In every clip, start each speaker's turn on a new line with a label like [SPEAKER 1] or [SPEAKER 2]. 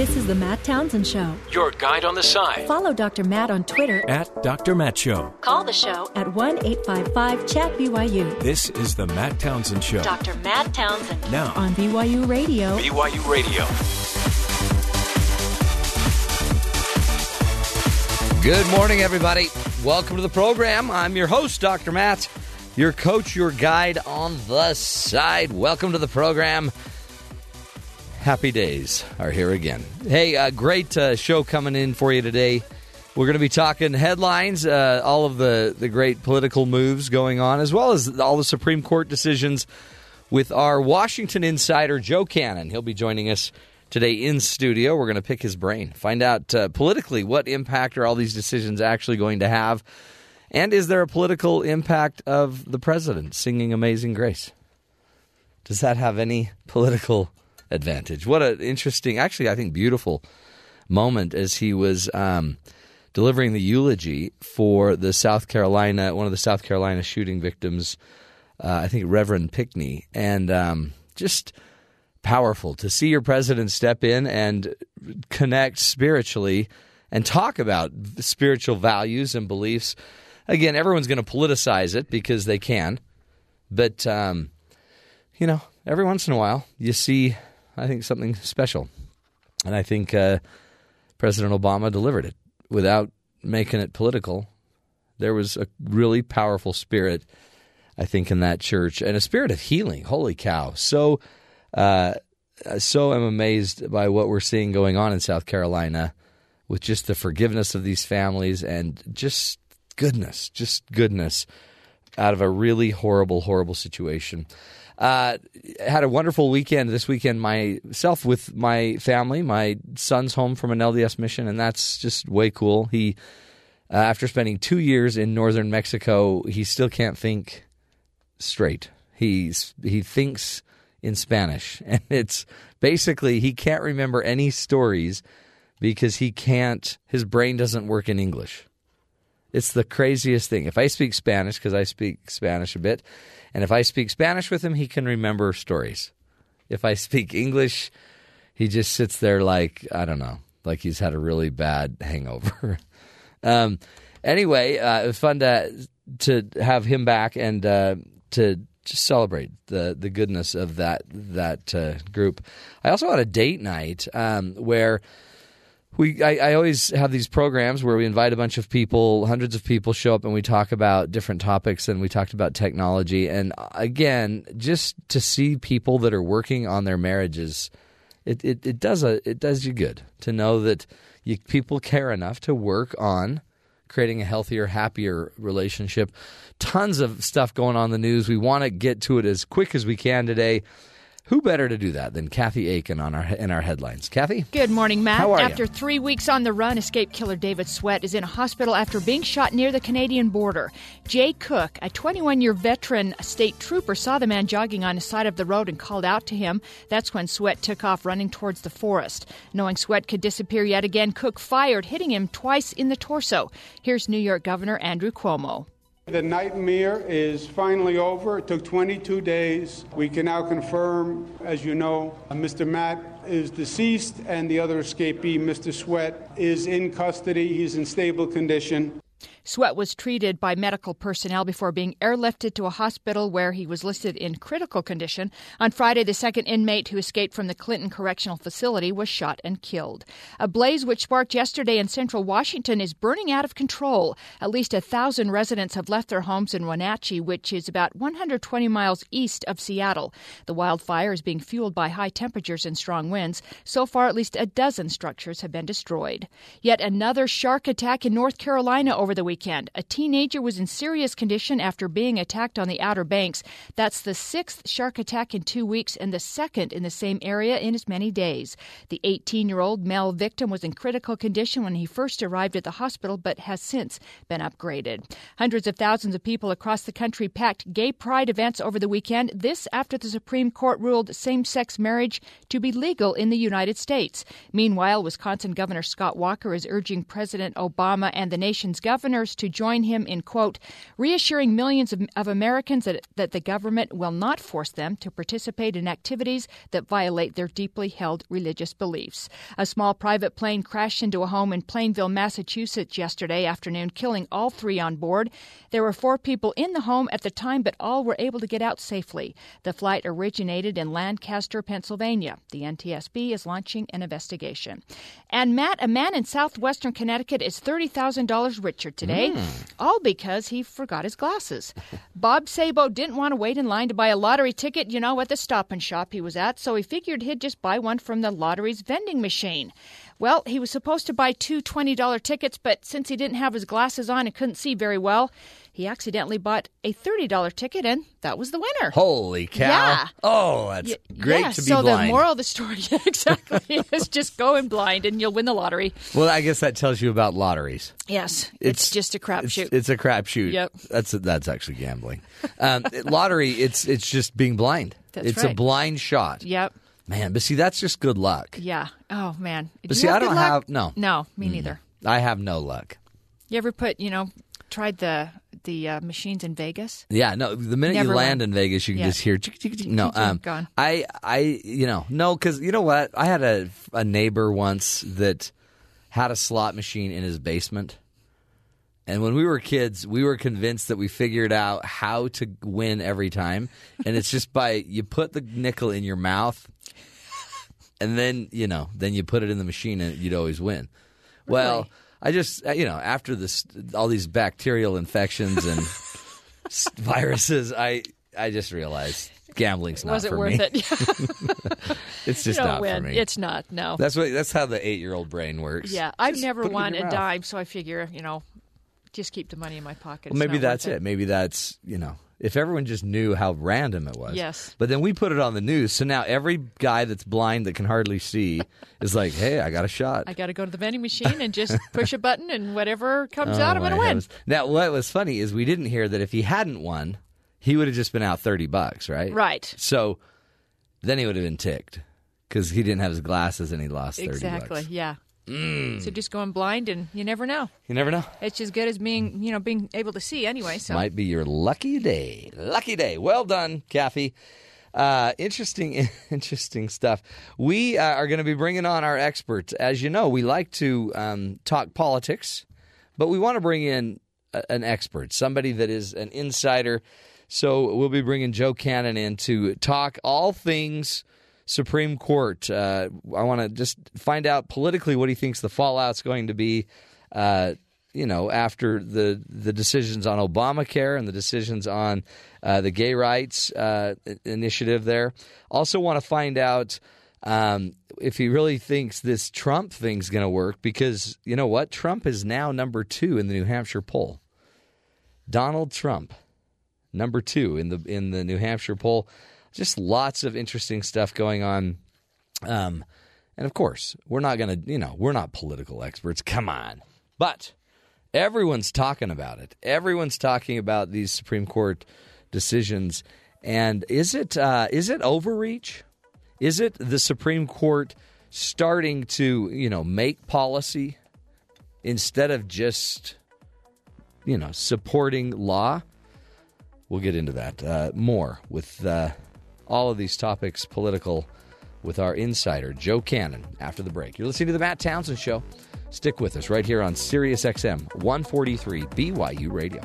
[SPEAKER 1] This is the Matt Townsend Show.
[SPEAKER 2] Your guide on the side.
[SPEAKER 1] Follow Dr. Matt on Twitter
[SPEAKER 2] at Dr. Matt Show.
[SPEAKER 1] Call the show at 1 855 Chat BYU.
[SPEAKER 2] This is the Matt Townsend Show.
[SPEAKER 1] Dr. Matt Townsend.
[SPEAKER 2] Now
[SPEAKER 1] on BYU Radio.
[SPEAKER 2] BYU Radio.
[SPEAKER 3] Good morning, everybody. Welcome to the program. I'm your host, Dr. Matt, your coach, your guide on the side. Welcome to the program. Happy days are here again. Hey, uh, great uh, show coming in for you today. We're going to be talking headlines, uh, all of the, the great political moves going on, as well as all the Supreme Court decisions with our Washington insider, Joe Cannon. He'll be joining us today in studio. We're going to pick his brain, find out uh, politically what impact are all these decisions actually going to have, and is there a political impact of the president singing Amazing Grace? Does that have any political advantage? What an interesting, actually, I think beautiful moment as he was um, delivering the eulogy for the South Carolina, one of the South Carolina shooting victims, uh, I think Reverend Pinckney, and um, just powerful to see your president step in and connect spiritually and talk about spiritual values and beliefs. Again, everyone's going to politicize it because they can, but um, you know, every once in a while you see, I think, something special, and I think uh, President Obama delivered it without making it political. There was a really powerful spirit, I think, in that church, and a spirit of healing. Holy cow! So uh, so am amazed by what we're seeing going on in South Carolina with just the forgiveness of these families and just goodness, just goodness out of a really horrible, horrible situation. Uh, had a wonderful weekend this weekend myself with my family. My son's home from an LDS mission, and that's just way cool. He, uh, after spending two years in northern Mexico, he still can't think straight. He's he thinks in Spanish. And it's basically he can't remember any stories because he can't, his brain doesn't work in English. It's the craziest thing. If I speak Spanish, because I speak Spanish a bit, and if I speak Spanish with him, he can remember stories. If I speak English, he just sits there like, I don't know, like he's had a really bad hangover. um, anyway, uh, it was fun to, to have him back and uh, to just celebrate the the goodness of that that uh, group. I also had a date night um, where we I, I, always have these programs where we invite a bunch of people, hundreds of people show up, and we talk about different topics. And we talked about technology, and again, just to see people that are working on their marriages, it it, it does a it does you good to know that you, people care enough to work on creating a healthier, happier relationship. Tons of stuff going on in the news. We want to get to it as quick as we can today. Who better to do that than Kathy Aiken on our in our headlines? Kathy.
[SPEAKER 4] Good morning, Matt.
[SPEAKER 3] How are
[SPEAKER 4] after
[SPEAKER 3] you?
[SPEAKER 4] three weeks on the run, escape killer David Sweat is in a hospital after being shot near the Canadian border. Jay Cook, a 21-year veteran state trooper, saw the man jogging on the side of the road and called out to him. That's when Sweat took off running towards the forest. Knowing Sweat could disappear yet again, Cook fired, hitting him twice in the torso. Here's New York Governor Andrew Cuomo.
[SPEAKER 5] The nightmare is finally over. It took 22 days. We can now confirm, as you know, Mr. Matt is deceased and the other escapee, Mr. Sweat, is in custody. He's in stable condition.
[SPEAKER 4] Sweat was treated by medical personnel before being airlifted to a hospital where he was listed in critical condition. On Friday, the second inmate who escaped from the Clinton Correctional Facility was shot and killed. A blaze which sparked yesterday in central Washington is burning out of control. At least a thousand residents have left their homes in Wenatchee, which is about 120 miles east of Seattle. The wildfire is being fueled by high temperatures and strong winds. So far, at least a dozen structures have been destroyed. Yet another shark attack in North Carolina over the weekend. A teenager was in serious condition after being attacked on the Outer Banks. That's the sixth shark attack in two weeks and the second in the same area in as many days. The 18 year old male victim was in critical condition when he first arrived at the hospital, but has since been upgraded. Hundreds of thousands of people across the country packed gay pride events over the weekend. This after the Supreme Court ruled same sex marriage to be legal in the United States. Meanwhile, Wisconsin Governor Scott Walker is urging President Obama and the nation's governor to join him in, quote, reassuring millions of, of Americans that, that the government will not force them to participate in activities that violate their deeply held religious beliefs. A small private plane crashed into a home in Plainville, Massachusetts yesterday afternoon, killing all three on board. There were four people in the home at the time, but all were able to get out safely. The flight originated in Lancaster, Pennsylvania. The NTSB is launching an investigation. And Matt, a man in southwestern Connecticut, is $30,000 richer today, Hmm. all because he forgot his glasses. Bob Sabo didn't want to wait in line to buy a lottery ticket, you know, at the stop and shop he was at, so he figured he'd just buy one from the lottery's vending machine. Well, he was supposed to buy two $20 tickets, but since he didn't have his glasses on and couldn't see very well, he accidentally bought a $30 ticket, and that was the winner.
[SPEAKER 3] Holy cow!
[SPEAKER 4] Yeah.
[SPEAKER 3] Oh, that's
[SPEAKER 4] Y-
[SPEAKER 3] great
[SPEAKER 4] yeah,
[SPEAKER 3] to be
[SPEAKER 4] so
[SPEAKER 3] blind.
[SPEAKER 4] So the moral of the story, exactly, is just go in blind and you'll win the lottery.
[SPEAKER 3] well, I guess that tells you about lotteries.
[SPEAKER 4] Yes, it's, just a
[SPEAKER 3] It's,
[SPEAKER 4] crapshoot.
[SPEAKER 3] it's a crapshoot.
[SPEAKER 4] Yep.
[SPEAKER 3] That's that's actually gambling. Um, lottery. It's it's just being blind.
[SPEAKER 4] That's
[SPEAKER 3] it's a blind shot.
[SPEAKER 4] Yep.
[SPEAKER 3] Man, but see, that's just good luck.
[SPEAKER 4] Yeah. Oh man.
[SPEAKER 3] But
[SPEAKER 4] you
[SPEAKER 3] see, I don't have- no.
[SPEAKER 4] No, me neither.
[SPEAKER 3] I have no luck.
[SPEAKER 4] You ever put you know tried the the uh, machines in Vegas?
[SPEAKER 3] Yeah, no. The minute
[SPEAKER 4] Never
[SPEAKER 3] you land
[SPEAKER 4] went.
[SPEAKER 3] in Vegas, you can
[SPEAKER 4] Yeah.
[SPEAKER 3] just hear. Chick, chick, chick. No, um,
[SPEAKER 4] gone.
[SPEAKER 3] I, I, you know, no, because you know what? I had a a neighbor once that had a slot machine in his basement, and when we were kids, we were convinced that we figured out how to win every time, and it's just by you put the nickel in your mouth, and then you know, then you put it in the machine, and you'd always win. Well,
[SPEAKER 4] Really?
[SPEAKER 3] I just, uh, you know, after this, all these bacterial infections and viruses, I I just realized gambling's not
[SPEAKER 4] Was it
[SPEAKER 3] for
[SPEAKER 4] worth
[SPEAKER 3] me.
[SPEAKER 4] it?
[SPEAKER 3] It's just
[SPEAKER 4] don't win.
[SPEAKER 3] for me.
[SPEAKER 4] It's not. No.
[SPEAKER 3] that's what that's how the eight year old brain works.
[SPEAKER 4] yeah, I've
[SPEAKER 3] Just
[SPEAKER 4] never
[SPEAKER 3] put it in
[SPEAKER 4] won a dime, so I figure you know, just keep the money in my pocket.
[SPEAKER 3] Well, maybe that's
[SPEAKER 4] worth
[SPEAKER 3] it. Maybe that's you know, if everyone just knew how random it was.
[SPEAKER 4] Yes.
[SPEAKER 3] But then we put it on the news, so now every guy that's blind that can hardly see is like, "Hey, I got a shot."
[SPEAKER 4] I got to go to the vending machine and just push a button, and whatever comes
[SPEAKER 3] Oh,
[SPEAKER 4] out, I'm going to win.
[SPEAKER 3] Now, what was funny is we didn't hear that if he hadn't won, he would have just been out thirty bucks, right?
[SPEAKER 4] Right.
[SPEAKER 3] So then he would have been ticked because he didn't have his glasses and he lost thirty
[SPEAKER 4] Exactly.
[SPEAKER 3] bucks. Mm.
[SPEAKER 4] So just going blind, and you never know.
[SPEAKER 3] You never know.
[SPEAKER 4] It's as good as being, you know, being able to see anyway. So
[SPEAKER 3] Might be your lucky day. Lucky day. Well done, Kathy. Uh, interesting, interesting stuff. We uh, are going to be bringing on our expert. As you know, we like to um, talk politics, but we want to bring in a, an expert, somebody that is an insider. So we'll be bringing Joe Cannon in to talk all things Supreme Court. Uh, I want to just find out politically what he thinks the fallout's going to be. Uh, you know, after the the decisions on Obamacare and the decisions on uh, the gay rights uh, initiative, there. Also, want to find out um, if he really thinks this Trump thing's going to work because you know what, Trump is now number two in the New Hampshire poll. Donald Trump, number two in the in the New Hampshire poll. Just lots of interesting stuff going on. Um, and of course, we're not going to, you know, we're not political experts. Come on. But everyone's talking about it. Everyone's talking about these Supreme Court decisions. And is it uh, is it overreach? Is it the Supreme Court starting to, you know, make policy instead of just, you know, supporting law? We'll get into that uh, more with uh, all of these topics political with our insider, Joe Cannon, after the break. You're listening to The Matt Townsend Show. Stick with us right here on Sirius XM 143 BYU Radio.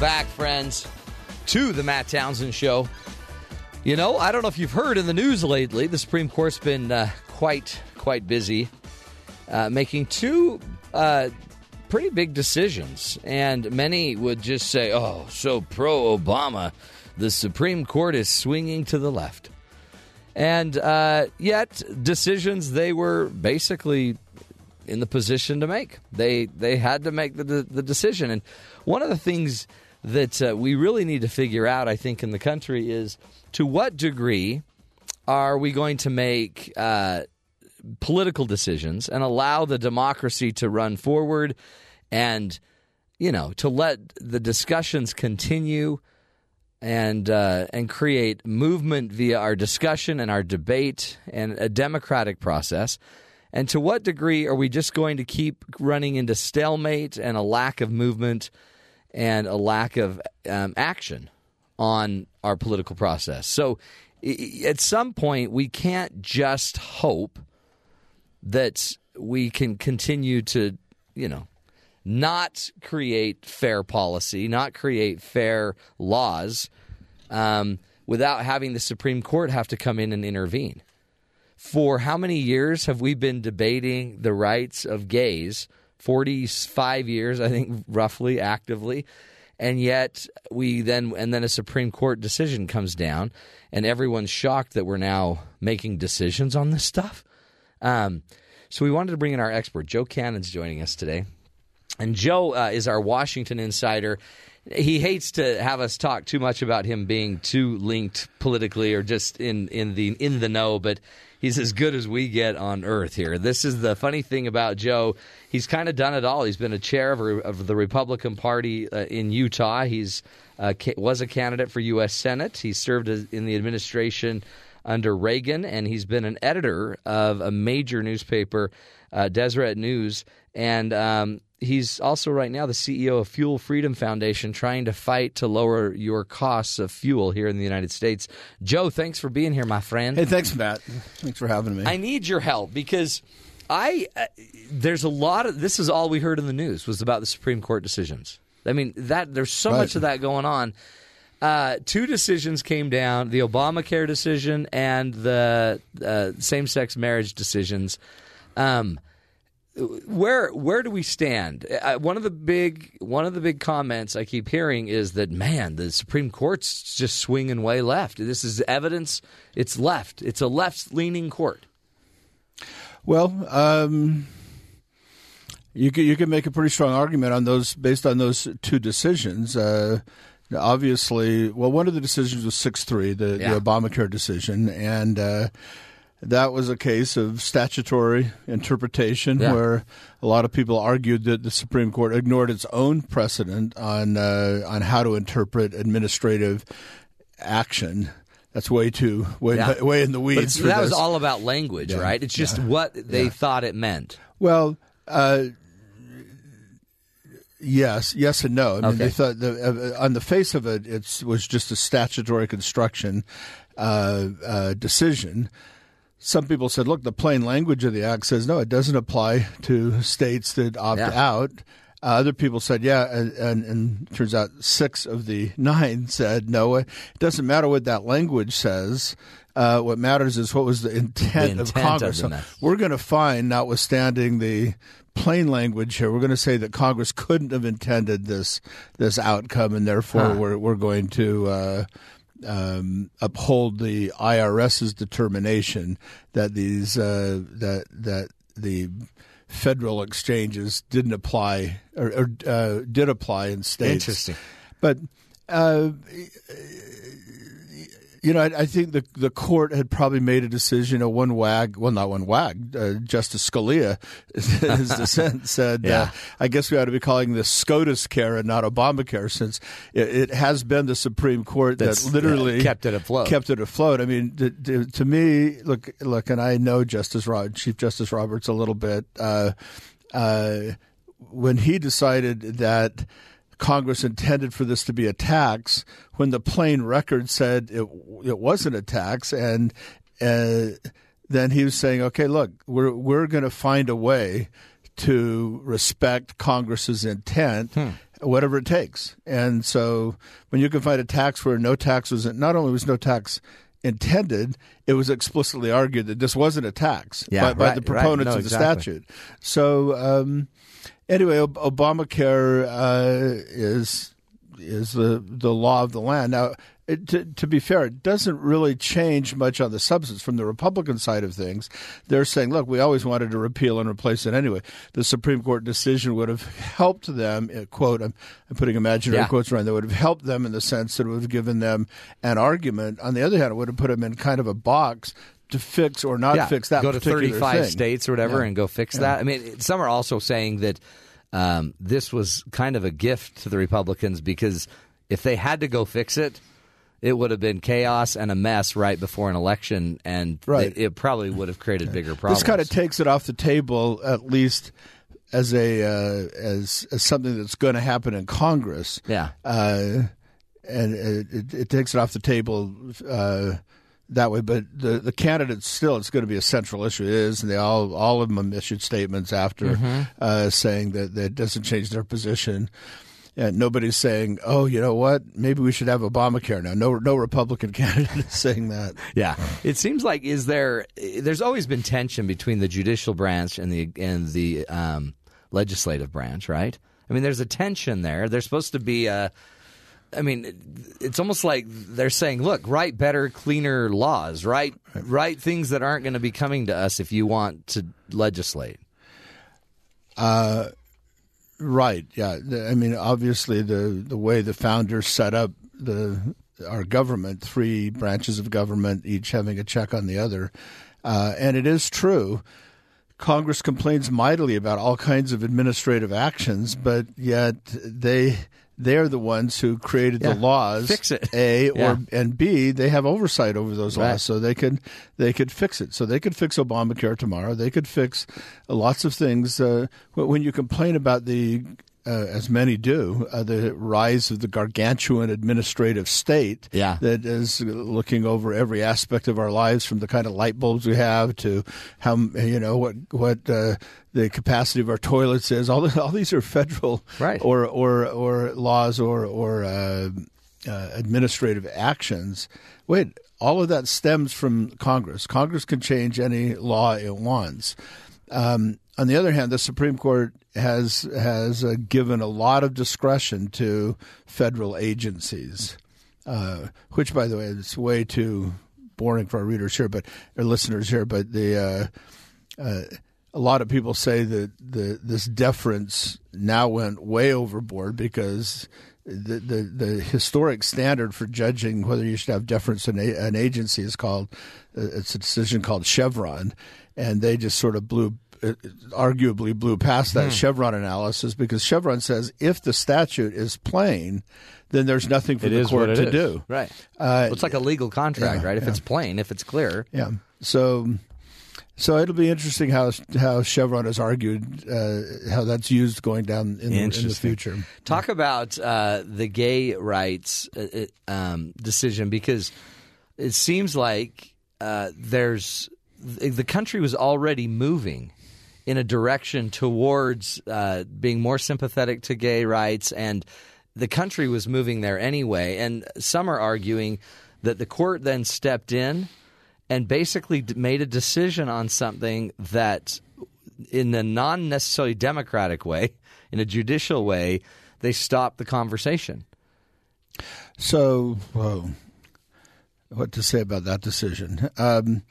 [SPEAKER 3] Back, friends, to the Matt Townsend Show. You know, I don't know if you've heard in the news lately, the Supreme Court's been uh, quite quite busy uh, making two uh, pretty big decisions, and many would just say, "Oh, so pro Obama." The Supreme Court is swinging to the left, and uh, yet decisions they were basically in the position to make. They they had to make the the, the decision, and one of the things that uh, we really need to figure out, I think, in the country is to what degree are we going to make uh, political decisions and allow the democracy to run forward and you know to let the discussions continue and uh, and create movement via our discussion and our debate and a democratic process? And to what degree are we just going to keep running into stalemate and a lack of movement and a lack of um, action on our political process so at some point we can't just hope that we can continue to, you know, not create fair policy, not create fair laws, um, without having the Supreme Court have to come in and intervene. For how many years have we been debating the rights of gays? 45 years, I think, roughly, actively. And yet we then, and then a Supreme Court decision comes down, and everyone's shocked that we're now making decisions on this stuff. Um, so we wanted to bring in our expert. Joe Cannon's joining us today. And Joe uh, is our Washington insider. He hates to have us talk too much about him being too linked politically or just in, in the in the know, but he's as good as we get on earth here. This is the funny thing about Joe. He's kind of done it all. He's been a chair of, of the Republican Party uh, in Utah. He's uh, was a candidate for U.S. Senate. He served as, in the administration under Reagan, and he's been an editor of a major newspaper, uh, Deseret News, and um, he's also right now the CEO of Fuel Freedom Foundation, trying to fight to lower your costs of fuel here in the United States. Joe, thanks for being here, my friend.
[SPEAKER 6] Hey, thanks, Matt. Thanks for having me.
[SPEAKER 3] I need your help because I uh, there's a lot of this is all we heard in the news was about the Supreme Court decisions. I mean that there's so
[SPEAKER 6] Right.
[SPEAKER 3] much of that going on. Uh, two decisions came down: the Obamacare decision and the uh, same-sex marriage decisions. Um, where where do we stand? Uh, one of the big one of the big comments I keep hearing is that man, the Supreme Court's just swinging way left. This is evidence. It's left. It's a left-leaning court.
[SPEAKER 6] well, um, you can you can make a pretty strong argument on those based on those two decisions. Uh, obviously, well, one of the decisions was six three, the,
[SPEAKER 3] Yeah.
[SPEAKER 6] the Obamacare decision, and uh, that was a case of statutory interpretation
[SPEAKER 3] Yeah.
[SPEAKER 6] where a lot of people argued that the Supreme Court ignored its own precedent on uh, on how to interpret administrative action. That's way too way
[SPEAKER 3] Yeah.
[SPEAKER 6] way in the weeds.
[SPEAKER 3] that was all about language,
[SPEAKER 6] Yeah.
[SPEAKER 3] right? It's just what they thought it meant.
[SPEAKER 6] Well, uh, yes, yes, and no. I mean,
[SPEAKER 3] Okay.
[SPEAKER 6] they thought the, uh, on the face of it, it was just a statutory construction uh, uh, decision. Some people said, "Look, the plain language of the act says no; it doesn't apply to states that opt
[SPEAKER 3] Yeah.
[SPEAKER 6] out." Uh, other people said, "Yeah," and, and, and turns out six of the nine said, "No, it doesn't matter what that language says. Uh, what matters is what was the intent,
[SPEAKER 3] The
[SPEAKER 6] of
[SPEAKER 3] intent of
[SPEAKER 6] Congress."
[SPEAKER 3] the
[SPEAKER 6] So we're going to find, notwithstanding the plain language here, we're going to say that Congress couldn't have intended this this outcome, and therefore
[SPEAKER 3] Huh.
[SPEAKER 6] we're we're going to. Uh, um, uphold the IRS's determination that these uh, that that the federal exchanges didn't apply or, or uh, did apply in states.
[SPEAKER 3] Interesting.
[SPEAKER 6] But uh, you know, I, I think the the court had probably made a decision. You know, one wag, well, not one wag. Uh, Justice Scalia, his dissent said,
[SPEAKER 3] Yeah.
[SPEAKER 6] uh, "I guess we ought to be calling this SCOTUS care and not Obamacare, since it, it has been the Supreme Court
[SPEAKER 3] That's,
[SPEAKER 6] that literally
[SPEAKER 3] yeah, kept it afloat.
[SPEAKER 6] Kept it afloat. I mean, to, to, to me, look, look, and I know Justice Rod, Chief Justice Roberts a little bit. Uh, uh, when he decided that Congress intended for this to be a tax, when the plain record said it it wasn't a tax, and uh, then he was saying, "Okay, look, we're we're going to find a way to respect Congress's intent." Whatever it takes, and so when you can find a tax where no tax was not only was no tax intended, it was explicitly argued that this wasn't a tax
[SPEAKER 3] Yeah,
[SPEAKER 6] by, by
[SPEAKER 3] right,
[SPEAKER 6] the
[SPEAKER 3] right.
[SPEAKER 6] proponents
[SPEAKER 3] No,
[SPEAKER 6] of the
[SPEAKER 3] exactly.
[SPEAKER 6] statute. So um, anyway, Ob- Obamacare uh, is is the the law of the land. Now, it, to, to be fair, it doesn't really change much on the substance. From the Republican side of things, they're saying, "Look, we always wanted to repeal and replace it anyway." The Supreme Court decision would have helped them. uh, Quote: I'm, I'm putting imaginary
[SPEAKER 3] Yeah.
[SPEAKER 6] quotes around. That would have helped them in the sense that it would have given them an argument. On the other hand, it would have put them in kind of a box to fix or not
[SPEAKER 3] yeah,
[SPEAKER 6] fix that.
[SPEAKER 3] go to 35
[SPEAKER 6] thing.
[SPEAKER 3] states or whatever
[SPEAKER 6] Yeah.
[SPEAKER 3] and go fix that. I mean, some are also saying that um, this was kind of a gift to the Republicans because if they had to go fix it, it would have been chaos and a mess right before an election, and
[SPEAKER 6] Right.
[SPEAKER 3] it, it probably would have created bigger problems.
[SPEAKER 6] This kind of takes it off the table, at least as a uh, as as something that's going to happen in Congress.
[SPEAKER 3] Yeah.
[SPEAKER 6] uh, and it, it, it takes it off the table uh, that way. But the the candidates still, it's going to be a central issue. It is, and they all all of them issued statements after
[SPEAKER 3] Mm-hmm.
[SPEAKER 6] uh, saying that that doesn't change their position. And nobody's saying, "Oh, you know what? Maybe we should have Obamacare now." No, no Republican candidate is saying that.
[SPEAKER 3] Yeah, it seems like is there? There's always been tension between the judicial branch and the and the um, legislative branch, right? I mean, there's a tension there. There's supposed to be a. I mean, it's almost like they're saying, "Look, write better, cleaner laws. Write write things that aren't going to be coming to us if you want to legislate."
[SPEAKER 6] Right. Yeah. I mean, obviously, the the way the founders set up the our government, three branches of government, each having a check on the other, uh, and it is true. Congress complains mightily about all kinds of administrative actions, but yet they they're the ones who created
[SPEAKER 3] Yeah.
[SPEAKER 6] the laws.
[SPEAKER 3] Fix it.
[SPEAKER 6] A
[SPEAKER 3] Yeah.
[SPEAKER 6] or and B, they have oversight over those
[SPEAKER 3] Right.
[SPEAKER 6] laws, so they could they could fix it. So they could fix Obamacare tomorrow. They could fix lots of things. Uh, when you complain about the uh, as many do, uh, the rise of the gargantuan administrative state
[SPEAKER 3] Yeah.
[SPEAKER 6] that is looking over every aspect of our lives, from the kind of light bulbs we have to how you know what what uh, the capacity of our toilets is. All all these are federal
[SPEAKER 3] Right.
[SPEAKER 6] or or or laws or or uh, uh, administrative actions. Wait, all of that stems from Congress. Congress can change any law it wants. Um, on the other hand, the Supreme Court has has uh, given a lot of discretion to federal agencies, uh, which, by the way, is way too boring for our readers here, but our listeners here. But the uh, uh, a lot of people say that the this deference now went way overboard because the, the the historic standard for judging whether you should have deference in a, an agency is called uh, it's a decision called Chevron, and they just sort of blew arguably blew past
[SPEAKER 3] Hmm.
[SPEAKER 6] that Chevron analysis because Chevron says if the statute is plain, then there's nothing for
[SPEAKER 3] It
[SPEAKER 6] the court to
[SPEAKER 3] is.
[SPEAKER 6] do.
[SPEAKER 3] Right.
[SPEAKER 6] Uh,
[SPEAKER 3] it's like a legal contract,
[SPEAKER 6] yeah,
[SPEAKER 3] right? If
[SPEAKER 6] yeah.
[SPEAKER 3] it's plain, if it's clear.
[SPEAKER 6] Yeah. So, so it'll be interesting how how Chevron has argued uh, how that's used going down in, the, in the future.
[SPEAKER 3] Talk about uh, the gay rights uh, uh, um, decision because it seems like uh, there's the country was already moving in a direction towards uh, being more sympathetic to gay rights, and the country was moving there anyway. And some are arguing that the court then stepped in and basically made a decision on something that in a non necessarily democratic way, in a judicial way, they stopped the conversation.
[SPEAKER 6] So, whoa, what to say about that decision? Um,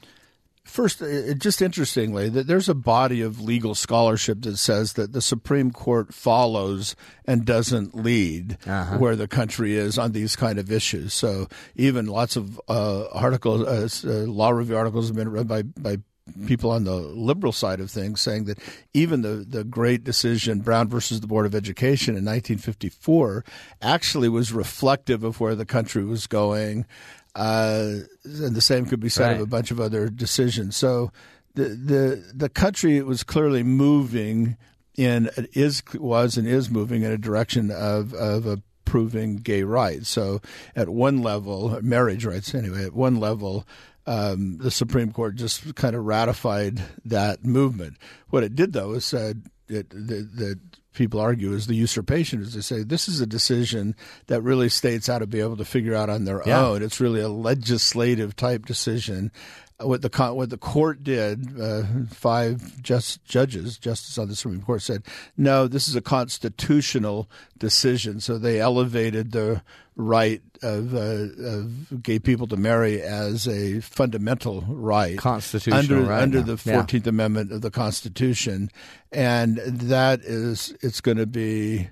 [SPEAKER 6] first, it, just interestingly, that there's a body of legal scholarship that says that the Supreme Court follows and doesn't lead where the country is on these kind of issues. So, even lots of uh, articles, uh, uh, law review articles have been read by by people on the liberal side of things saying that even the, the great decision Brown versus the Board of Education in 1954 actually was reflective of where the country was going. Uh, and the same could be said of a bunch of other decisions. So the the the country was clearly moving in is was and is moving in a direction of of approving gay rights. So at one level, marriage rights anyway. At one level, um, the Supreme Court just kind of ratified that movement. What it did though is said that people argue is the usurpation is to say this is a decision that really states ought to be able to figure out on their
[SPEAKER 3] Yeah.
[SPEAKER 6] own. It's really a legislative type decision. What the what the court did, uh, five just judges, justice on the Supreme Court said, no, this is a constitutional decision. So they elevated the right of, uh, of gay people to marry as a fundamental right,
[SPEAKER 3] Constitutional
[SPEAKER 6] under
[SPEAKER 3] right
[SPEAKER 6] under
[SPEAKER 3] now.
[SPEAKER 6] the
[SPEAKER 3] Yeah.
[SPEAKER 6] Fourteenth Amendment of the Constitution, and that is it's going to be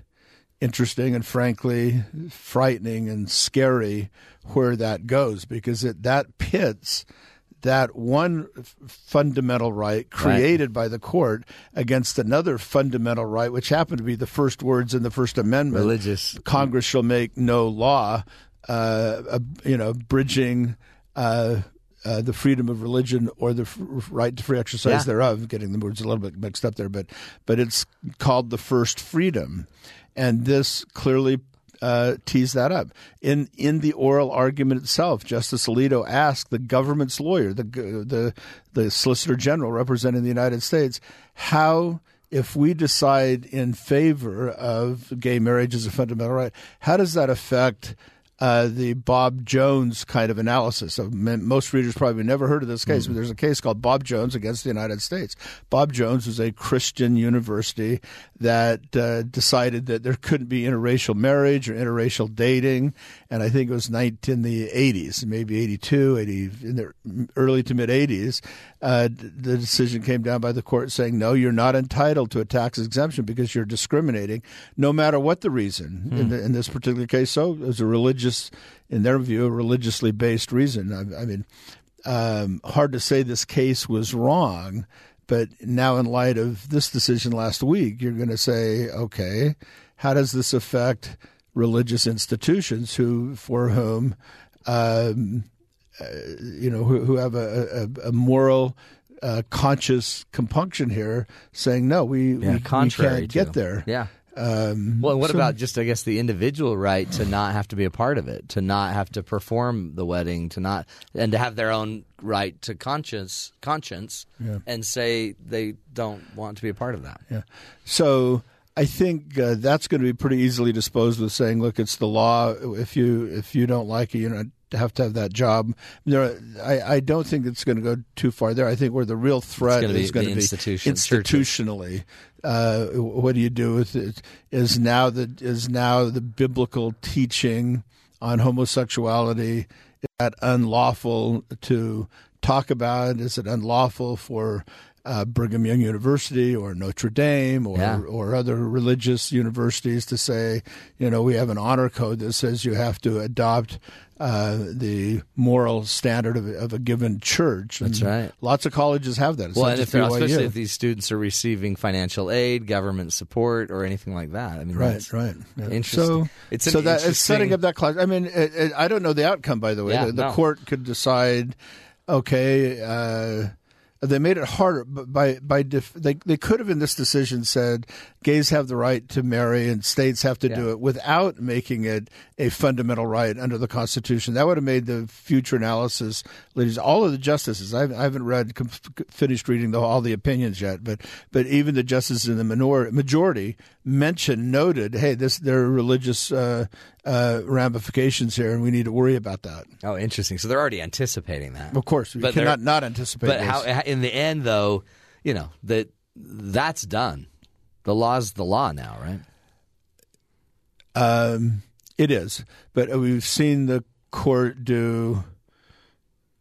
[SPEAKER 6] interesting and frankly frightening and scary where that goes because it that pits that one f- fundamental right created by the court against another fundamental right, which happened to be the first words in the First Amendment.
[SPEAKER 3] Religious.
[SPEAKER 6] Congress shall make no law, uh, uh, you know, bridging. Uh, uh, the freedom of religion or the f- right to free exercise
[SPEAKER 3] Yeah.
[SPEAKER 6] thereof, getting the words a little bit mixed up there, but but it's called the first freedom, and this clearly uh, tees that up. In in the oral argument itself, Justice Alito asked the government's lawyer, the the the Solicitor General representing the United States, how if we decide in favor of gay marriage as a fundamental right, how does that affect uh, the Bob Jones kind of analysis. M- most readers probably never heard of this case, but there's a case called Bob Jones against the United States. Bob Jones was a Christian university that uh, decided that there couldn't be interracial marriage or interracial dating, and I think it was 19, in the 80s, maybe 82, 80, in the early to mid 80s. Uh, the decision came down by the court saying, no, you're not entitled to a tax exemption because you're discriminating, no matter what the reason. In, the, in this particular case, so it was a religious, in their view, a religiously based reason. I, I mean, um, hard to say this case was wrong, but now in light of this decision last week, you're going to say, okay, how does this affect religious institutions who, for whom, um, uh, you know, who, who have a, a, a moral, uh, conscious compunction here, saying no, we, we, we
[SPEAKER 3] contrary
[SPEAKER 6] can't get there.
[SPEAKER 3] Yeah.
[SPEAKER 6] Um,
[SPEAKER 3] Well, what
[SPEAKER 6] so-
[SPEAKER 3] about just, I guess, the individual right to not have to be a part of it, to not have to perform the wedding, to not, and to have their own right to conscience, conscience, and say they don't want to be a part of that.
[SPEAKER 6] Yeah. So I think uh, that's going to be pretty easily disposed with saying, look, it's the law. If you if you don't like it, you don't have to have that job. There, I, I don't think it's going to go too far there. I think where the real threat
[SPEAKER 3] be
[SPEAKER 6] is going to be institutionally. Uh, what do you do with it? Is now the is now the biblical teaching on homosexuality is that unlawful to talk about? Is it unlawful for uh, Brigham Young University or Notre Dame or
[SPEAKER 3] Yeah.
[SPEAKER 6] or other religious universities to say, you know, we have an honor code that says you have to adopt uh, the moral standard of, of a given church.
[SPEAKER 3] That's right.
[SPEAKER 6] Lots of colleges have that. It's
[SPEAKER 3] Well, and if
[SPEAKER 6] just
[SPEAKER 3] they're,
[SPEAKER 6] BYU.
[SPEAKER 3] especially if these students are receiving financial aid, government support, or anything like that. I mean,
[SPEAKER 6] Right,
[SPEAKER 3] that's
[SPEAKER 6] right. Yeah.
[SPEAKER 3] Interesting.
[SPEAKER 6] So,
[SPEAKER 3] It's
[SPEAKER 6] so that it's setting up that class. I mean, it, it, I don't know the outcome. By the way,
[SPEAKER 3] Yeah,
[SPEAKER 6] the, the
[SPEAKER 3] no.
[SPEAKER 6] court could decide. Okay, uh, they made it harder but by by def, they they could have in this decision said gays have the right to marry and states have to do it without making it a fundamental right under the Constitution. That would have made the future analysis, ladies. All of the justices, I, I haven't read com- finished reading the, all the opinions yet, but but even the justices in the minor, majority mentioned noted, hey, this there are religious uh, uh, ramifications here, and we need to worry about that.
[SPEAKER 3] Oh, interesting. So they're already anticipating that.
[SPEAKER 6] Of course, we
[SPEAKER 3] But
[SPEAKER 6] cannot not anticipate.
[SPEAKER 3] But
[SPEAKER 6] this.
[SPEAKER 3] how, in the end, though, you know that that's done. The law's the law now, right?
[SPEAKER 6] Um, it is, but we've seen the court do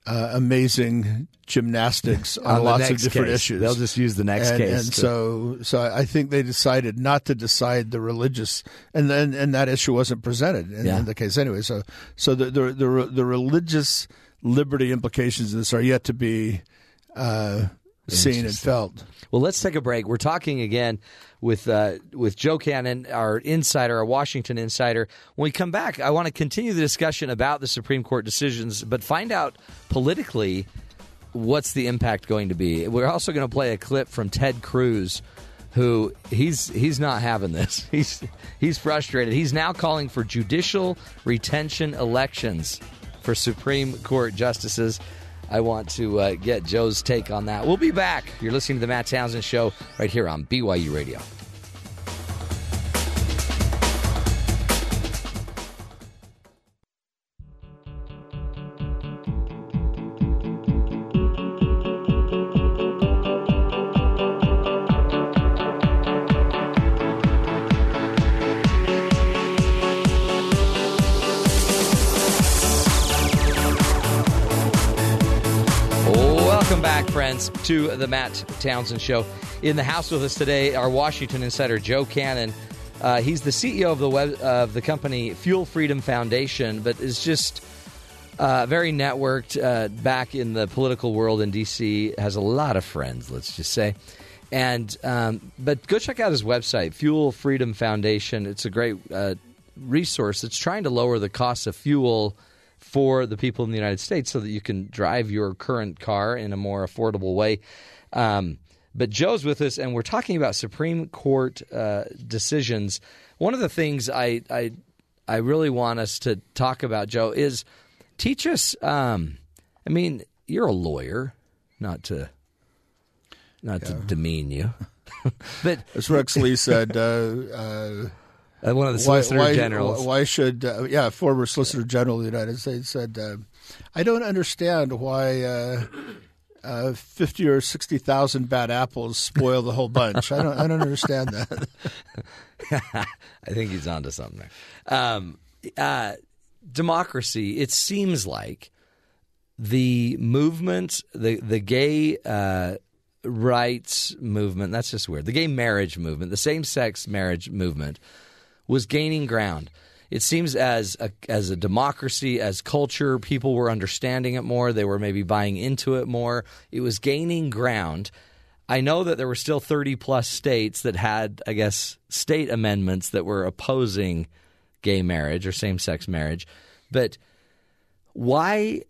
[SPEAKER 6] uh, amazing gymnastics on,
[SPEAKER 3] the
[SPEAKER 6] lots of different
[SPEAKER 3] case.
[SPEAKER 6] issues.
[SPEAKER 3] They'll just use the next
[SPEAKER 6] and,
[SPEAKER 3] case.
[SPEAKER 6] and
[SPEAKER 3] to-
[SPEAKER 6] so, so I think they decided not to decide the religious, and then and that issue wasn't presented in,
[SPEAKER 3] Yeah.
[SPEAKER 6] in the case anyway. So, so the the the, the religious liberty implications of this are yet to be uh, seen and felt.
[SPEAKER 3] Well, let's take a break. We're talking again with uh, with Joe Cannon, our insider, our Washington insider. When we come back, I want to continue the discussion about the Supreme Court decisions, but find out politically what's the impact going to be. We're also going to play a clip from Ted Cruz, who he's he's not having this. He's he's frustrated. He's now calling for judicial retention elections for Supreme Court justices. I want to uh, get Joe's take on that. We'll be back. You're listening to the Matt Townsend Show right here on BYU Radio. To the Matt Townsend Show. In the house with us today, our Washington insider Joe Cannon. Uh, he's the CEO of the web of the company Fuel Freedom Foundation, but is just Uh, very networked, uh, back in the political world in D.C. Has a lot of friends, let's just say. And um, but go check out his website, Fuel Freedom Foundation. It's a great uh, resource It's trying to lower the cost of fuel for the people in the United States, so that you can drive your current car in a more affordable way. Um, but Joe's with us, and we're talking about Supreme Court uh, decisions. One of the things I, I I really want us to talk about, Joe, is teach us. Um, I mean, you're a lawyer, not to not to demean you, but
[SPEAKER 6] As Rex Lee said, uh, uh,
[SPEAKER 3] uh, one of the
[SPEAKER 6] why,
[SPEAKER 3] solicitor
[SPEAKER 6] why,
[SPEAKER 3] generals.
[SPEAKER 6] why should uh, yeah former solicitor general of the United States said uh, I don't understand why uh, uh, fifty or sixty thousand bad apples spoil the whole bunch. I don't I don't understand that.
[SPEAKER 3] I think he's onto something there. Um, uh, democracy. It seems like the movement, the the gay uh, rights movement. That's just weird. The gay marriage movement, the same sex marriage movement, was gaining ground. It seems as a, as a democracy, as culture, people were understanding it more. They were maybe buying into it more. It was gaining ground. I know that there were still 30 plus states that had, I guess, state amendments that were opposing gay marriage or same sex marriage. But why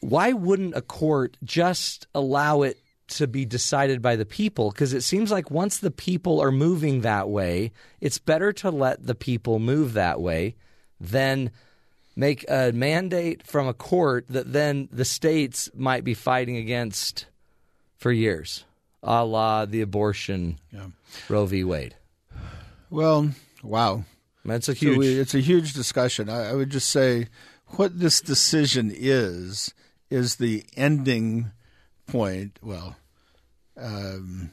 [SPEAKER 3] why wouldn't a court just allow it to be decided by the people? Because it seems like once the people are moving that way, it's better to let the people move that way than make a mandate from a court that then the states might be fighting against for years, a la the abortion Roe v. Wade.
[SPEAKER 6] Well, wow.
[SPEAKER 3] That's a
[SPEAKER 6] So
[SPEAKER 3] huge.
[SPEAKER 6] we, it's a huge discussion. I, I would just say what this decision is is the ending point. Well, um,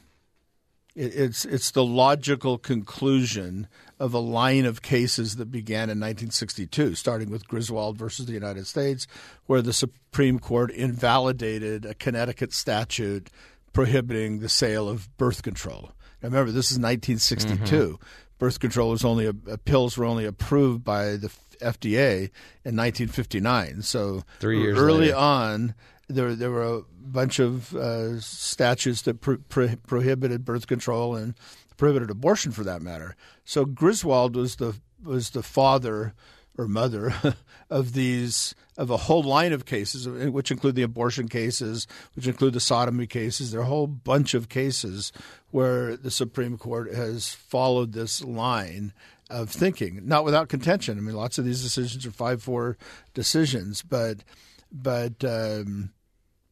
[SPEAKER 6] it, it's it's the logical conclusion of a line of cases that began in 1962, starting with Griswold versus the United States, where the Supreme Court invalidated a Connecticut statute prohibiting the sale of birth control. Now, remember, this is 1962. Birth control was only uh, pills were only approved by the FDA in 1959. So
[SPEAKER 3] Three years
[SPEAKER 6] early
[SPEAKER 3] later.
[SPEAKER 6] on, there there were a bunch of uh, statutes that pro- pro- prohibited birth control and prohibited abortion, for that matter. So Griswold was the was the father or mother of these of a whole line of cases, which include the abortion cases, which include the sodomy cases. There are a whole bunch of cases where the Supreme Court has followed this line of thinking, not without contention. I mean, lots of these decisions are five four decisions, but but um,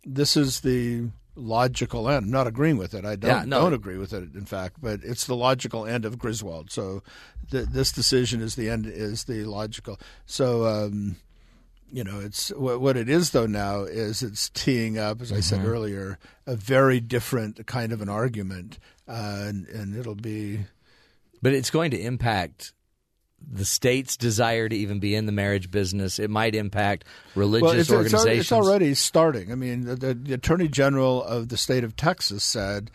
[SPEAKER 6] this is the logical end. I'm not agreeing with it. I don't
[SPEAKER 3] Yeah, no.
[SPEAKER 6] don't agree with it. In fact, but it's the logical end of Griswold. So th- this decision is the end. Is the logical. So. Um, you know, it's what, what it is though now is it's teeing up, as I said earlier, a very different kind of an argument, uh, and, and it'll be
[SPEAKER 3] But it's going to impact the state's desire to even be in the marriage business. It might impact religious
[SPEAKER 6] well, it's,
[SPEAKER 3] organizations.
[SPEAKER 6] it's already starting. I mean, the, the attorney general of the state of Texas said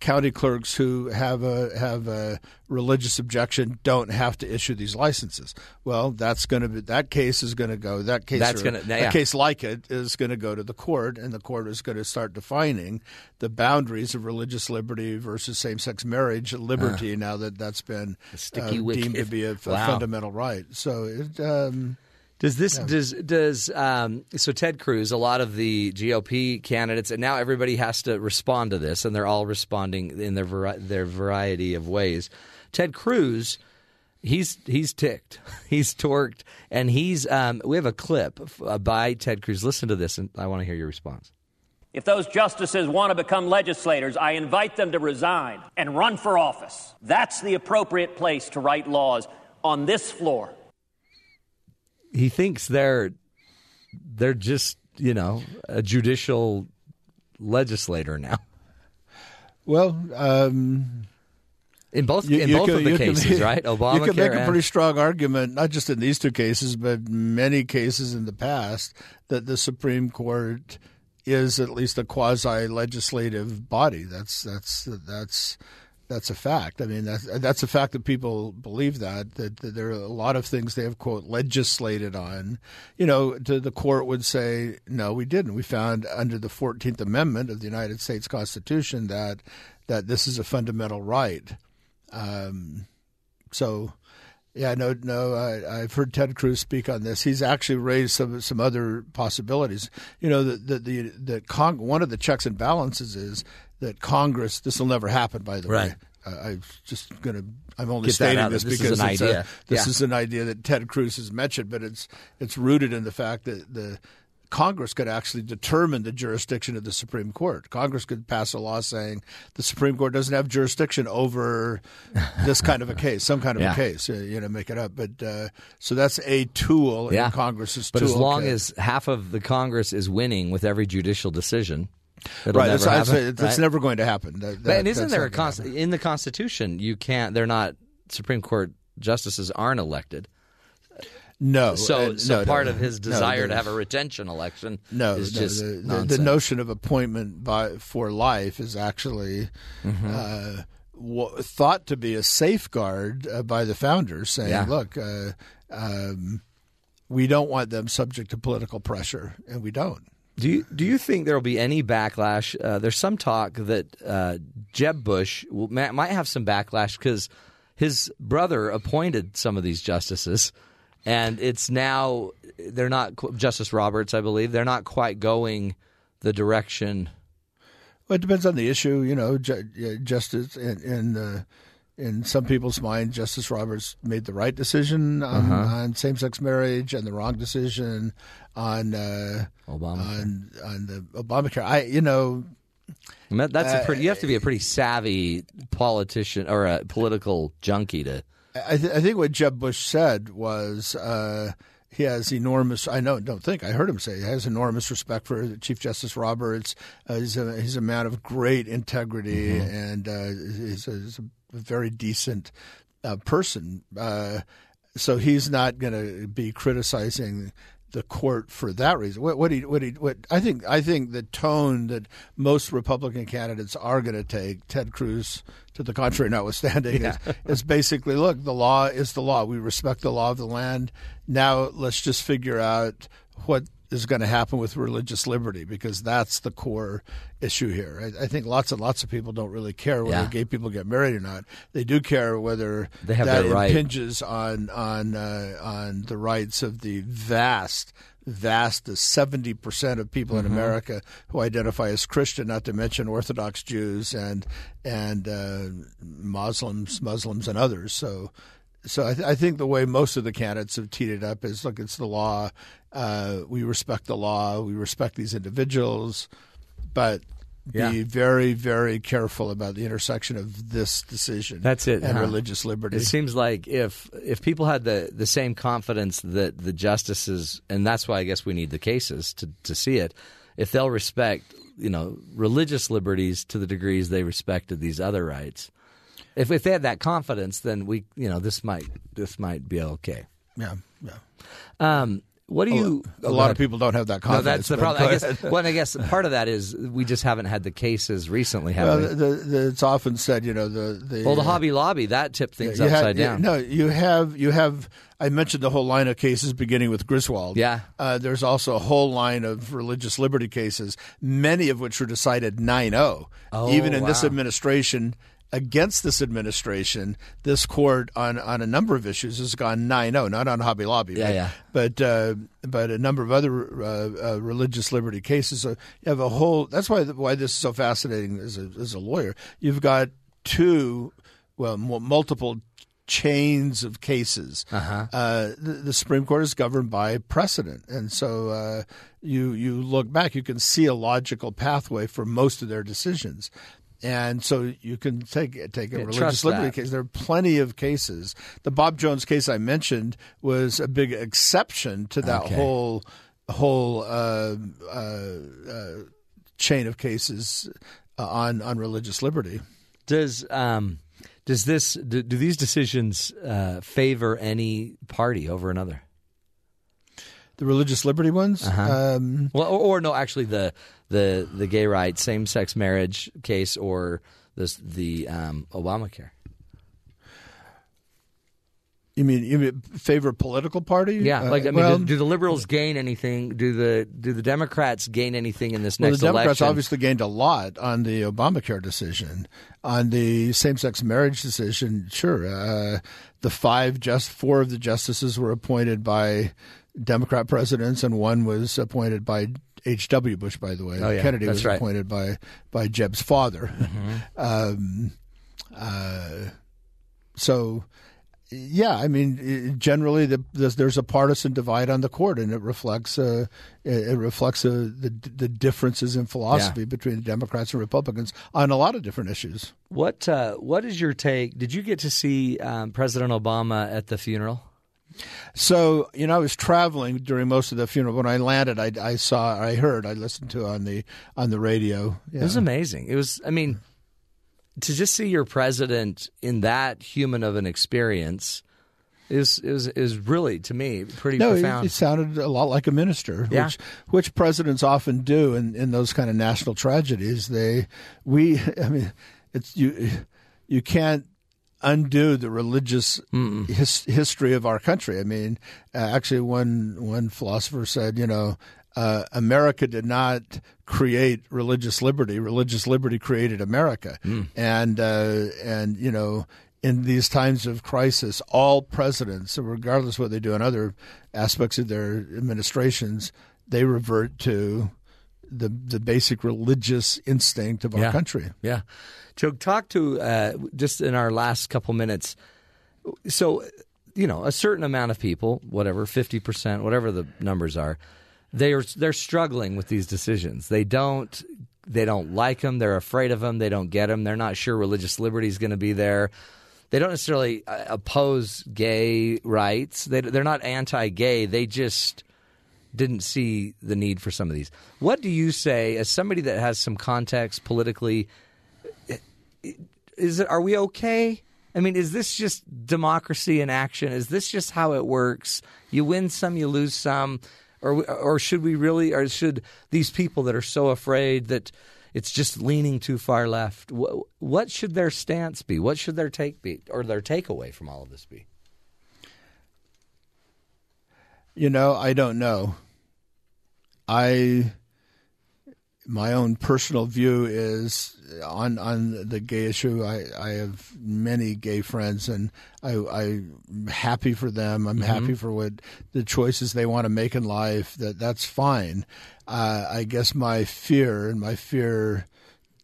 [SPEAKER 6] county clerks who have a have a religious objection don't have to issue these licenses. Well, that's going to be that case is going to go that case
[SPEAKER 3] That's gonna- yeah.
[SPEAKER 6] a case like it is going to go to the court, and the court is going to start defining the boundaries of religious liberty versus same sex marriage liberty. now that that's been
[SPEAKER 3] sticky
[SPEAKER 6] uh, deemed to be a, a
[SPEAKER 3] Wow.
[SPEAKER 6] fundamental right. So it. Um,
[SPEAKER 3] Does this does does um, so Ted Cruz? A lot of the GOP candidates, and now everybody has to respond to this, and they're all responding in their vari- their variety of ways. Ted Cruz, he's he's ticked, he's torqued, and he's. Um, we have a clip uh, by Ted Cruz. Listen to this, and I want to hear your response.
[SPEAKER 7] If those justices want to become legislators, I invite them to resign and run for office. That's the appropriate place to write laws on this floor.
[SPEAKER 3] He thinks they're they're just you know a judicial legislator now.
[SPEAKER 6] well, um,
[SPEAKER 3] In both
[SPEAKER 6] You-
[SPEAKER 3] in
[SPEAKER 6] you
[SPEAKER 3] both
[SPEAKER 6] can-
[SPEAKER 3] of the
[SPEAKER 6] you can-
[SPEAKER 3] cases, right? Obamacare.
[SPEAKER 6] You can make a pretty strong argument, not just in these two cases, but many cases in the past, that the Supreme Court is at least a quasi legislative body. That's that's that's that's a fact. I mean, that's that's a fact that people believe that, that that there are a lot of things they have quote legislated on. You know, to, the court would say, no, we didn't. We found under the Fourteenth Amendment of the United States Constitution that that this is a fundamental right. Um, so. Yeah, no, no. I, I've heard Ted Cruz speak on this. He's actually raised some some other possibilities. You know, the the the, the Cong- one of the checks and balances is that Congress. This will never happen, by the
[SPEAKER 3] Right.
[SPEAKER 6] way. Uh, I'm just going to. I'm only
[SPEAKER 3] Get
[SPEAKER 6] stating this
[SPEAKER 3] this is
[SPEAKER 6] because
[SPEAKER 3] idea.
[SPEAKER 6] A, this
[SPEAKER 3] Yeah.
[SPEAKER 6] is an idea that Ted Cruz has mentioned, but it's it's rooted in the fact that the Congress could actually determine the jurisdiction of the Supreme Court. Congress could pass a law saying the Supreme Court doesn't have jurisdiction over this kind of a case, some kind of
[SPEAKER 3] Yeah.
[SPEAKER 6] a case. uh, You know, make it up. But uh, so that's a tool
[SPEAKER 3] Yeah.
[SPEAKER 6] in Congress's
[SPEAKER 3] But as
[SPEAKER 6] toolkit.
[SPEAKER 3] long as half of the Congress is winning with every judicial decision, it'll
[SPEAKER 6] right,
[SPEAKER 3] never
[SPEAKER 6] that's,
[SPEAKER 3] happen.
[SPEAKER 6] that's, that's
[SPEAKER 3] right?
[SPEAKER 6] never going to happen. That,
[SPEAKER 3] But-
[SPEAKER 6] that-
[SPEAKER 3] and isn't there a const- in the Constitution? You can't. They're not Supreme Court justices aren't elected.
[SPEAKER 6] No.
[SPEAKER 3] So,
[SPEAKER 6] uh,
[SPEAKER 3] so
[SPEAKER 6] no,
[SPEAKER 3] part
[SPEAKER 6] no,
[SPEAKER 3] of his
[SPEAKER 6] no,
[SPEAKER 3] desire to have a retention election
[SPEAKER 6] No,
[SPEAKER 3] is
[SPEAKER 6] no,
[SPEAKER 3] just
[SPEAKER 6] the, the, notion of appointment by for life is actually
[SPEAKER 3] Mm-hmm.
[SPEAKER 6] uh, w- thought to be a safeguard uh, by the founders, saying,
[SPEAKER 3] Yeah.
[SPEAKER 6] "Look, uh, um, we don't want them subject to political pressure, and we don't."
[SPEAKER 3] Do you do you think there will be any backlash? Uh, there's some talk that uh, Jeb Bush will, might have some backlash because his brother appointed some of these justices, and it's now they're not Justice Roberts, I believe, they're not quite going the direction.
[SPEAKER 6] Well, it depends on the issue, you know. Ju- uh, justice and, in, uh, in some people's mind, Justice Roberts made the right decision on,
[SPEAKER 3] Uh-huh.
[SPEAKER 6] on same-sex marriage and the wrong decision on uh, on on the Obamacare. I, you know,
[SPEAKER 3] that's
[SPEAKER 6] Uh,
[SPEAKER 3] a pretty. You have to be a pretty savvy politician or a political junkie to.
[SPEAKER 6] I, th- I think what Jeb Bush said was uh, he has enormous. I know, don't think I heard him say he has enormous respect for Chief Justice Roberts. Uh, he's a he's a man of great integrity and uh, he's, a, he's a very decent uh, person. Uh, so he's not going to be criticizing the court for that reason. What, what he, what he, what I think, I think the tone that most Republican candidates are going to take, Ted Cruz, to the contrary notwithstanding, is, is basically, look, the law is the law. We respect the law of the land. Now let's just figure out what is going to happen with religious liberty because that's the core issue here. I, I think lots and lots of people don't really care whether
[SPEAKER 3] Yeah.
[SPEAKER 6] gay people get married or not. They do care whether
[SPEAKER 3] They have
[SPEAKER 6] that
[SPEAKER 3] right.
[SPEAKER 6] impinges on on uh, on the rights of the vast vast seventy percent of people
[SPEAKER 3] Mm-hmm.
[SPEAKER 6] in America who identify as Christian, not to mention Orthodox Jews and and uh, Muslims, Muslims and others. So. So I, th- I think the way most of the candidates have teed it up is, look, it's the law. Uh, we respect the law. We respect these individuals, but
[SPEAKER 3] Yeah.
[SPEAKER 6] be very, very careful about the intersection of this decision.
[SPEAKER 3] That's it,
[SPEAKER 6] and
[SPEAKER 3] huh?
[SPEAKER 6] religious liberty.
[SPEAKER 3] It seems like if if people had the, the same confidence that the justices, and that's why I guess we need the cases to, to see it, if they'll respect, you know, religious liberties to the degrees they respected these other rights, if if they had that confidence, then we, you know, this might this might be okay.
[SPEAKER 6] yeah, yeah.
[SPEAKER 3] Um, what do you?
[SPEAKER 6] a lot of people don't have that
[SPEAKER 3] No,
[SPEAKER 6] confidence.
[SPEAKER 3] that's the problem. I guess. Well, I guess part of that is we just haven't had the cases recently, have
[SPEAKER 6] Well,
[SPEAKER 3] we?
[SPEAKER 6] the, the, it's often said, you know, the the
[SPEAKER 3] well, the Hobby Lobby that tipped things upside
[SPEAKER 6] have, you-
[SPEAKER 3] down.
[SPEAKER 6] no, you have you have. I mentioned the whole line of cases beginning with Griswold.
[SPEAKER 3] Yeah.
[SPEAKER 6] Uh, there's also a whole line of religious liberty cases, many of which were decided 9-0.
[SPEAKER 3] Oh,
[SPEAKER 6] Even in this administration, against this administration, this court on, on a number of issues has gone 9-0, not on Hobby Lobby,
[SPEAKER 3] Yeah,
[SPEAKER 6] but,
[SPEAKER 3] yeah.
[SPEAKER 6] but uh, but a number of other uh, uh, religious liberty cases. So you have a whole. That's why why this is so fascinating as a, as a lawyer. You've got two, well, multiple chains of cases. Uh-huh. the, the Supreme Court is governed by precedent, and so uh, you you look back, you can see a logical pathway for most of their decisions. And so you can take take a
[SPEAKER 3] Yeah,
[SPEAKER 6] religious liberty
[SPEAKER 3] that.
[SPEAKER 6] case. There are plenty of cases. The Bob Jones case I mentioned was a big exception to that
[SPEAKER 3] Okay.
[SPEAKER 6] whole whole uh, uh, uh, chain of cases uh, on on religious liberty.
[SPEAKER 3] Does um does this do, do these decisions uh, favor any party over another?
[SPEAKER 6] The religious liberty ones. Um,
[SPEAKER 3] Well, or, or no, actually the the the gay rights, same sex marriage case, or this the um, Obamacare.
[SPEAKER 6] You mean you mean favor political party?
[SPEAKER 3] Yeah,
[SPEAKER 6] Uh,
[SPEAKER 3] like I mean,
[SPEAKER 6] well,
[SPEAKER 3] do, do the liberals gain anything? Do the do the Democrats gain anything in this
[SPEAKER 6] well,
[SPEAKER 3] next election?
[SPEAKER 6] the Democrats
[SPEAKER 3] election?
[SPEAKER 6] obviously gained a lot on the Obamacare decision, on the same-sex marriage decision. Sure, uh, the five just four of the justices were appointed by Democrat presidents, and one was appointed by H. W. Bush. By the way,
[SPEAKER 3] Oh, yeah,
[SPEAKER 6] Kennedy
[SPEAKER 3] that's
[SPEAKER 6] was
[SPEAKER 3] right. Mm-hmm.
[SPEAKER 6] appointed by by Jeb's father. um, uh, so. Yeah, I mean, generally, the, there's, there's a partisan divide on the court, and it reflects uh, it, reflects uh, the the differences in philosophy between the Democrats and Republicans on a lot of different issues.
[SPEAKER 3] What uh, what is your take? Did you get to see um, President Obama at the funeral?
[SPEAKER 6] So, you know, I was traveling during most of the funeral. When I landed, I, I saw, I heard, I listened to on the on the radio.
[SPEAKER 3] It was amazing. It was. I mean, to just see your president in that human of an experience is is is really to me pretty
[SPEAKER 6] No, it,
[SPEAKER 3] profound.
[SPEAKER 6] it sounded a lot like a minister,
[SPEAKER 3] Yeah.
[SPEAKER 6] which which presidents often do in, in those kind of national tragedies. They we I mean it's you you can't undo the religious his, history of our country. I mean, uh, actually, one one philosopher said, you know. Uh, America did not create religious liberty. Religious liberty created America, and uh, and you know in these times of crisis, all presidents, regardless of what they do in other aspects of their administrations, they revert to the the basic religious instinct of our
[SPEAKER 3] Yeah.
[SPEAKER 6] country.
[SPEAKER 3] Yeah. Joe, talk to uh, just in our last couple minutes. So, you know, a certain amount of people, whatever, 50%, whatever the numbers are, they are they're struggling with these decisions. They don't they don't like them, they're afraid of them, they don't get them, they're not sure religious liberty is going to be there. They don't necessarily uh, oppose gay rights. They they're not anti-gay. They just didn't see the need for some of these. What do you say as somebody that has some context politically is it are we okay? I mean, is this just democracy in action? Is this just how it works? You win some, you lose some, or or should we really, or should these people that are so afraid that it's just leaning too far left? What, what should their stance be? What should their take be, or their takeaway from all of this be?
[SPEAKER 6] You know, I don't know. I my own personal view is on on the gay issue. I, I have many gay friends, and I, I'm happy for them. I'm happy for what the choices they want to make in life. That that's fine. Uh, I guess my fear and my fear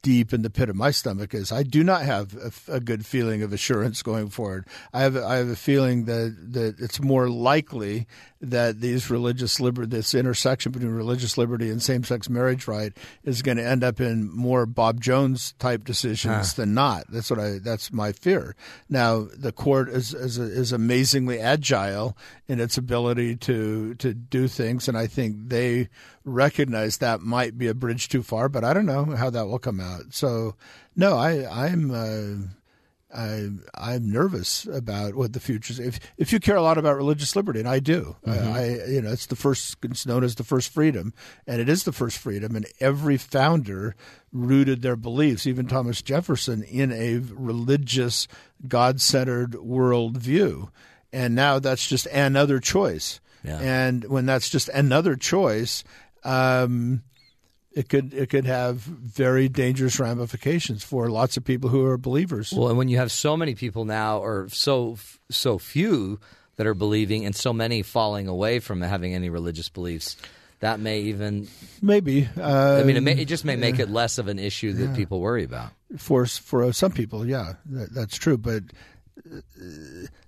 [SPEAKER 6] deep in the pit of my stomach is I do not have a, a good feeling of assurance going forward. I have I have a feeling that that it's more likely that these religious liberty, this intersection between religious liberty and same sex marriage right, is going to end up in more Bob Jones type decisions ah. than not. That's what I. That's my fear. Now the court is is, is amazingly agile in its ability to to do things, and I think they recognize that might be a bridge too far. But I don't know how that will come out. So no, I I'm. Uh, I, I'm nervous about what the future is. If if you care a lot about religious liberty, and I do, I, I you know it's the first. It's known as the first freedom, and it is the first freedom. And every founder rooted their beliefs, even Thomas Jefferson, in a religious, God-centered worldview. And now that's just another choice.
[SPEAKER 3] Yeah.
[SPEAKER 6] And when that's just another choice, um, it could it could have very dangerous ramifications for lots of people who are believers.
[SPEAKER 3] Well, and when you have so many people now, or so so few that are believing, and so many falling away from having any religious beliefs, that may even
[SPEAKER 6] Maybe. Uh,
[SPEAKER 3] I mean, it, may, it just may make it less of an issue that people worry about.
[SPEAKER 6] for for some people, yeah, that, that's true. But uh,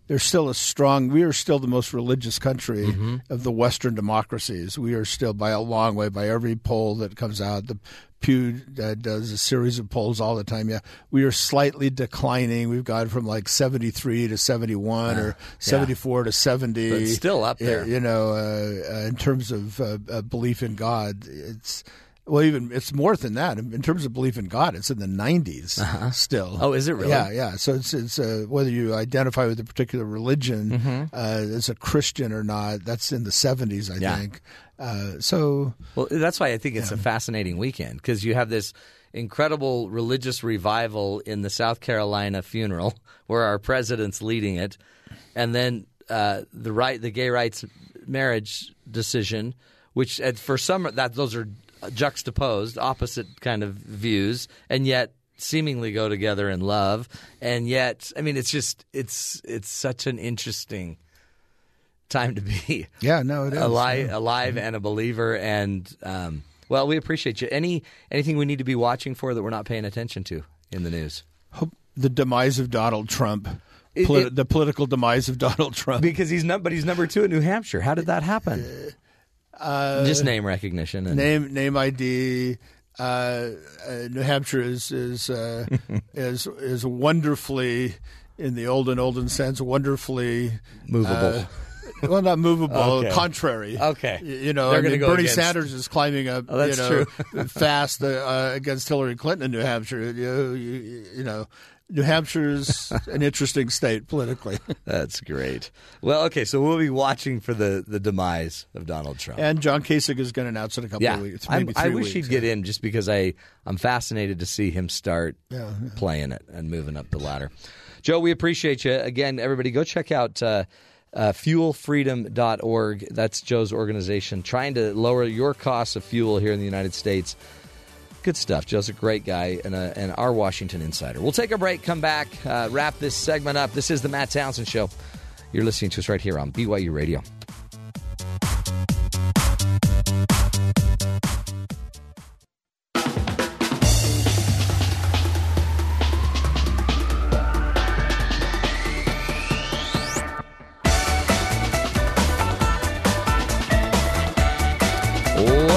[SPEAKER 6] there's still a strong. We are still the most religious country
[SPEAKER 3] Mm-hmm.
[SPEAKER 6] of the Western democracies. We are still by a long way by every poll that comes out. The Pew uh, does a series of polls all the time. Yeah, we are slightly declining. We've gone from like 73 to 71 or 74 to 70.
[SPEAKER 3] But still up there.
[SPEAKER 6] You know, uh, uh, in terms of uh, uh, belief in God, it's. Well, even it's more than that. In terms of belief in God, it's in the 90s still.
[SPEAKER 3] Oh, is it really?
[SPEAKER 6] Yeah, yeah. So it's it's uh, whether you identify with a particular religion
[SPEAKER 3] Mm-hmm.
[SPEAKER 6] uh, as a Christian or not. That's in the 70s, I
[SPEAKER 3] Yeah.
[SPEAKER 6] think. Uh, so
[SPEAKER 3] Well, that's why I think it's a fascinating weekend because you have this incredible religious revival in the South Carolina funeral where our president's leading it, and then uh, the right, the gay rights marriage decision, which for some that those are juxtaposed, opposite kind of views, and yet seemingly go together in love, and yet I mean it's just it's it's such an interesting time to be
[SPEAKER 6] yeah, no, it is
[SPEAKER 3] alive,
[SPEAKER 6] Yeah.
[SPEAKER 3] alive and a believer. And um, well, we appreciate you. Any anything we need to be watching for that we're not paying attention to in the news?
[SPEAKER 6] The demise of Donald Trump,
[SPEAKER 3] It-
[SPEAKER 6] Polit-
[SPEAKER 3] it-
[SPEAKER 6] the political demise of Donald Trump.
[SPEAKER 3] Because he's num- but he's number two in New Hampshire. How did that happen?
[SPEAKER 6] Uh,
[SPEAKER 3] Just name recognition. And,
[SPEAKER 6] name name ID. Uh, uh, New Hampshire is is uh, is is wonderfully, in the olden olden sense, wonderfully
[SPEAKER 3] Movable.
[SPEAKER 6] uh, well, not movable.
[SPEAKER 3] Okay.
[SPEAKER 6] Contrary.
[SPEAKER 3] Okay.
[SPEAKER 6] You know,
[SPEAKER 3] They're
[SPEAKER 6] I mean,
[SPEAKER 3] go
[SPEAKER 6] Bernie
[SPEAKER 3] against-
[SPEAKER 6] Sanders is climbing up.
[SPEAKER 3] Oh,
[SPEAKER 6] you know, fast uh, against Hillary Clinton in New Hampshire. You, you, you know, New Hampshire's an interesting state politically.
[SPEAKER 3] That's great. Well, okay, so we'll be watching for the, the demise of Donald Trump.
[SPEAKER 6] and John Kasich is going to announce in a couple
[SPEAKER 3] yeah,
[SPEAKER 6] of weeks. Maybe
[SPEAKER 3] I wish
[SPEAKER 6] weeks,
[SPEAKER 3] he'd get in just because I I'm fascinated to see him start
[SPEAKER 6] Yeah, yeah.
[SPEAKER 3] playing it and moving up the ladder. Joe, we appreciate you again. Everybody, go check out uh, uh, fuelfreedom.org. That's Joe's organization trying to lower your costs of fuel here in the United States. Good stuff. Joe's a great guy and, a, and our Washington insider. We'll take a break, come back, uh, wrap this segment up. This is the Matt Townsend Show. You're listening to us right here on BYU Radio.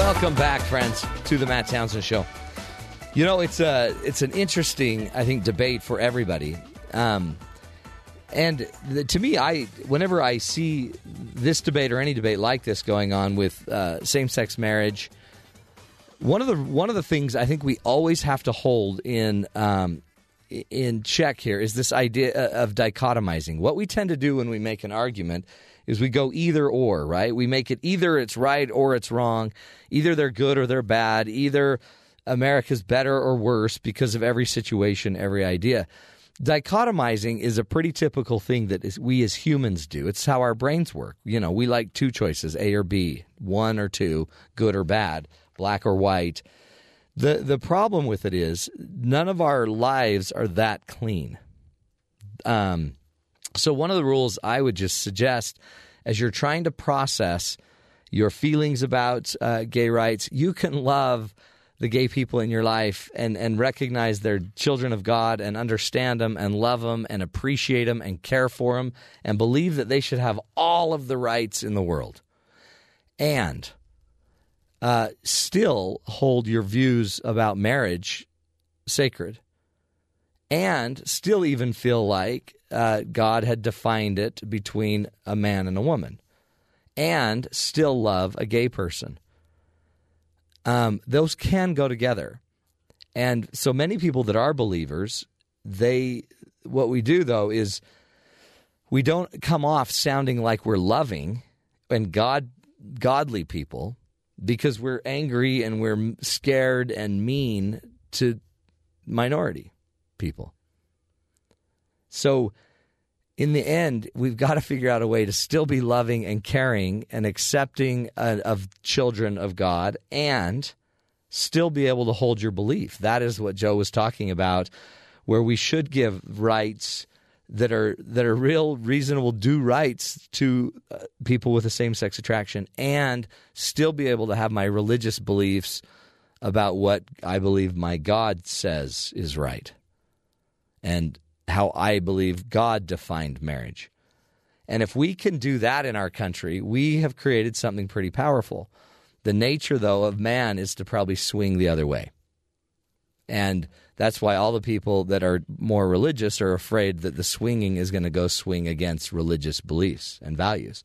[SPEAKER 3] Welcome back, friends, to the Matt Townsend Show. You know, it's a it's an interesting, I think, debate for everybody. Um, and the, to me, I whenever I see this debate or any debate like this going on with uh, same sex marriage, one of the one of the things I think we always have to hold in um, in check here is this idea uh, of dichotomizing. What we tend to do when we make an argument is we go either or, right? We make it either it's right or it's wrong. Either they're good or they're bad. Either America's better or worse because of every situation, every idea. Dichotomizing is a pretty typical thing that is, we as humans do. It's how our brains work. You know, we like two choices, A or B, one or two, good or bad, black or white. The the problem with it is none of our lives are that clean. Um, so one of the rules I would just suggest as you're trying to process your feelings about uh, gay rights, you can love the gay people in your life and, and recognize they're children of God and understand them and love them and appreciate them and care for them and believe that they should have all of the rights in the world. And uh, still hold your views about marriage sacred and still even feel like uh, God had defined it between a man and a woman, and still love a gay person. Um, those can go together, and so many people that are believers, they what we do though is we don't come off sounding like we're loving and God godly people because we're angry and we're scared and mean to minority people. So, in the end, we've got to figure out a way to still be loving and caring and accepting of children of God and still be able to hold your belief. That is what Joe was talking about, where we should give rights that are that are real, reasonable, due rights to uh, people with the same sex attraction, and still be able to have my religious beliefs about what I believe my God says is right, and how I believe God defined marriage. And if we can do that in our country, we have created something pretty powerful. The nature, though, of man is to probably swing the other way. And that's why all the people that are more religious are afraid that the swinging is going to go swing against religious beliefs and values.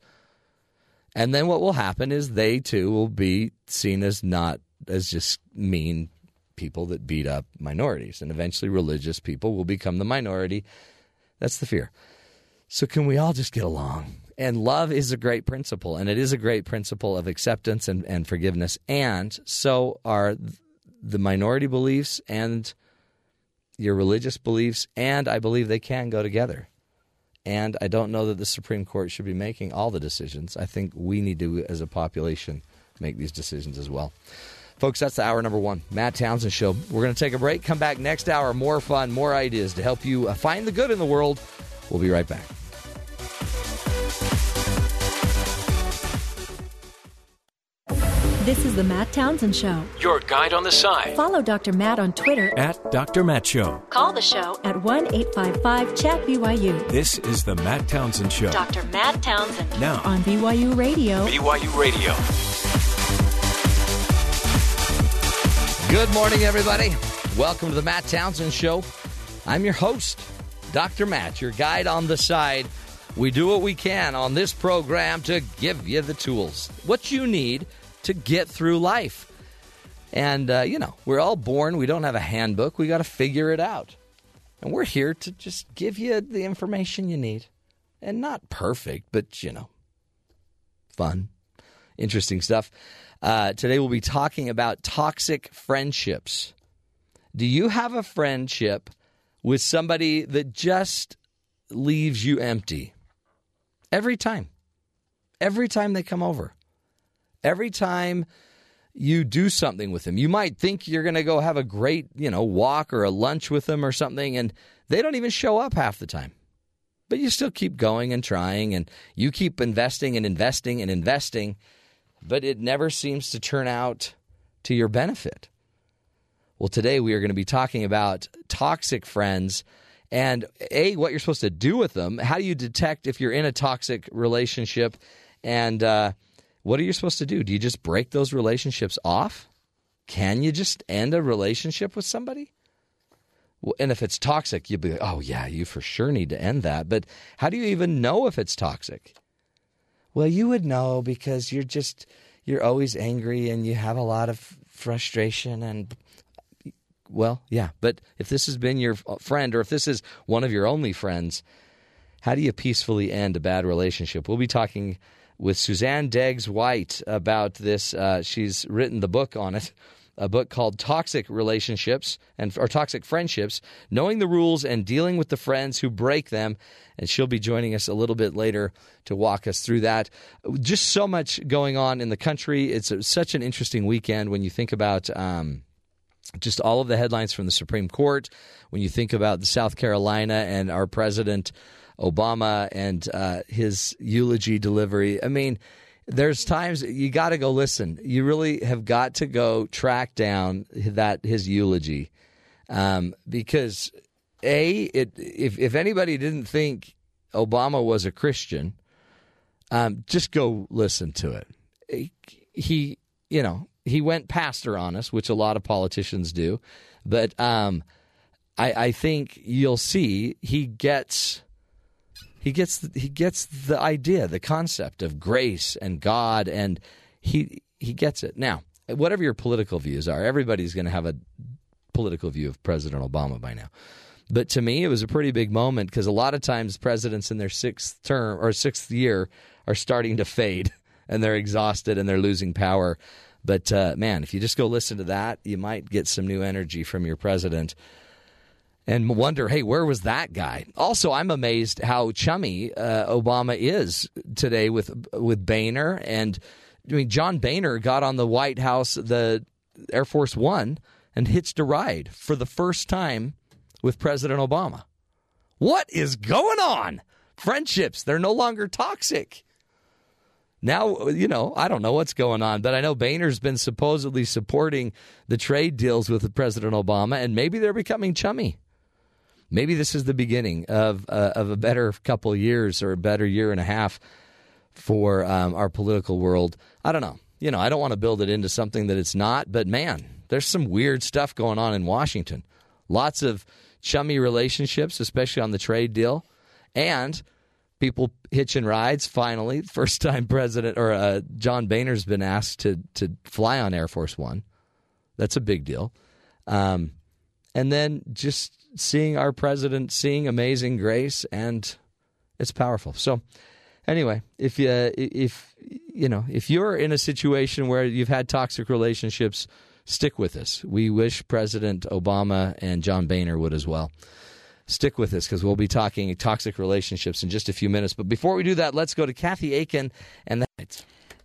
[SPEAKER 3] And then what will happen is they too will be seen as not as just mean people that beat up minorities. And eventually religious people will become the minority. That's the fear. So can we all just get along And love is a great principle, and it is a great principle of acceptance and, and forgiveness. And so are the minority beliefs and your religious beliefs, and I believe they can go together. And I don't know that the Supreme Court should be making all the decisions. I think we need to, as a population, make these decisions as well. Folks, that's the hour number one, Matt Townsend Show. We're going to take a break, come back next hour, more fun, more ideas to help you uh, find the good in the world. We'll be right back.
[SPEAKER 1] This is the Matt Townsend Show.
[SPEAKER 2] Your guide on the side.
[SPEAKER 1] Follow Dr. Matt on Twitter.
[SPEAKER 2] At Dr. Matt Show.
[SPEAKER 1] Call the show at 1 855 Chat BYU.
[SPEAKER 2] This is the Matt Townsend Show.
[SPEAKER 1] Dr. Matt Townsend.
[SPEAKER 2] Now.
[SPEAKER 1] On BYU Radio.
[SPEAKER 2] BYU Radio.
[SPEAKER 3] Good morning, everybody. Welcome to the Matt Townsend Show. I'm your host, Dr. Matt, your guide on the side. We do what we can on this program to give you the tools, what you need to get through life. And, uh, you know, we're all born, we don't have a handbook, we got to figure it out. And we're here to just give you the information you need. And not perfect, but, you know, fun, interesting stuff. Uh, today we'll be talking about toxic friendships. Do you have a friendship with somebody that just leaves you empty? Every time. Every time they come over. Every time you do something with them. You might think you're going to go have a great, you know, walk or a lunch with them or something and they don't even show up half the time. But you still keep going and trying and you keep investing and investing and investing, but it never seems to turn out to your benefit. Well, today we are going to be talking about toxic friends and A, what you're supposed to do with them. How do you detect if you're in a toxic relationship? And uh, what are you supposed to do? Do you just break those relationships off? Can you just end a relationship with somebody? And if it's toxic, you'd be like, oh, yeah, you for sure need to end that. But how do you even know if it's toxic? Well, you would know because you're just, you're always angry and you have a lot of frustration and well, yeah. But if this has been your friend or if this is one of your only friends, how do you peacefully end a bad relationship? We'll be talking with Suzanne Degges-White about this. Uh, she's written the book on it, a book called Toxic Relationships and or Toxic Friendships: Knowing the Rules and Dealing with the Friends Who Break Them. And she'll be joining us a little bit later to walk us through that. Just so much going on in the country. It's a, such an interesting weekend when you think about. Um, just all of the headlines from the Supreme Court. When you think about the South Carolina and our president Obama and uh, his eulogy delivery, I mean, there's times you got to go listen. You really have got to go track down that his eulogy um, because a it if if anybody didn't think Obama was a Christian, um, just go listen to it. He, you know, he went pastor on us, which a lot of politicians do. But um, I, I, think you'll see he gets he gets he gets the idea, the concept of grace and God, and he he gets it. Now, whatever your political views are, everybody's going to have a political view of President Obama by now. But to me, it was a pretty big moment because a lot of times presidents in their sixth term or sixth year are starting to fade and they're exhausted and they're losing power. But uh, man, if you just go listen to that, you might get some new energy from your president and wonder, hey, where was that guy? Also, I'm amazed how chummy uh, Obama is today with with Boehner. And I mean, John Boehner got on the White House, the Air Force One, and hitched a ride for the first time with President Obama. What is going on? Friendships, they're no longer toxic now you know I don't know what's going on, but I know Boehner's been supposedly supporting the trade deals with President Obama, and maybe they're becoming chummy. Maybe this is the beginning of uh, of a better couple years or a better year and a half for um, our political world. I don't know. You know, I don't want to build it into something that it's not, but man, there's some weird stuff going on in Washington. Lots of chummy relationships, especially on the trade deal, and people hitching rides. Finally, first time President or uh, John Boehner's been asked to to fly on Air Force One. That's a big deal. Um, and then just seeing our president, seeing Amazing Grace, and it's powerful. So anyway, if you if you know if you're in a situation where you've had toxic relationships, stick with us. We wish President Obama and John Boehner would as well. Stick with us because we'll be talking toxic relationships in just a few minutes. But before we do that, let's go to Kathy Aiken and.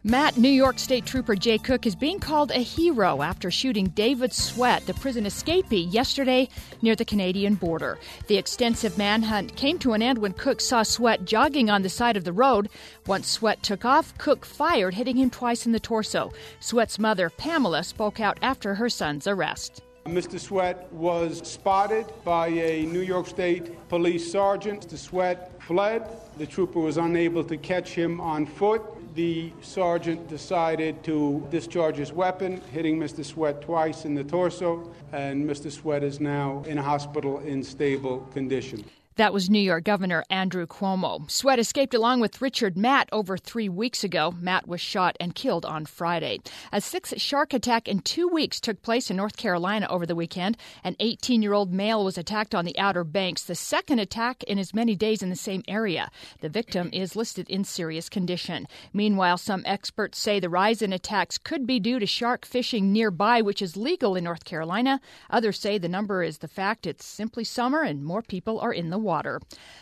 [SPEAKER 4] Matt, New York State Trooper Jay Cook is being called a hero after shooting David Sweat, the prison escapee, yesterday near the Canadian border. The extensive manhunt came to an end when Cook saw Sweat jogging on the side of the road. Once Sweat took off, Cook fired, hitting him twice in the torso. Sweat's mother, Pamela, spoke out after her son's arrest.
[SPEAKER 5] Mr. Sweat was spotted by a New York State police sergeant. Mr. Sweat fled. The trooper was unable to catch him on foot the sergeant decided to discharge his weapon, hitting Mr. Sweat twice in the torso, and Mr. Sweat is now in a hospital in stable condition.
[SPEAKER 4] That was New York Governor Andrew Cuomo. Sweat escaped along with Richard Matt over three weeks ago. Matt was shot and killed on Friday. A sixth shark attack in two weeks took place in North Carolina over the weekend. An 18 year old male was attacked on the Outer Banks, the second attack in as many days in the same area. The victim is listed in serious condition. Meanwhile, some experts say the rise in attacks could be due to shark fishing nearby, which is legal in North Carolina. Others say the number is the fact it's simply summer and more people are in the water.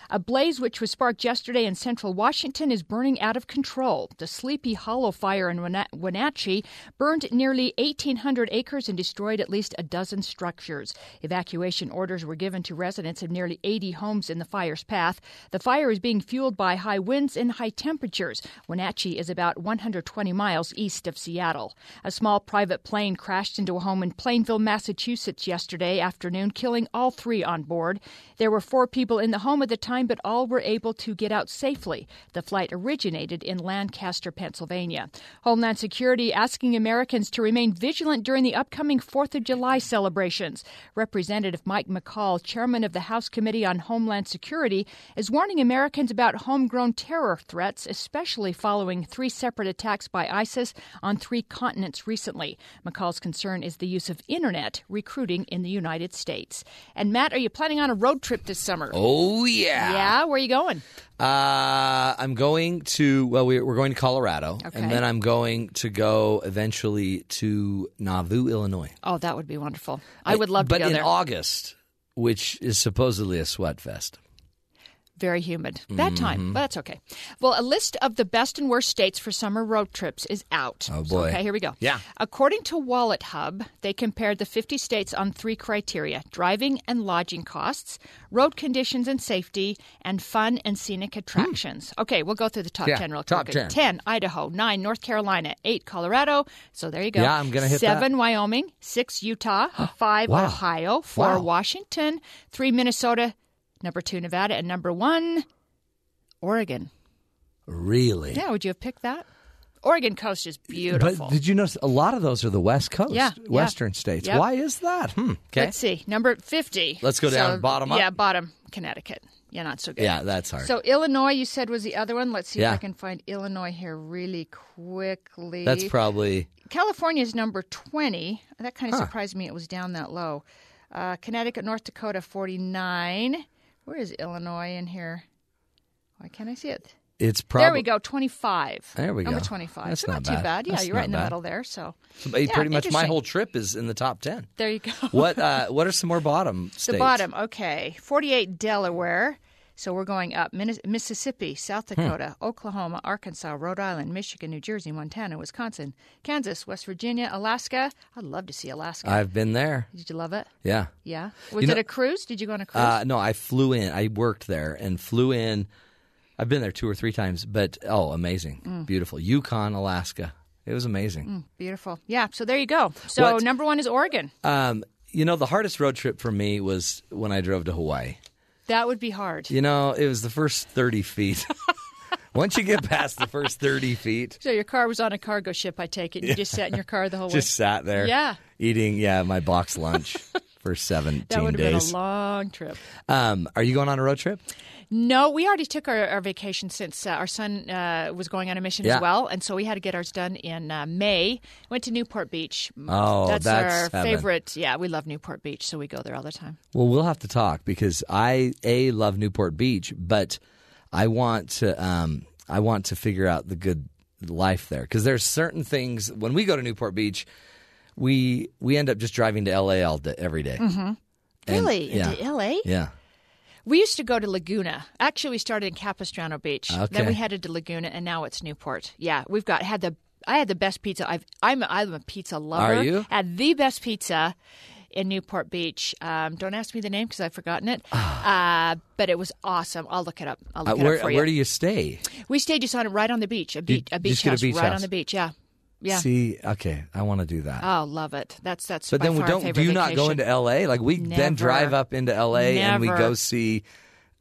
[SPEAKER 4] A blaze which was sparked yesterday in central Washington is burning out of control. The Sleepy Hollow fire in Wenatchee burned nearly 1,800 acres and destroyed at least a dozen structures. Evacuation orders were given to residents of nearly 80 homes in the fire's path. The fire is being fueled by high winds and high temperatures. Wenatchee is about 120 miles east of Seattle. A small private plane crashed into a home in Plainville, Massachusetts yesterday afternoon, killing all three on board. There were four people in the home at the time, but all were able to get out safely. The flight originated in Lancaster, Pennsylvania. Homeland Security asking Americans to remain vigilant during the upcoming 4th of July celebrations. Representative Mike McCaul, chairman of the House Committee on Homeland Security, is warning Americans about homegrown terror threats, especially following three separate attacks by ISIS on three continents recently. McCaul's concern is the use of internet recruiting in the United States. And Matt, are you planning on a road trip this summer?
[SPEAKER 3] Oh, yeah.
[SPEAKER 4] Yeah? Where are you going?
[SPEAKER 3] Uh, I'm going to, well, we, we're going to Colorado.
[SPEAKER 4] Okay.
[SPEAKER 3] And then I'm going to go eventually to Nauvoo, Illinois.
[SPEAKER 4] Oh, that would be wonderful. I would love to go there.
[SPEAKER 3] but
[SPEAKER 4] go
[SPEAKER 3] in
[SPEAKER 4] there.
[SPEAKER 3] August, which is supposedly a sweat fest.
[SPEAKER 4] Very humid. That
[SPEAKER 3] Mm-hmm.
[SPEAKER 4] time, but that's okay. Well, a list of the best and worst states for summer road trips is out.
[SPEAKER 3] Oh, boy.
[SPEAKER 4] okay, here we go.
[SPEAKER 3] Yeah.
[SPEAKER 4] According to WalletHub, they compared the 50 states on three criteria driving and lodging costs, road conditions and safety, and fun and scenic attractions. Okay, we'll go through the top
[SPEAKER 3] Hmm. Yeah,
[SPEAKER 4] 10 real
[SPEAKER 3] top
[SPEAKER 4] quick.
[SPEAKER 3] 10.
[SPEAKER 4] 10, Idaho. 9, North Carolina. 8, Colorado. So there you go.
[SPEAKER 3] Yeah, I'm gonna hit
[SPEAKER 4] 7, Wyoming. 6, Utah. 5,
[SPEAKER 3] Wow.
[SPEAKER 4] Ohio. 4,
[SPEAKER 3] Wow.
[SPEAKER 4] Washington. 3, Minnesota. Number 2, Nevada. And number 1, Oregon.
[SPEAKER 3] Really?
[SPEAKER 4] Yeah, would you have picked that? Oregon coast is beautiful.
[SPEAKER 3] But did you notice a lot of those are the West Coast,
[SPEAKER 4] Yeah, yeah.
[SPEAKER 3] Western states?
[SPEAKER 4] Yep.
[SPEAKER 3] Why is that? Hmm. Okay.
[SPEAKER 4] Let's see. Number 50.
[SPEAKER 3] Let's go down, bottom up.
[SPEAKER 4] Yeah, bottom. Connecticut. Yeah, not so good.
[SPEAKER 3] Yeah, that's hard.
[SPEAKER 4] So Illinois, you said was the other one. Let's see
[SPEAKER 3] Yeah.
[SPEAKER 4] if I can find Illinois here really quickly.
[SPEAKER 3] that's probably
[SPEAKER 4] California is number 20. That kind of
[SPEAKER 3] Huh.
[SPEAKER 4] surprised me it was down that low. Uh, Connecticut, North Dakota, 49. Where is Illinois in here? Why can't I see it?
[SPEAKER 3] it's probably
[SPEAKER 4] there we go, 25.
[SPEAKER 3] There we go.
[SPEAKER 4] Number 25.
[SPEAKER 3] That's
[SPEAKER 4] so
[SPEAKER 3] not
[SPEAKER 4] not, too
[SPEAKER 3] bad.
[SPEAKER 4] bad. Yeah,
[SPEAKER 3] That's
[SPEAKER 4] you're right in the
[SPEAKER 3] bad.
[SPEAKER 4] middle there. So
[SPEAKER 3] pretty
[SPEAKER 4] Yeah,
[SPEAKER 3] much my whole trip is in the top ten.
[SPEAKER 4] there you go.
[SPEAKER 3] What uh, what are some more bottom states?
[SPEAKER 4] The bottom, okay. 48 Delaware. So we're going up Mississippi, South
[SPEAKER 3] Hmm.
[SPEAKER 4] Dakota, Oklahoma, Arkansas, Rhode Island, Michigan, New Jersey, Montana, Wisconsin, Kansas, West Virginia, Alaska. I'd love to see Alaska.
[SPEAKER 3] I've been there.
[SPEAKER 4] Did you love it?
[SPEAKER 3] Yeah.
[SPEAKER 4] Yeah. Was
[SPEAKER 3] You
[SPEAKER 4] it
[SPEAKER 3] know-
[SPEAKER 4] a cruise? Did you go on a cruise?
[SPEAKER 3] Uh, no, I flew in. I worked there and flew in. I've been there two or three times, but oh, amazing,
[SPEAKER 4] Mm.
[SPEAKER 3] beautiful. Yukon, Alaska. It was amazing.
[SPEAKER 4] Beautiful. Yeah. So there you go. So
[SPEAKER 3] What-
[SPEAKER 4] number one is Oregon.
[SPEAKER 3] Um, you know, the hardest road trip for me was when I drove to Hawaii.
[SPEAKER 4] That would be hard.
[SPEAKER 3] You know, it was the first thirty feet. Once you get past the first thirty feet,
[SPEAKER 4] So your car was on a cargo ship, I take it. You just sat in your car the whole
[SPEAKER 3] just
[SPEAKER 4] way.
[SPEAKER 3] sat there,
[SPEAKER 4] Yeah.
[SPEAKER 3] eating yeah my box lunch for seventeen
[SPEAKER 4] That would have
[SPEAKER 3] days.
[SPEAKER 4] been a long trip.
[SPEAKER 3] um, are you going on a road trip?
[SPEAKER 4] No, we already took our, our vacation since uh, our son uh, was going on a mission
[SPEAKER 3] Yeah.
[SPEAKER 4] as well, and so we had to get ours done in uh, May. Went to Newport Beach.
[SPEAKER 3] Oh,
[SPEAKER 4] that's,
[SPEAKER 3] that's
[SPEAKER 4] our
[SPEAKER 3] heaven.
[SPEAKER 4] favorite. Yeah, we love Newport Beach, so we go there all the time.
[SPEAKER 3] Well, we'll have to talk because I a love Newport Beach, but I want to. Um, I want to figure out the good life there because there's certain things when we go to Newport Beach, we we end up just driving to LA all day, every day.
[SPEAKER 4] Mm-hmm. Really?
[SPEAKER 3] yeah.
[SPEAKER 4] Into LA?
[SPEAKER 3] Yeah.
[SPEAKER 4] We used to go to Laguna. Actually, we started in Capistrano Beach.
[SPEAKER 3] Okay.
[SPEAKER 4] Then we headed to Laguna, and now it's Newport. Yeah, we've got had the. I had the best pizza. I've. I'm. I'm a pizza lover.
[SPEAKER 3] Are you?
[SPEAKER 4] Had the best pizza in Newport Beach. Um, don't ask me the name because I've forgotten it. uh, but it was awesome. I'll look it up. I'll
[SPEAKER 3] Uh,
[SPEAKER 4] look it
[SPEAKER 3] where
[SPEAKER 4] up for you.
[SPEAKER 3] where do you stay?
[SPEAKER 4] we stayed just on it right on the beach. A beach. A beach
[SPEAKER 3] get a
[SPEAKER 4] house
[SPEAKER 3] beach
[SPEAKER 4] right
[SPEAKER 3] house.
[SPEAKER 4] on the beach. Yeah. Yeah.
[SPEAKER 3] See, okay, I want to do that.
[SPEAKER 4] Oh, love it. That's that's.
[SPEAKER 3] but then we don't. Do you not go into LA? Like we then drive up into LA and we go see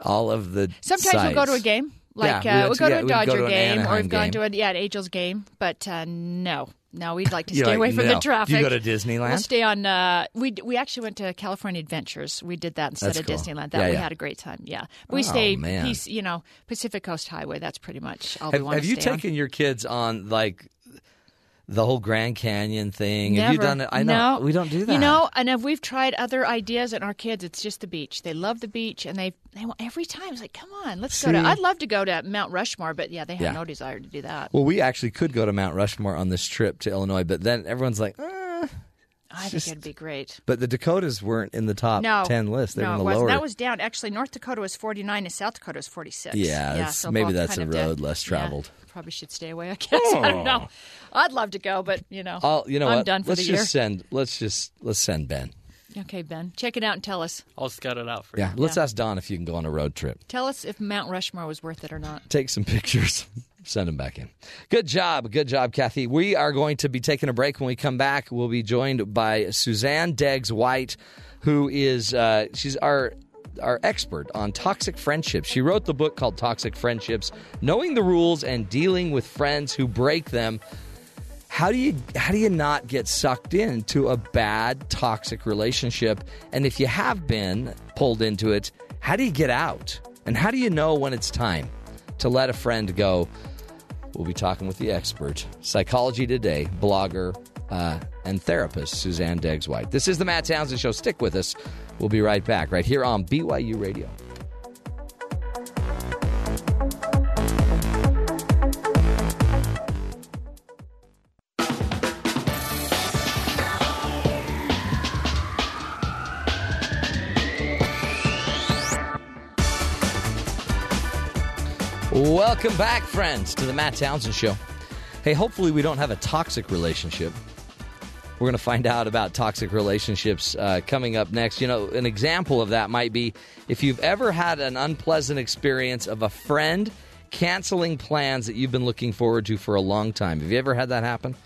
[SPEAKER 3] all of the.
[SPEAKER 4] Sometimes we'll go to a game. Like
[SPEAKER 3] Yeah, we
[SPEAKER 4] uh,
[SPEAKER 3] went
[SPEAKER 4] we'll go
[SPEAKER 3] yeah,
[SPEAKER 4] to a
[SPEAKER 3] go
[SPEAKER 4] Dodger game, or we've gone to a yeah an Angels game. But uh, no, no, we'd like to stay
[SPEAKER 3] like,
[SPEAKER 4] away from
[SPEAKER 3] no.
[SPEAKER 4] the traffic.
[SPEAKER 3] Do you go to Disneyland?
[SPEAKER 4] We'll stay on. Uh, we we actually went to California Adventures. We did that instead
[SPEAKER 3] That's
[SPEAKER 4] of
[SPEAKER 3] cool.
[SPEAKER 4] Disneyland. That
[SPEAKER 3] Yeah,
[SPEAKER 4] we
[SPEAKER 3] yeah.
[SPEAKER 4] had a great time. Yeah, we
[SPEAKER 3] Oh,
[SPEAKER 4] stay
[SPEAKER 3] man.
[SPEAKER 4] piece, you know Pacific Coast Highway. That's pretty much all we
[SPEAKER 3] Have,
[SPEAKER 4] want
[SPEAKER 3] have
[SPEAKER 4] to
[SPEAKER 3] you
[SPEAKER 4] stay on.
[SPEAKER 3] taken your kids on like the whole Grand Canyon thing? Have you done it? I know
[SPEAKER 4] No.
[SPEAKER 3] we don't do that.
[SPEAKER 4] You know, and if we've tried other ideas, and our kids, it's just the beach. They love the beach, and they they want every time. It's like, come on, let's go to. I'd love to go to Mount Rushmore, but yeah, they have
[SPEAKER 3] Yeah.
[SPEAKER 4] no desire to do that.
[SPEAKER 3] Well, we actually could go to Mount Rushmore on this trip to Illinois, but then everyone's like, eh.
[SPEAKER 4] I think it'd be great.
[SPEAKER 3] but the Dakotas weren't in the top
[SPEAKER 4] No,
[SPEAKER 3] ten list. They're
[SPEAKER 4] no,
[SPEAKER 3] in the
[SPEAKER 4] wasn't.
[SPEAKER 3] lower.
[SPEAKER 4] That was down. Actually, North Dakota was forty nine, and South Dakota was forty six.
[SPEAKER 3] Yeah, that's-
[SPEAKER 4] so
[SPEAKER 3] maybe that's a road
[SPEAKER 4] did-
[SPEAKER 3] less
[SPEAKER 4] yeah,
[SPEAKER 3] traveled.
[SPEAKER 4] probably should stay away. I guess I don't know. Oh. I'd love to go, but you know,
[SPEAKER 3] I'll, you know
[SPEAKER 4] I'm
[SPEAKER 3] what?
[SPEAKER 4] done for
[SPEAKER 3] let's
[SPEAKER 4] the
[SPEAKER 3] just
[SPEAKER 4] year.
[SPEAKER 3] send. Let's just let's send Ben.
[SPEAKER 4] Okay, Ben, check it out and tell us.
[SPEAKER 8] I'll scout it out for
[SPEAKER 3] Yeah,
[SPEAKER 8] you.
[SPEAKER 3] Yeah, let's ask Don if you can go on a road trip.
[SPEAKER 4] Tell us if Mount Rushmore was worth it or not.
[SPEAKER 3] take some pictures, send them back in. Good job. Good job, Kathy. We are going to be taking a break. When we come back, we'll be joined by Suzanne Degges-White, who is uh, she's our our expert on toxic friendships. She wrote the book called Toxic Friendships: Knowing the Rules and Dealing with Friends Who Break Them. How do you how do you not get sucked into a bad toxic relationship? And if you have been pulled into it, how do you get out? And how do you know when it's time to let a friend go? We'll be talking with the expert, Psychology Today blogger uh, and therapist Suzanne Degges-White. This is the Matt Townsend Show. Stick with us. We'll be right back right here on BYU Radio. Welcome back, friends, to the Matt Townsend Show. Hey, hopefully, we don't have a toxic relationship. We're going to find out about toxic relationships uh, coming up next. You know, an example of that might be if you've ever had an unpleasant experience of a friend canceling plans that you've been looking forward to for a long time. Have you ever had that happen?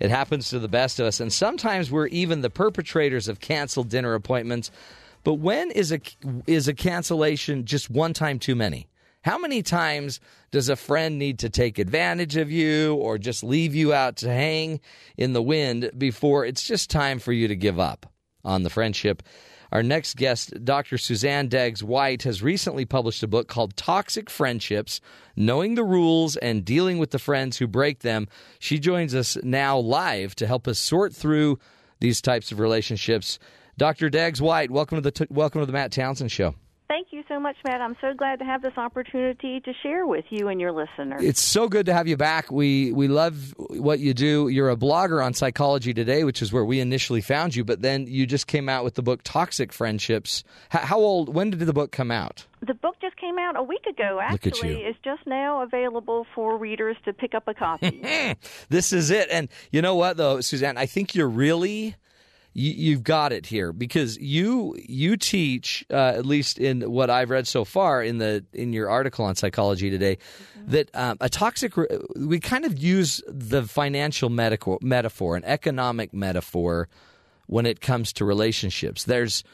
[SPEAKER 3] It happens to the best of us, and sometimes we're even the perpetrators of canceled dinner appointments. But when is a is a cancellation just one time too many? How many times does a friend need to take advantage of you or just leave you out to hang in the wind before it's just time for you to give up on the friendship? Our next guest, Dr. Suzanne Degges-White, has recently published a book called Toxic Friendships Knowing the Rules and Dealing with the Friends Who Break Them. She joins us now live to help us sort through these types of relationships. Dr. Degges-White, welcome to the welcome to the Matt Townsend Show.
[SPEAKER 9] Thank you so much, Matt. I'm so glad to have this opportunity to share with you and your listeners.
[SPEAKER 3] It's so good to have you back. We we love what you do. You're a blogger on Psychology Today, which is where we initially found you. But then you just came out with the book Toxic Friendships. How, how old? When did the book come out?
[SPEAKER 9] the book just came out a week ago. Actually, it's just now available for readers to pick up a copy.
[SPEAKER 3] This is it. And you know what, though, Suzanne? I think you're really you, you've got it here because you you teach uh, at least in what I've read so far in the in your article on Psychology Today that um, a toxic re- we kind of use the financial metaphor, metaphor an economic metaphor when it comes to relationships. There's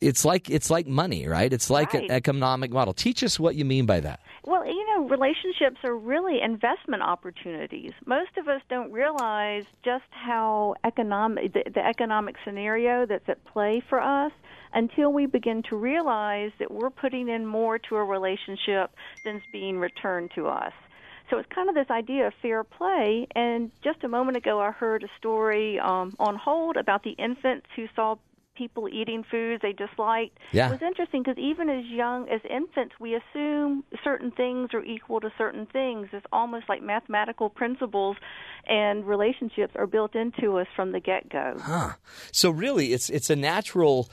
[SPEAKER 3] it's like it's like money, right? It's like an economic model. Teach us what you mean by that.
[SPEAKER 9] Well, you know, relationships are really investment opportunities. Most of us don't realize just how economic the, the economic scenario that's at play for us until we begin to realize that we're putting in more to a relationship than's being returned to us. So it's kind of this idea of fair play. And just a moment ago, I heard a story um, on hold about the infants who saw people eating foods they disliked.
[SPEAKER 3] Yeah.
[SPEAKER 9] It was interesting because even as young as infants, we assume certain things are equal to certain things. It's almost like mathematical principles and relationships are built into us from the get go.
[SPEAKER 3] Huh. So really, it's it's a natural.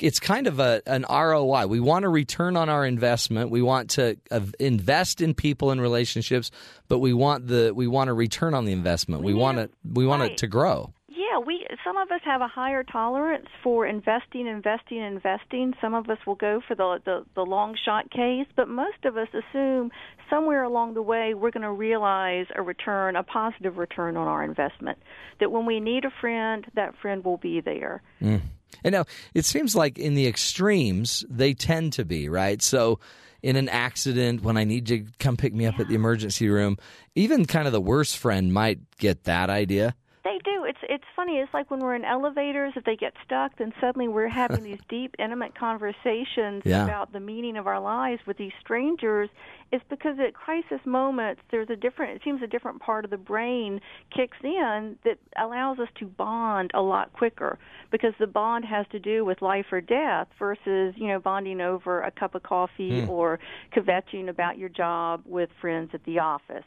[SPEAKER 3] It's kind of a an ROI. We want a return on our investment. We want to uh, invest in people and relationships, but we want the we want a return on the investment. We, want it we want
[SPEAKER 9] right.
[SPEAKER 3] it to grow.
[SPEAKER 9] Yeah, we some of us have a higher tolerance for investing, investing, investing. Some of us will go for the the, the long shot case, but most of us assume somewhere along the way we're going to realize a return, a positive return on our investment. That when we need a friend, that friend will be there. Mm.
[SPEAKER 3] And now it seems like in the extremes they tend to be right. So in an accident, when I need you to come pick me up at the emergency room, even kind of the worst friend might get that idea.
[SPEAKER 9] They do. It's it's funny. It's like when we're in elevators, if they get stuck, then suddenly we're having these deep, intimate conversations
[SPEAKER 3] Yeah.
[SPEAKER 9] about the meaning of our lives with these strangers. It's because at crisis moments, there's a different. It seems a different part of the brain kicks in that allows us to bond a lot quicker because the bond has to do with life or death versus you know bonding over a cup of coffee hmm. or kvetching about your job with friends at the office.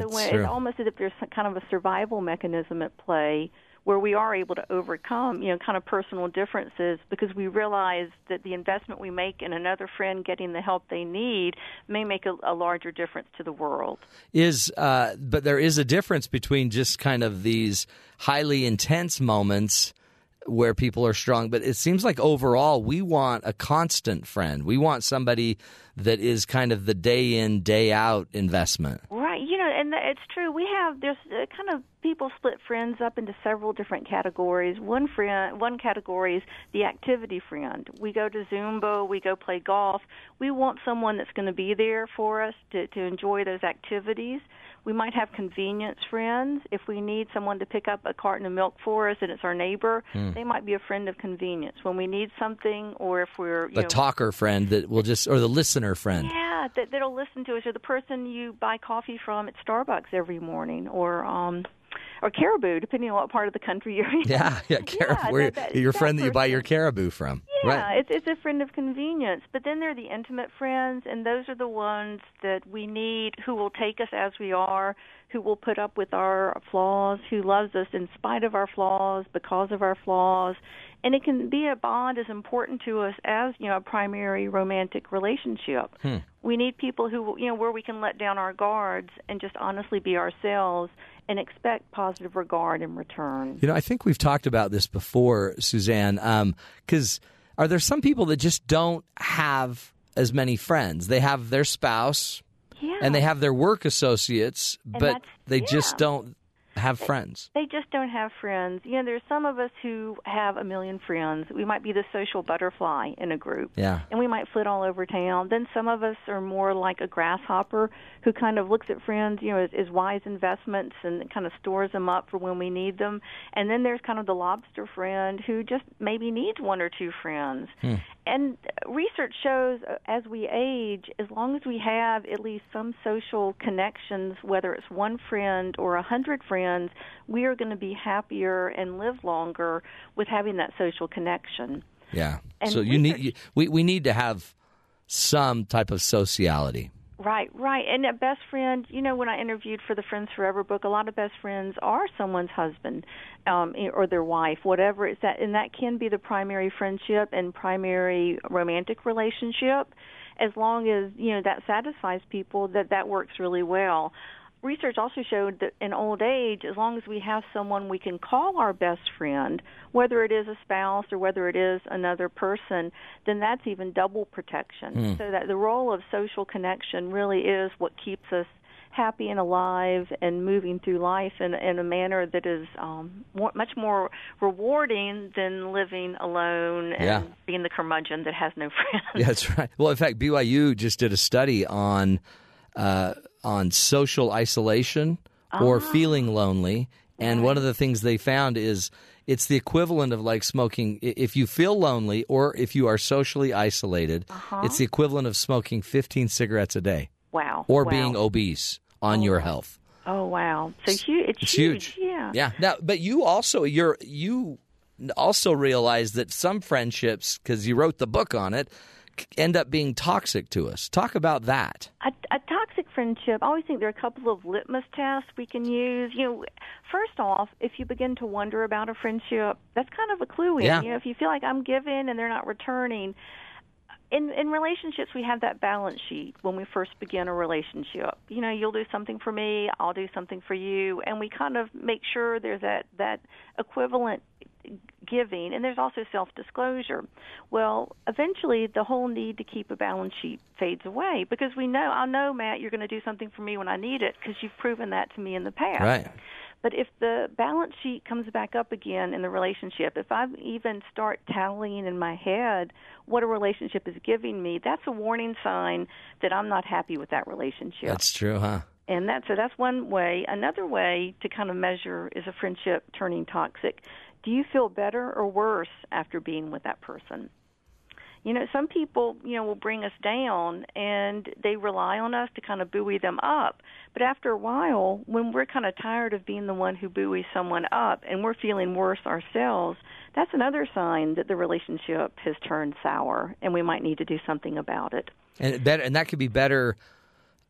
[SPEAKER 9] So
[SPEAKER 3] That's
[SPEAKER 9] when it's almost as if there's some kind of a survival mechanism at play where we are able to overcome, you know, kind of personal differences because we realize that the investment we make in another friend getting the help they need may make a, a larger difference to the world.
[SPEAKER 3] is uh, but there is a difference between just kind of these highly intense moments where people are strong but it seems like overall we want a constant friend. We want somebody that is kind of the day in day out investment.
[SPEAKER 9] Right, you and it's true. We have there's uh, kind of people split friends up into several different categories. One friend, one category is the activity friend. We go to Zumba, we go play golf. We want someone that's going to be there for us to to enjoy those activities. We might have convenience friends. If we need someone to pick up a carton of milk for us and it's our neighbor, they might be a friend of convenience. When we need something, or if we're you
[SPEAKER 3] the
[SPEAKER 9] know,
[SPEAKER 3] talker friend that will just or the listener friend
[SPEAKER 9] yeah, that that'll listen to us, or the person you buy coffee from at Starbucks every morning, or um, or Caribou, depending on what part of the country you're in.
[SPEAKER 3] yeah yeah, caribou.
[SPEAKER 9] Yeah, that- that-
[SPEAKER 3] your
[SPEAKER 9] that
[SPEAKER 3] friend that you buy your caribou from
[SPEAKER 9] Yeah,
[SPEAKER 3] right
[SPEAKER 9] it's it's a friend of convenience. But then there are the intimate friends, and those are the ones that we need, who will take us as we are, who will put up with our flaws, who loves us in spite of our flaws, because of our flaws. And it can be a bond as important to us as you know a primary romantic relationship. Hmm. We need people who you know where we can let down our guards and just honestly be ourselves and expect positive regard in return.
[SPEAKER 3] You know, I think we've talked about this before, Suzanne. Um, because are there some people that just don't have as many friends? They have their spouse
[SPEAKER 9] Yeah.
[SPEAKER 3] and they have their work associates, but they just don't have friends.
[SPEAKER 9] They just don't have friends. You know, there's some of us who have a million friends. We might be the social butterfly in a group.
[SPEAKER 3] Yeah.
[SPEAKER 9] And we might flit all over town. Then some of us are more like a grasshopper who kind of looks at friends, you know, as, as wise investments and kind of stores them up for when we need them. And then there's kind of the lobster friend who just maybe needs one or two friends. And research shows uh, as we age, as long as we have at least some social connections, whether it's one friend or a hundred friends, we are going to be happier and live longer with having that social connection.
[SPEAKER 3] Yeah.
[SPEAKER 9] And
[SPEAKER 3] so you need you, we we need to have some type of sociality.
[SPEAKER 9] Right, right. And a best friend, you know, when I interviewed for the Friends Forever book, a lot of best friends are someone's husband um, or their wife, whatever it's that, and that can be the primary friendship and primary romantic relationship. As long as you know that satisfies people, that that works really well. Research also showed that in old age, as long as we have someone we can call our best friend, whether it is a spouse or whether it is another person, then that's even double protection. So that the role of social connection really is what keeps us happy and alive and moving through life in, in a manner that is um, more, much more rewarding than living alone and
[SPEAKER 3] Yeah.
[SPEAKER 9] being the curmudgeon that has no friends.
[SPEAKER 3] Yeah, that's right. Well, in fact, BYU just did a study on uh, on social isolation or feeling lonely, and one of the things they found is it's the equivalent of like smoking. If you feel lonely or if you are socially isolated, it's the equivalent of smoking 15 cigarettes a day
[SPEAKER 9] Wow.
[SPEAKER 3] or
[SPEAKER 9] wow.
[SPEAKER 3] being obese on your health.
[SPEAKER 9] Oh wow! So huge. It's,
[SPEAKER 3] It's huge.
[SPEAKER 9] Yeah.
[SPEAKER 3] Yeah. Now, but you also you're you also realize that some friendships, because you wrote the book on it, end up being toxic to us. Talk about that.
[SPEAKER 9] A toxic friendship, I always think there are a couple of litmus tests we can use. You know, first off, if you begin to wonder about a friendship, that's kind of a clue in.
[SPEAKER 3] Yeah.
[SPEAKER 9] You know, if you feel like I'm giving and they're not returning, in in relationships we have that balance sheet when we first begin a relationship. You know, you'll do something for me, I'll do something for you, and we kind of make sure there's that that equivalent giving and there's also self-disclosure. Well, eventually the whole need to keep a balance sheet fades away because we know I know Matt you're going to do something for me when I need it because you've proven that to me in the past.
[SPEAKER 3] Right.
[SPEAKER 9] But if the balance sheet comes back up again in the relationship, if I even start tallying in my head what a relationship is giving me, that's a warning sign that I'm not happy with that relationship.
[SPEAKER 3] That's true, huh?
[SPEAKER 9] And that's so that's one way. Another way to kind of measure is a friendship turning toxic. Do you feel better or worse after being with that person? You know, some people, you know, will bring us down and they rely on us to kind of buoy them up. But after a while, when we're kind of tired of being the one who buoys someone up and we're feeling worse ourselves, that's another sign that the relationship has turned sour and we might need to do something about it.
[SPEAKER 3] And better, and that could be better.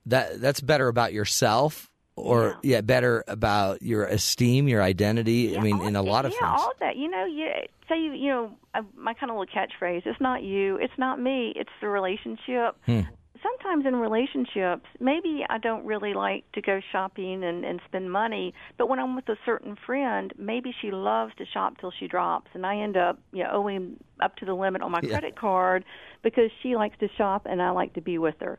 [SPEAKER 3] That that's better about yourself, or yeah, better about your esteem, your identity. I mean, in a lot of
[SPEAKER 9] yeah,
[SPEAKER 3] fronts.
[SPEAKER 9] all that. You know, you say you you know uh, my kind of little catchphrase. It's not you. It's not me. It's the relationship.
[SPEAKER 3] Hmm.
[SPEAKER 9] Sometimes in relationships, maybe I don't really like to go shopping and, and spend money, but when I'm with a certain friend, maybe she loves to shop till she drops, and I end up you know owing up to the limit on my
[SPEAKER 3] Yeah.
[SPEAKER 9] credit card because she likes to shop and I like to be with her.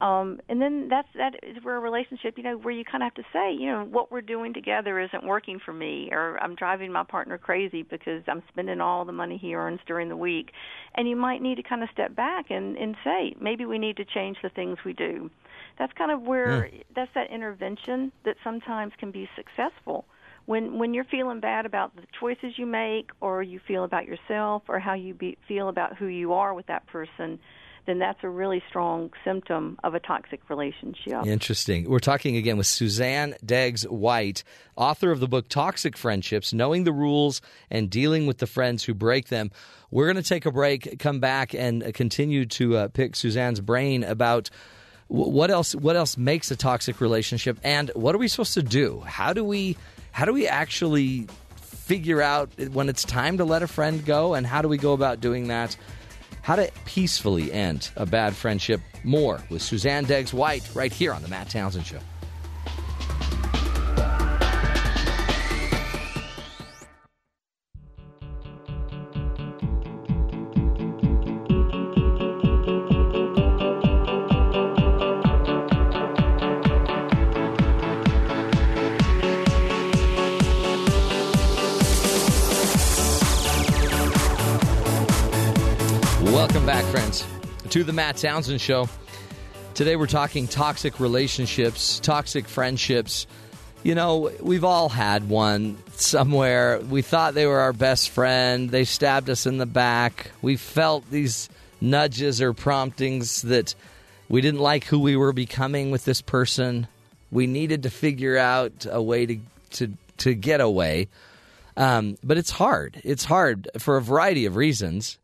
[SPEAKER 9] Um, and then that's that is where a relationship, you know, where you kind of have to say, you know, what we're doing together isn't working for me, or I'm driving my partner crazy because I'm spending all the money he earns during the week. And you might need to kind of step back and, and say, maybe we need to change the things we do. That's kind of where that's that intervention that sometimes can be successful. When when you're feeling bad about the choices you make, or you feel about yourself, or how you be, feel about who you are with that person, then that's a really strong symptom of a toxic relationship.
[SPEAKER 3] Interesting. We're talking again with Suzanne Degges-White, author of the book Toxic Friendships Knowing the Rules and Dealing with the Friends Who Break Them. We're going to take a break, come back, and uh, continue to uh, pick Suzanne's brain about what else what else makes a toxic relationship and what are we supposed to do how do we how do we actually figure out when it's time to let a friend go and how do we go about doing that how to peacefully end a bad friendship. More with Suzanne Degges-White right here on The Matt Townsend Show. To the Matt Townsend Show. Today we're talking toxic relationships, toxic friendships. You know, we've all had one somewhere. We thought they were our best friend. They stabbed us in the back. We felt these nudges or promptings that we didn't like who we were becoming with this person. We needed to figure out a way to to to get away. Um, but it's hard. It's hard for a variety of reasons.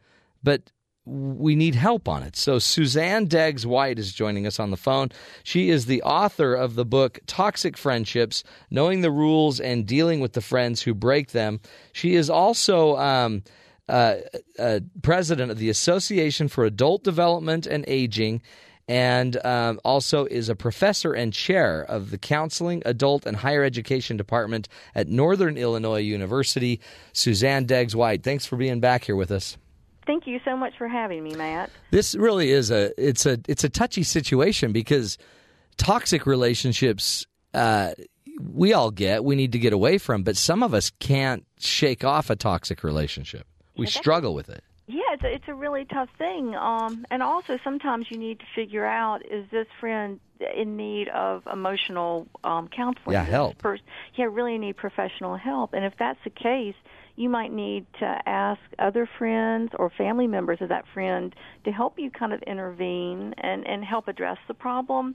[SPEAKER 3] But we need help on it. So Suzanne Degges-White is joining us on the phone. She is the author of the book Toxic Friendships: Knowing the Rules and Dealing with the Friends Who Break Them. She is also um, uh, uh, president of the Association for Adult Development and Aging. And um, also is a professor and chair of the Counseling, Adult, and Higher Education Department at Northern Illinois University. Suzanne Degges-White, thanks for being back here with us.
[SPEAKER 9] Thank you so much for having me, Matt.
[SPEAKER 3] This really is a it's a it's a touchy situation because toxic relationships uh, we all get we need to get away from, but some of us can't shake off a toxic relationship. We struggle with it.
[SPEAKER 9] Yeah, it's a, it's a really tough thing. Um, and also, sometimes you need to figure out is this friend in need of emotional um, counseling?
[SPEAKER 3] Yeah, help.
[SPEAKER 9] yeah, really need professional help. And if that's the case, you might need to ask other friends or family members of that friend to help you kind of intervene and, and help address the problem.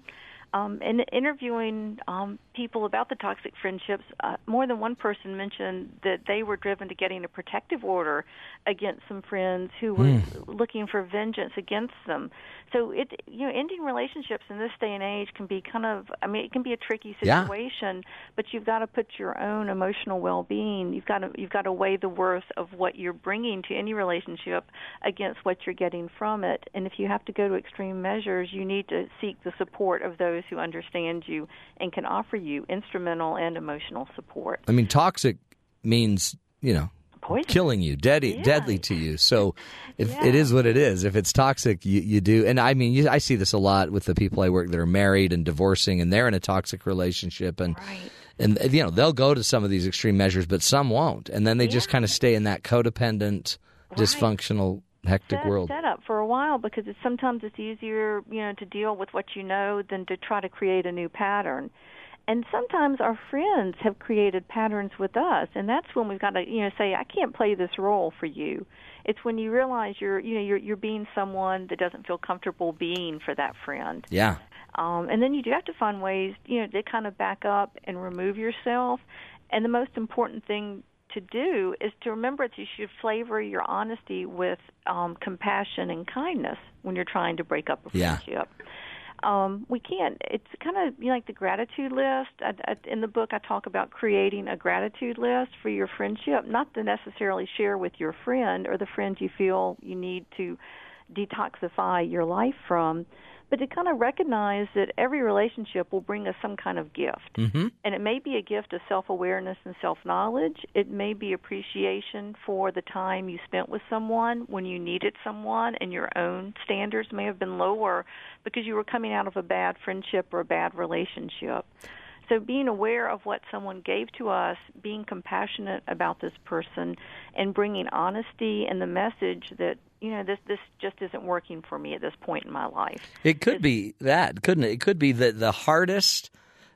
[SPEAKER 9] Um, and interviewing um, people about the toxic friendships, uh, more than one person mentioned that they were driven to getting a protective order against some friends who were
[SPEAKER 3] Hmm.
[SPEAKER 9] looking for vengeance against them. So it, you know, ending relationships in this day and age can be kind of, I mean, it can be a tricky situation, Yeah. But you've got to put your own emotional well-being. You've got to you've got to weigh the worth of what you're bringing to any relationship against what you're getting from it. And if you have to go to extreme measures, you need to seek the support of those who understand you and can offer you instrumental and emotional support.
[SPEAKER 3] I mean, toxic means you know
[SPEAKER 9] Poison.
[SPEAKER 3] killing you, deadly,
[SPEAKER 9] Yeah.
[SPEAKER 3] deadly to you. So if
[SPEAKER 9] Yeah.
[SPEAKER 3] it is what it is, if it's toxic, you, you do. And I mean, you, I see this a lot with the people I work that are married and divorcing, and they're in a toxic relationship, and
[SPEAKER 9] Right.
[SPEAKER 3] and you know they'll go to some of these extreme measures, but some won't, and then they just kind of stay in that codependent, dysfunctional, hectic
[SPEAKER 9] set,
[SPEAKER 3] world.
[SPEAKER 9] set up for a while because it's sometimes it's easier, you know, to deal with what you know than to try to create a new pattern. And sometimes our friends have created patterns with us, and that's when we've got to, you know, say, I can't play this role for you. It's when you realize you're, you know, you're you're being someone that doesn't feel comfortable being for that friend.
[SPEAKER 3] Yeah,
[SPEAKER 9] Um, and then you do have to find ways, you know, to kind of back up and remove yourself. And the most important thing to do is to remember that you should flavor your honesty with um, compassion and kindness when you're trying to break up a
[SPEAKER 3] Yeah.
[SPEAKER 9] friendship. Um, we can't. It's kind of you know, like the gratitude list. I, I, in the book, I talk about creating a gratitude list for your friendship, not to necessarily share with your friend or the friends you feel you need to detoxify your life from, but to kind of recognize that every relationship will bring us some kind of gift.
[SPEAKER 3] hmm
[SPEAKER 9] And it may be a gift of self awareness and self knowledge. It may be appreciation for the time you spent with someone when you needed someone and your own standards may have been lower because you were coming out of a bad friendship or a bad relationship. So being aware of what someone gave to us, being compassionate about this person, and bringing honesty and the message that you know this this just isn't working for me at this point in my life.
[SPEAKER 3] It could be that, couldn't it? It could be that the hardest,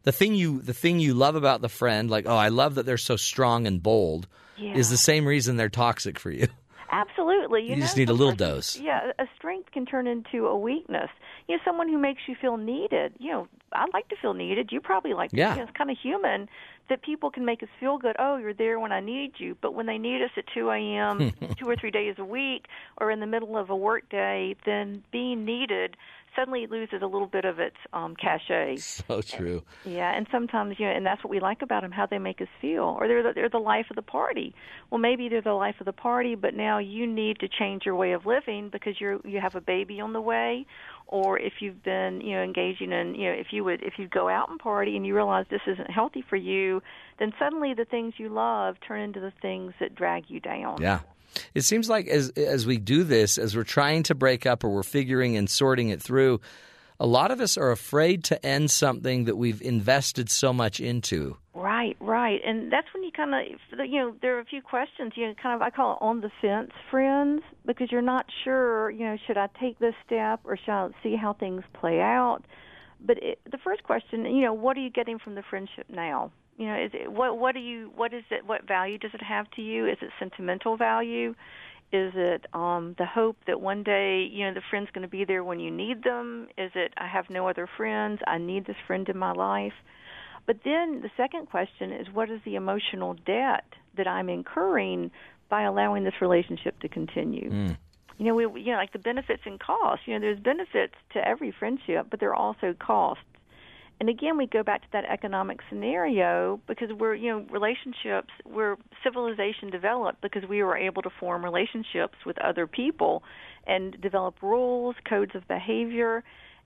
[SPEAKER 3] the thing you, the thing you love about the friend, like, oh, I love that they're so strong and bold, is the same reason they're toxic for you.
[SPEAKER 9] Absolutely. You,
[SPEAKER 3] You just need a little
[SPEAKER 9] sometimes-
[SPEAKER 3] dose.
[SPEAKER 9] Yeah, a strength can turn into a weakness. You know, someone who makes you feel needed. You know, I like to feel needed. You probably like.
[SPEAKER 3] Yeah.
[SPEAKER 9] You know, it's kind of human that people can make us feel good. Oh, you're there when I need you. But when they need us at 2 a.m. two or three days a week, or in the middle of a work day, then being needed suddenly loses a little bit of its um, cachet.
[SPEAKER 3] So true.
[SPEAKER 9] Yeah, and sometimes you know, and that's what we like about them, how they make us feel. Or they're the, they're the life of the party. Well, maybe they're the life of the party, but now you need to change your way of living because you're you have a baby on the way, or if you've been you know engaging in you know if you would if you go out and party and you realize this isn't healthy for you, then suddenly the things you love turn into the things that drag you down.
[SPEAKER 3] Yeah. It seems like as as we do this, as we're trying to break up or we're figuring and sorting it through, a lot of us are afraid to end something that we've invested so much into.
[SPEAKER 9] Right, right, and that's when you kind of, you know, there are a few questions. You know, kind of, I call it on the fence friends because you're not sure. You know, should I take this step or should I see how things play out? But it, the first question, you know, what are you getting from the friendship now? You know, is it what what do you what is it what value does it have to you? Is it sentimental value? Is it um, the hope that one day you know the friend's going to be there when you need them? Is it I have no other friends? I need this friend in my life. But then the second question is what is the emotional debt that I'm incurring by allowing this relationship to continue? You know, we you know like the benefits and costs. You know, there's benefits to every friendship, but there are also costs. And again, we go back to that economic scenario because we're, you know, relationships, where civilization developed because we were able to form relationships with other people and develop rules, codes of behavior.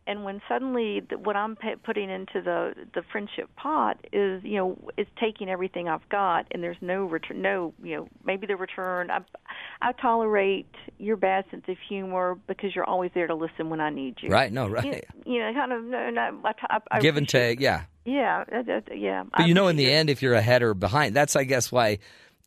[SPEAKER 9] And when suddenly what I'm p- putting into the the friendship pot is, you know, is taking everything I've got, and there's no return, no, you know, maybe the return. I, I tolerate your bad sense of humor because you're always there to listen when I need you.
[SPEAKER 3] Right? No, right.
[SPEAKER 9] you know, kind of, no, no, I, I, I
[SPEAKER 3] Give and take, yeah.
[SPEAKER 9] Yeah, yeah.
[SPEAKER 3] But you know, in the end, if you're ahead or behind, that's, I guess, why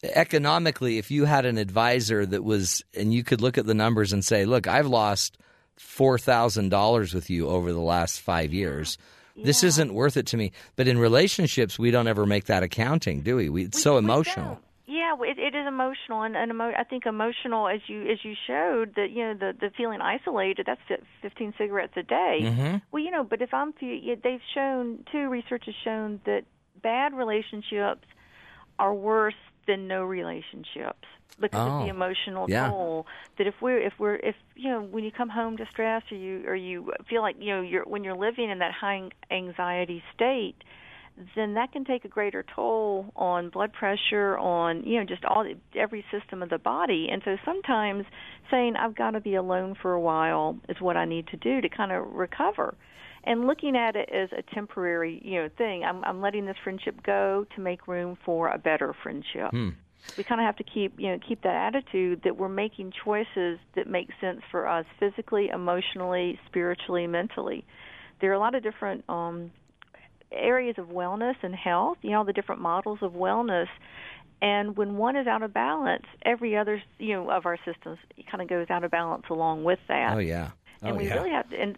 [SPEAKER 3] economically, if you had an advisor that was, and you could look at the numbers and say, look, I've lost $4,000 with you over the last five years. This isn't worth it to me. But in relationships, we don't ever make that accounting, do we? we it's so emotional.
[SPEAKER 9] Yeah, it, it is emotional, and, and emo- I think emotional, as you as you showed, that you know the the feeling isolated. That's fi- 15 cigarettes a day.
[SPEAKER 3] Mm-hmm.
[SPEAKER 9] Well, you know, but if I'm, they've shown too. Research has shown that bad relationships are worse than no relationships because of
[SPEAKER 3] Oh,
[SPEAKER 9] the emotional
[SPEAKER 3] yeah.
[SPEAKER 9] toll that if we're if we're if you know when you come home distressed or you or you feel like you know you're when you're living in that high anxiety state then that can take a greater toll on blood pressure on you know just all every system of the body and so sometimes saying i've got to be alone for a while is what i need to do to kind of recover and looking at it as a temporary you know thing i'm i'm letting this friendship go to make room for a better friendship we kind of have to keep you know keep that attitude that we're making choices that make sense for us physically emotionally spiritually mentally there are a lot of different um areas of wellness and health, you know, the different models of wellness. And when one is out of balance, every other, you know, of our systems kind of goes out of balance along with that.
[SPEAKER 3] Oh yeah.
[SPEAKER 9] And
[SPEAKER 3] oh
[SPEAKER 9] we
[SPEAKER 3] yeah.
[SPEAKER 9] really have to, and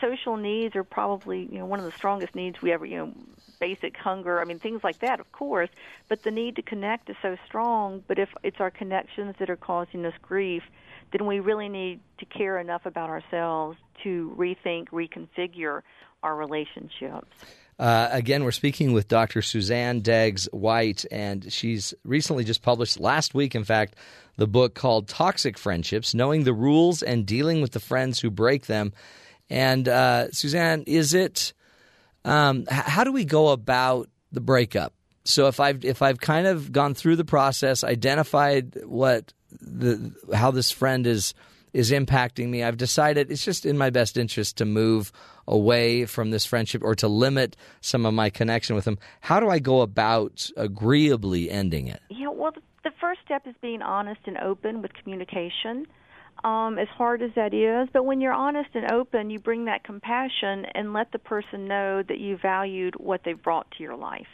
[SPEAKER 9] social needs are probably, you know, one of the strongest needs we ever, you know, basic hunger, I mean, things like that, of course. But the need to connect is so strong. But if it's our connections that are causing us grief, then we really need to care enough about ourselves to rethink, reconfigure our relationships.
[SPEAKER 3] Uh, again, we're speaking with Dr. Suzanne Degges-White, and she's recently just published, last week, in fact, the book called Toxic Friendships Knowing the Rules and Dealing with the Friends Who Break Them. And, uh, Suzanne, is it, um, how do we go about the breakup? So if I've if I've kind of gone through the process, identified what the how this friend is is impacting me, I've decided it's just in my best interest to move away from this friendship or to limit some of my connection with them. How do I go about agreeably ending it?
[SPEAKER 9] Yeah, well, the, the first step is being honest and open with communication. Um, as hard as that is, but when you're honest and open, you bring that compassion and let the person know that you valued what they brought to your life.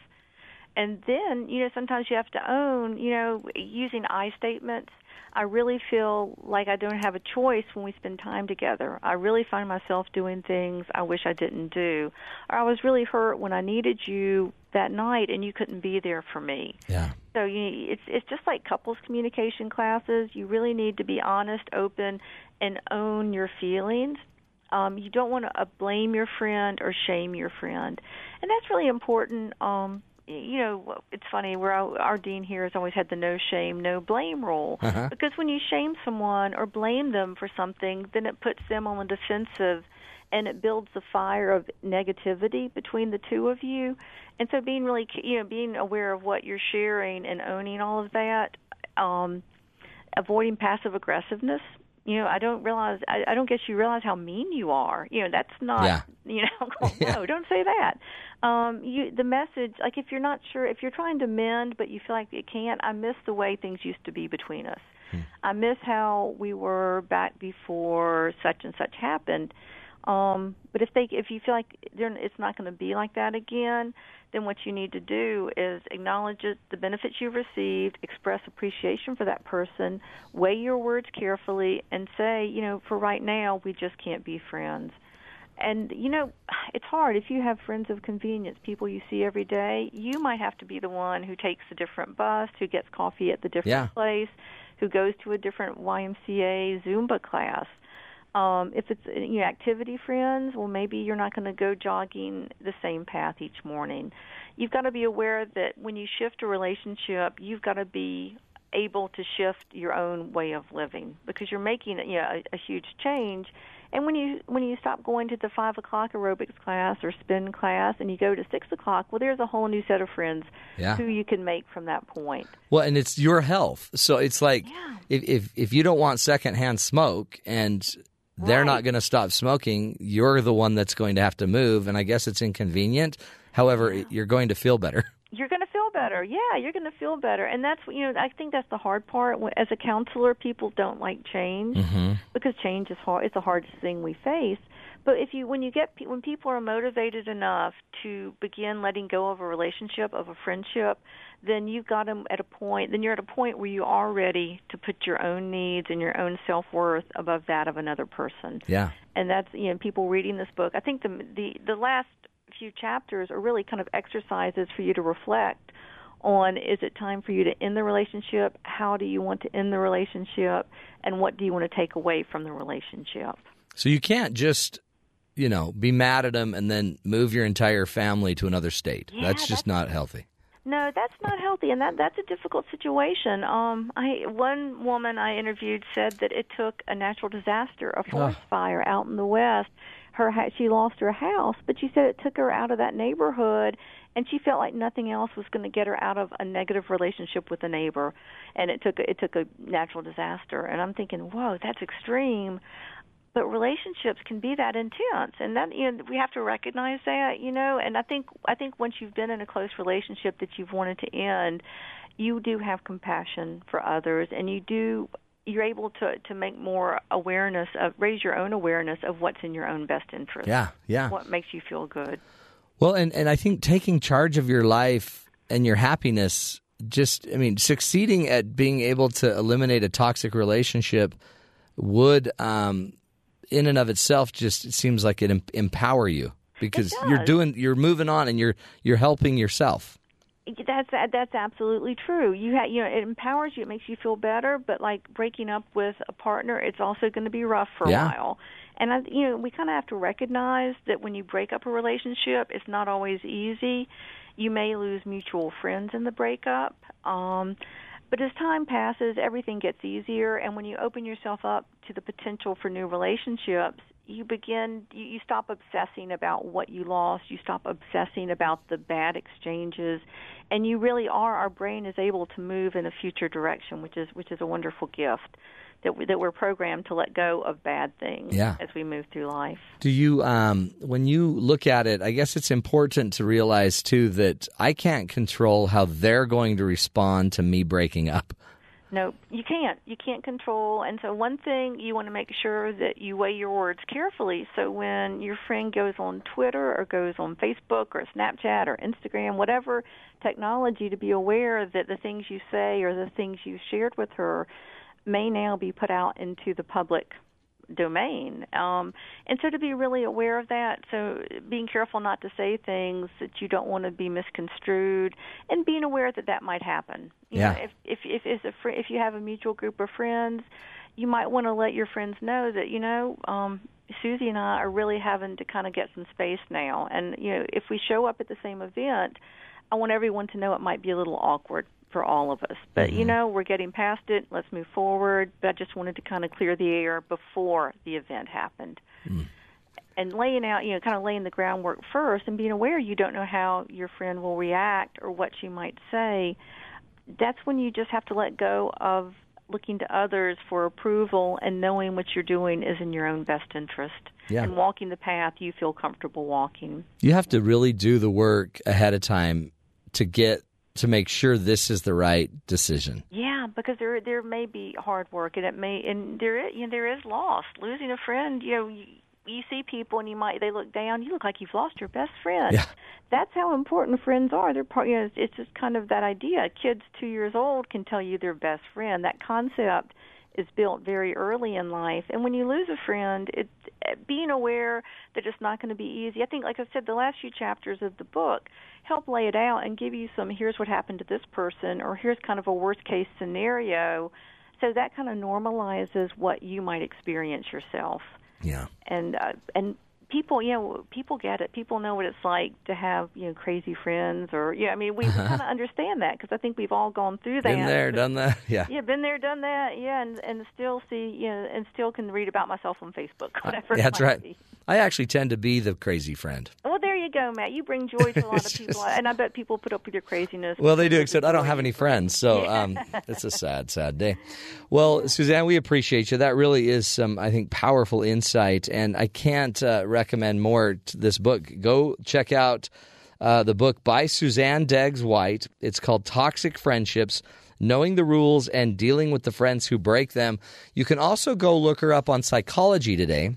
[SPEAKER 9] And then, you know, sometimes you have to own, you know, using I statements. I really feel like I don't have a choice when we spend time together. I really find myself doing things I wish I didn't do. Or I was really hurt when I needed you that night and you couldn't be there for me.
[SPEAKER 3] Yeah.
[SPEAKER 9] So you, it's it's just like couples communication classes. You really need to be honest, open, and own your feelings. Um, you don't want to uh, blame your friend or shame your friend, and that's really important. Um, you know, it's funny. Where our, our dean here has always had the no shame, no blame rule, because when you shame someone or blame them for something, then it puts them on the defensive, and it builds the fire of negativity between the two of you. And so, being really, you know, being aware of what you're sharing and owning all of that, um, avoiding passive aggressiveness. You know, I don't realize. I, I don't guess you realize how mean you are. You know, that's not.
[SPEAKER 3] Yeah.
[SPEAKER 9] You know, no, don't say that. Um, you the message, like if you're not sure, if you're trying to mend but you feel like you can't, I miss the way things used to be between us. I miss how we were back before such and such happened. Um, but if they, if you feel like they're, it's not going to be like that again, then what you need to do is acknowledge it, the benefits you've received, express appreciation for that person, weigh your words carefully, and say, you know, for right now, we just can't be friends. And you know, it's hard if you have friends of convenience, people you see every day. You might have to be the one who takes a different bus, who gets coffee at the different
[SPEAKER 3] Yeah.
[SPEAKER 9] place, who goes to a different YMCA Zumba class. Um, if it's you know activity friends, well maybe you're not going to go jogging the same path each morning. You've got to be aware that when you shift a relationship, you've got to be able to shift your own way of living because you're making you know, a, a huge change. And when you when you stop going to the five o'clock aerobics class or spin class and you go to six o'clock, well, there's a whole new set of friends
[SPEAKER 3] Yeah.
[SPEAKER 9] who you can make from that point.
[SPEAKER 3] Well, and it's your health. So it's like
[SPEAKER 9] Yeah.
[SPEAKER 3] if, if if you don't want secondhand smoke and they're not going to stop smoking, you're the one that's going to have to move. And I guess it's inconvenient. However, it- you're going to feel better.
[SPEAKER 9] you're going to feel better. Yeah, you're going to feel better, and that's you know I think that's the hard part. As a counselor, people don't like change mm-hmm. because change is hard. It's the hardest thing we face. But if you when you get when people are motivated enough to begin letting go of a relationship of a friendship, then you've got them at a point. Then you're at a point where you are ready to put your own needs and your own self worth above that of another person
[SPEAKER 3] Yeah.
[SPEAKER 9] and that's you know people reading this book. I think the the the last few chapters are really kind of exercises for you to reflect on is it time for you to end the relationship? How do you want to end the relationship? And what do you want to take away from the relationship?
[SPEAKER 3] So you can't just you know, be mad at them and then move your entire family to another state.
[SPEAKER 9] Yeah,
[SPEAKER 3] that's just
[SPEAKER 9] that's-
[SPEAKER 3] not healthy.
[SPEAKER 9] No, that's not healthy, and that that's a difficult situation. Um, I one woman I interviewed said that it took a natural disaster, a forest fire out in the west. Her ha- she lost her house, but she said it took her out of that neighborhood, and she felt like nothing else was going to get her out of a negative relationship with a neighbor, and it took it took a natural disaster. And I'm thinking, whoa, that's extreme but relationships can be that intense and that you know we have to recognize that you know and i think i think once you've been in a close relationship that you've wanted to end you do have compassion for others and you do you're able to to make more awareness of raise your own awareness of what's in your own best interest
[SPEAKER 3] Yeah, yeah.
[SPEAKER 9] what makes you feel good
[SPEAKER 3] Well, and, and I think taking charge of your life and your happiness, just, I mean, succeeding at being able to eliminate a toxic relationship would, um, in and of itself, just it seems like it em- empower you because you're doing, you're moving on and you're you're helping yourself.
[SPEAKER 9] That's that's absolutely true. You ha- you know it empowers you. It makes you feel better. But like breaking up with a partner, it's also going to be rough for
[SPEAKER 3] Yeah.
[SPEAKER 9] a while. And I, you know we kind of have to recognize that when you break up a relationship, it's not always easy. You may lose mutual friends in the breakup. Um, but as time passes, everything gets easier, and when you open yourself up to the potential for new relationships, you begin you, you stop obsessing about what you lost. You stop obsessing about the bad exchanges, and you really are. Our brain is able to move in a future direction, which is which is a wonderful gift that we, that we're programmed to let go of bad things
[SPEAKER 3] Yeah.
[SPEAKER 9] as we move through life.
[SPEAKER 3] Do you, um, when you look at it, I guess it's important to realize too that I can't control how they're going to respond to me breaking up.
[SPEAKER 9] No, you can't. You can't control. And so, one thing you want to make sure that you weigh your words carefully. So, when your friend goes on Twitter or goes on Facebook or Snapchat or Instagram, whatever technology, to be aware that the things you say or the things you shared with her may now be put out into the public domain. Um, and so to be really aware of that, so being careful not to say things that you don't want to be misconstrued, and being aware that that might happen. You
[SPEAKER 3] Yeah.
[SPEAKER 9] know, if if if if, a fr- if you have a mutual group of friends, you might want to let your friends know that you know. Um, Susie and I are really having to kind of get some space now, and you know, if we show up at the same event, I want everyone to know it might be a little awkward for all of us. But you mm-hmm. know, we're getting past it. Let's move forward. But I just wanted to kind of clear the air before the event happened. Mm. And laying out, you know, kind of laying the groundwork first and being aware you don't know how your friend will react or what she might say. That's when you just have to let go of looking to others for approval and knowing what you're doing is in your own best interest.
[SPEAKER 3] Yeah.
[SPEAKER 9] And walking the path you feel comfortable walking.
[SPEAKER 3] You have to really do the work ahead of time to get to make sure this is the right decision.
[SPEAKER 9] Yeah, because there there may be hard work, and it may and there is, you know, there is loss. Losing a friend, you know, you, you see people and you might they look down. You look like you've lost your best friend.
[SPEAKER 3] Yeah.
[SPEAKER 9] That's how important friends are. They're part. You know, it's, it's just kind of that idea. Kids two years old can tell you their best friend. That concept is built very early in life, and when you lose a friend, it being aware that it's not going to be easy. I think, like I said, the last few chapters of the book help lay it out and give you some. Here's what happened to this person, or here's kind of a worst case scenario. So that kind of normalizes what you might experience yourself
[SPEAKER 3] Yeah.
[SPEAKER 9] and uh, and people you know people get it people know what it's like to have you know crazy friends or yeah i mean we, we kind of understand that because i think we've all gone through that
[SPEAKER 3] Been there, done that. Yeah.
[SPEAKER 9] yeah been there done that yeah and and still see you know and still can read about myself on facebook whatever it
[SPEAKER 3] That's right.
[SPEAKER 9] be.
[SPEAKER 3] I actually tend to be the crazy friend.
[SPEAKER 9] well there you go matt you bring joy to a lot of people and i bet people put up with your craziness
[SPEAKER 3] Well, they do, except I don't have any friends, so um, it's a sad, sad day. Well, Suzanne, we appreciate you. That really is some, I think, powerful insight, and I can't uh, recommend more to this book. Go check out uh, the book by Suzanne Degges-White. It's called Toxic Friendships. Knowing the rules and dealing with the friends who break them. You can also go look her up on Psychology Today.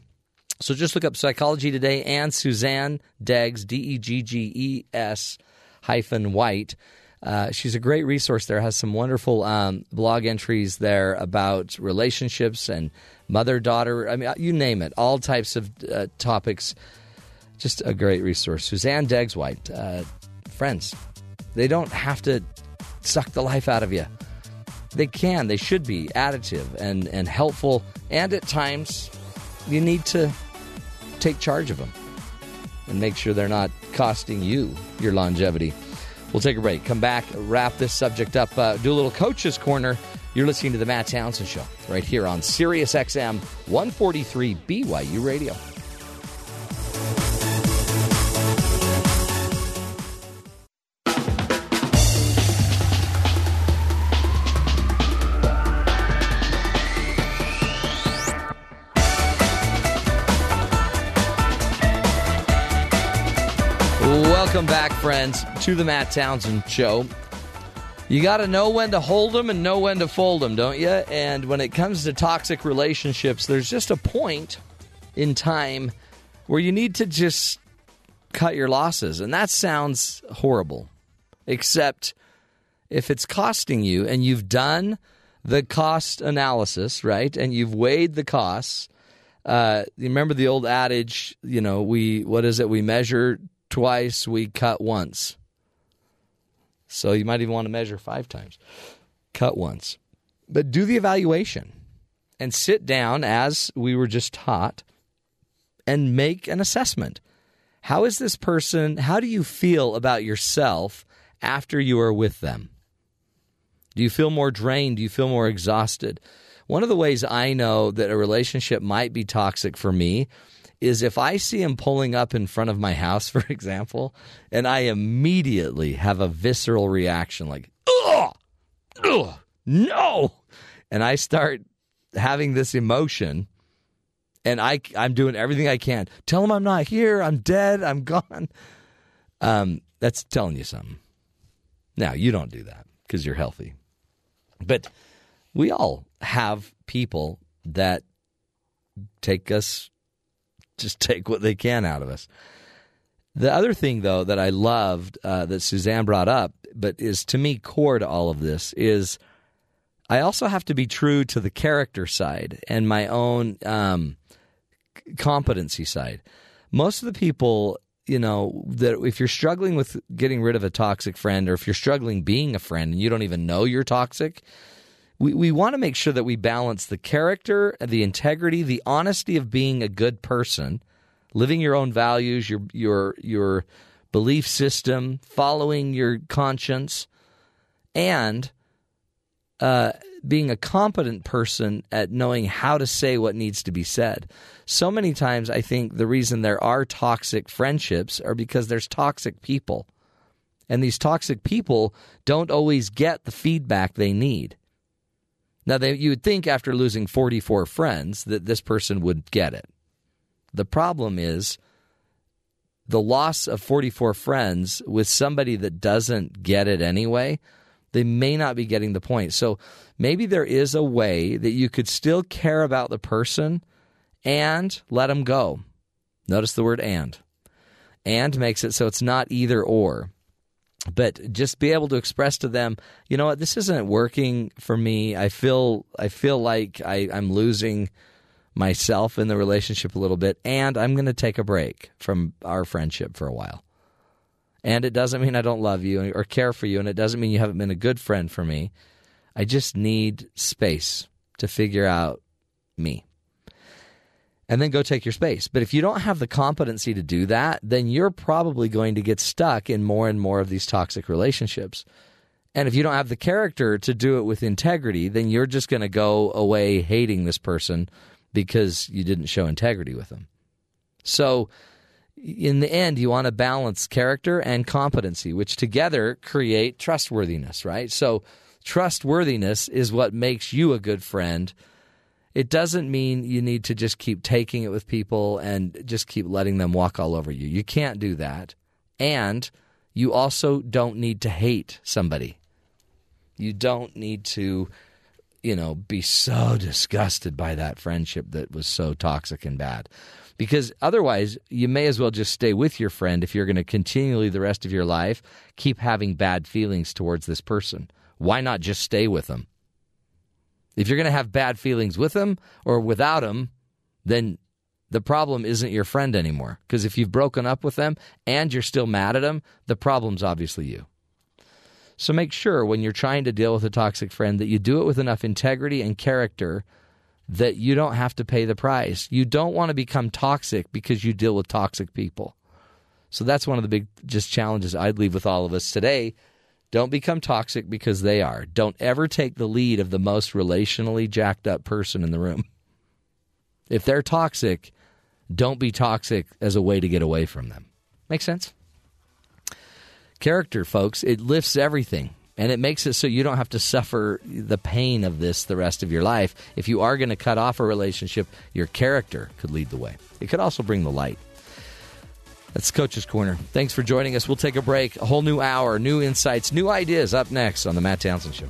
[SPEAKER 3] So just look up Psychology Today and Suzanne Degges, D E G G E S hyphen White. Uh, she's a great resource there. Has some wonderful um, blog entries there about relationships and mother daughter. I mean, you name it, all types of uh, topics. Just a great resource. Suzanne Degges-White. Uh, friends, they don't have to suck the life out of you. They can. They should be additive and, and helpful. And at times, you need to take charge of them and make sure they're not costing you your longevity. We'll take a break, come back, wrap this subject up, uh, do a little coach's corner. You're listening to the Matt Townsend Show right here on Sirius XM 143 BYU Radio. Welcome back, friends, to the Matt Townsend Show. You got to know when to hold them and know when to fold them, don't you? And when it comes to toxic relationships, there's just a point in time where you need to just cut your losses. And that sounds horrible, except if it's costing you and you've done the cost analysis, right? And you've weighed the costs. Uh, you remember the old adage, you know, we, what is it? We measure twice, we cut once. So you might even want to measure five times. Cut once. But do the evaluation and sit down as we were just taught and make an assessment. How is this person, how do you feel about yourself after you are with them? Do you feel more drained? Do you feel more exhausted? One of the ways I know that a relationship might be toxic for me is if I see him pulling up in front of my house, for example, and I immediately have a visceral reaction like, ugh, ugh, no. And I start having this emotion and I, I'm doing everything I can. Tell him I'm not here. I'm dead. I'm gone. Um, that's telling you something. Now, you don't do that because you're healthy. But we all have people that take us just take what they can out of us. The other thing, though, that I loved uh, that Suzanne brought up, but is to me core to all of this, is I also have to be true to the character side and my own um, competency side. Most of the people, you know, that if you're struggling with getting rid of a toxic friend or if you're struggling being a friend and you don't even know you're toxic, we, we want to make sure that we balance the character, the integrity, the honesty of being a good person, living your own values, your your your belief system, following your conscience, and uh, being a competent person at knowing how to say what needs to be said. So many times, I think the reason there are toxic friendships are because there's toxic people. And these toxic people don't always get the feedback they need. Now, they, you would think after losing 44 friends that this person would get it. The problem is the loss of 44 friends with somebody that doesn't get it anyway, they may not be getting the point. So maybe there is a way that you could still care about the person and let them go. Notice the word and. And makes it so it's not either or but just be able to express to them, you know what, this isn't working for me. I feel I feel like I, I'm losing myself in the relationship a little bit, and I'm going to take a break from our friendship for a while. And it doesn't mean I don't love you or care for you, and it doesn't mean you haven't been a good friend for me. I just need space to figure out me and then go take your space. But if you don't have the competency to do that, then you're probably going to get stuck in more and more of these toxic relationships. And if you don't have the character to do it with integrity, then you're just going to go away hating this person because you didn't show integrity with them. So, in the end, you want to balance character and competency, which together create trustworthiness, right? So, trustworthiness is what makes you a good friend it doesn't mean you need to just keep taking it with people and just keep letting them walk all over you. You can't do that. And you also don't need to hate somebody. You don't need to, you know, be so disgusted by that friendship that was so toxic and bad. Because otherwise, you may as well just stay with your friend if you're going to continually the rest of your life keep having bad feelings towards this person. Why not just stay with them? If you're going to have bad feelings with them or without them, then the problem isn't your friend anymore. Because if you've broken up with them and you're still mad at them, the problem's obviously you. So make sure when you're trying to deal with a toxic friend that you do it with enough integrity and character that you don't have to pay the price. You don't want to become toxic because you deal with toxic people. So that's one of the big just challenges I'd leave with all of us today. Don't become toxic because they are. Don't ever take the lead of the most relationally jacked up person in the room. If they're toxic, don't be toxic as a way to get away from them. Make sense? Character, folks, it lifts everything and it makes it so you don't have to suffer the pain of this the rest of your life. If you are going to cut off a relationship, your character could lead the way. It could also bring the light. That's Coach's Corner. Thanks for joining us. We'll take a break. A whole new hour, new insights, new ideas up next on The Matt Townsend Show.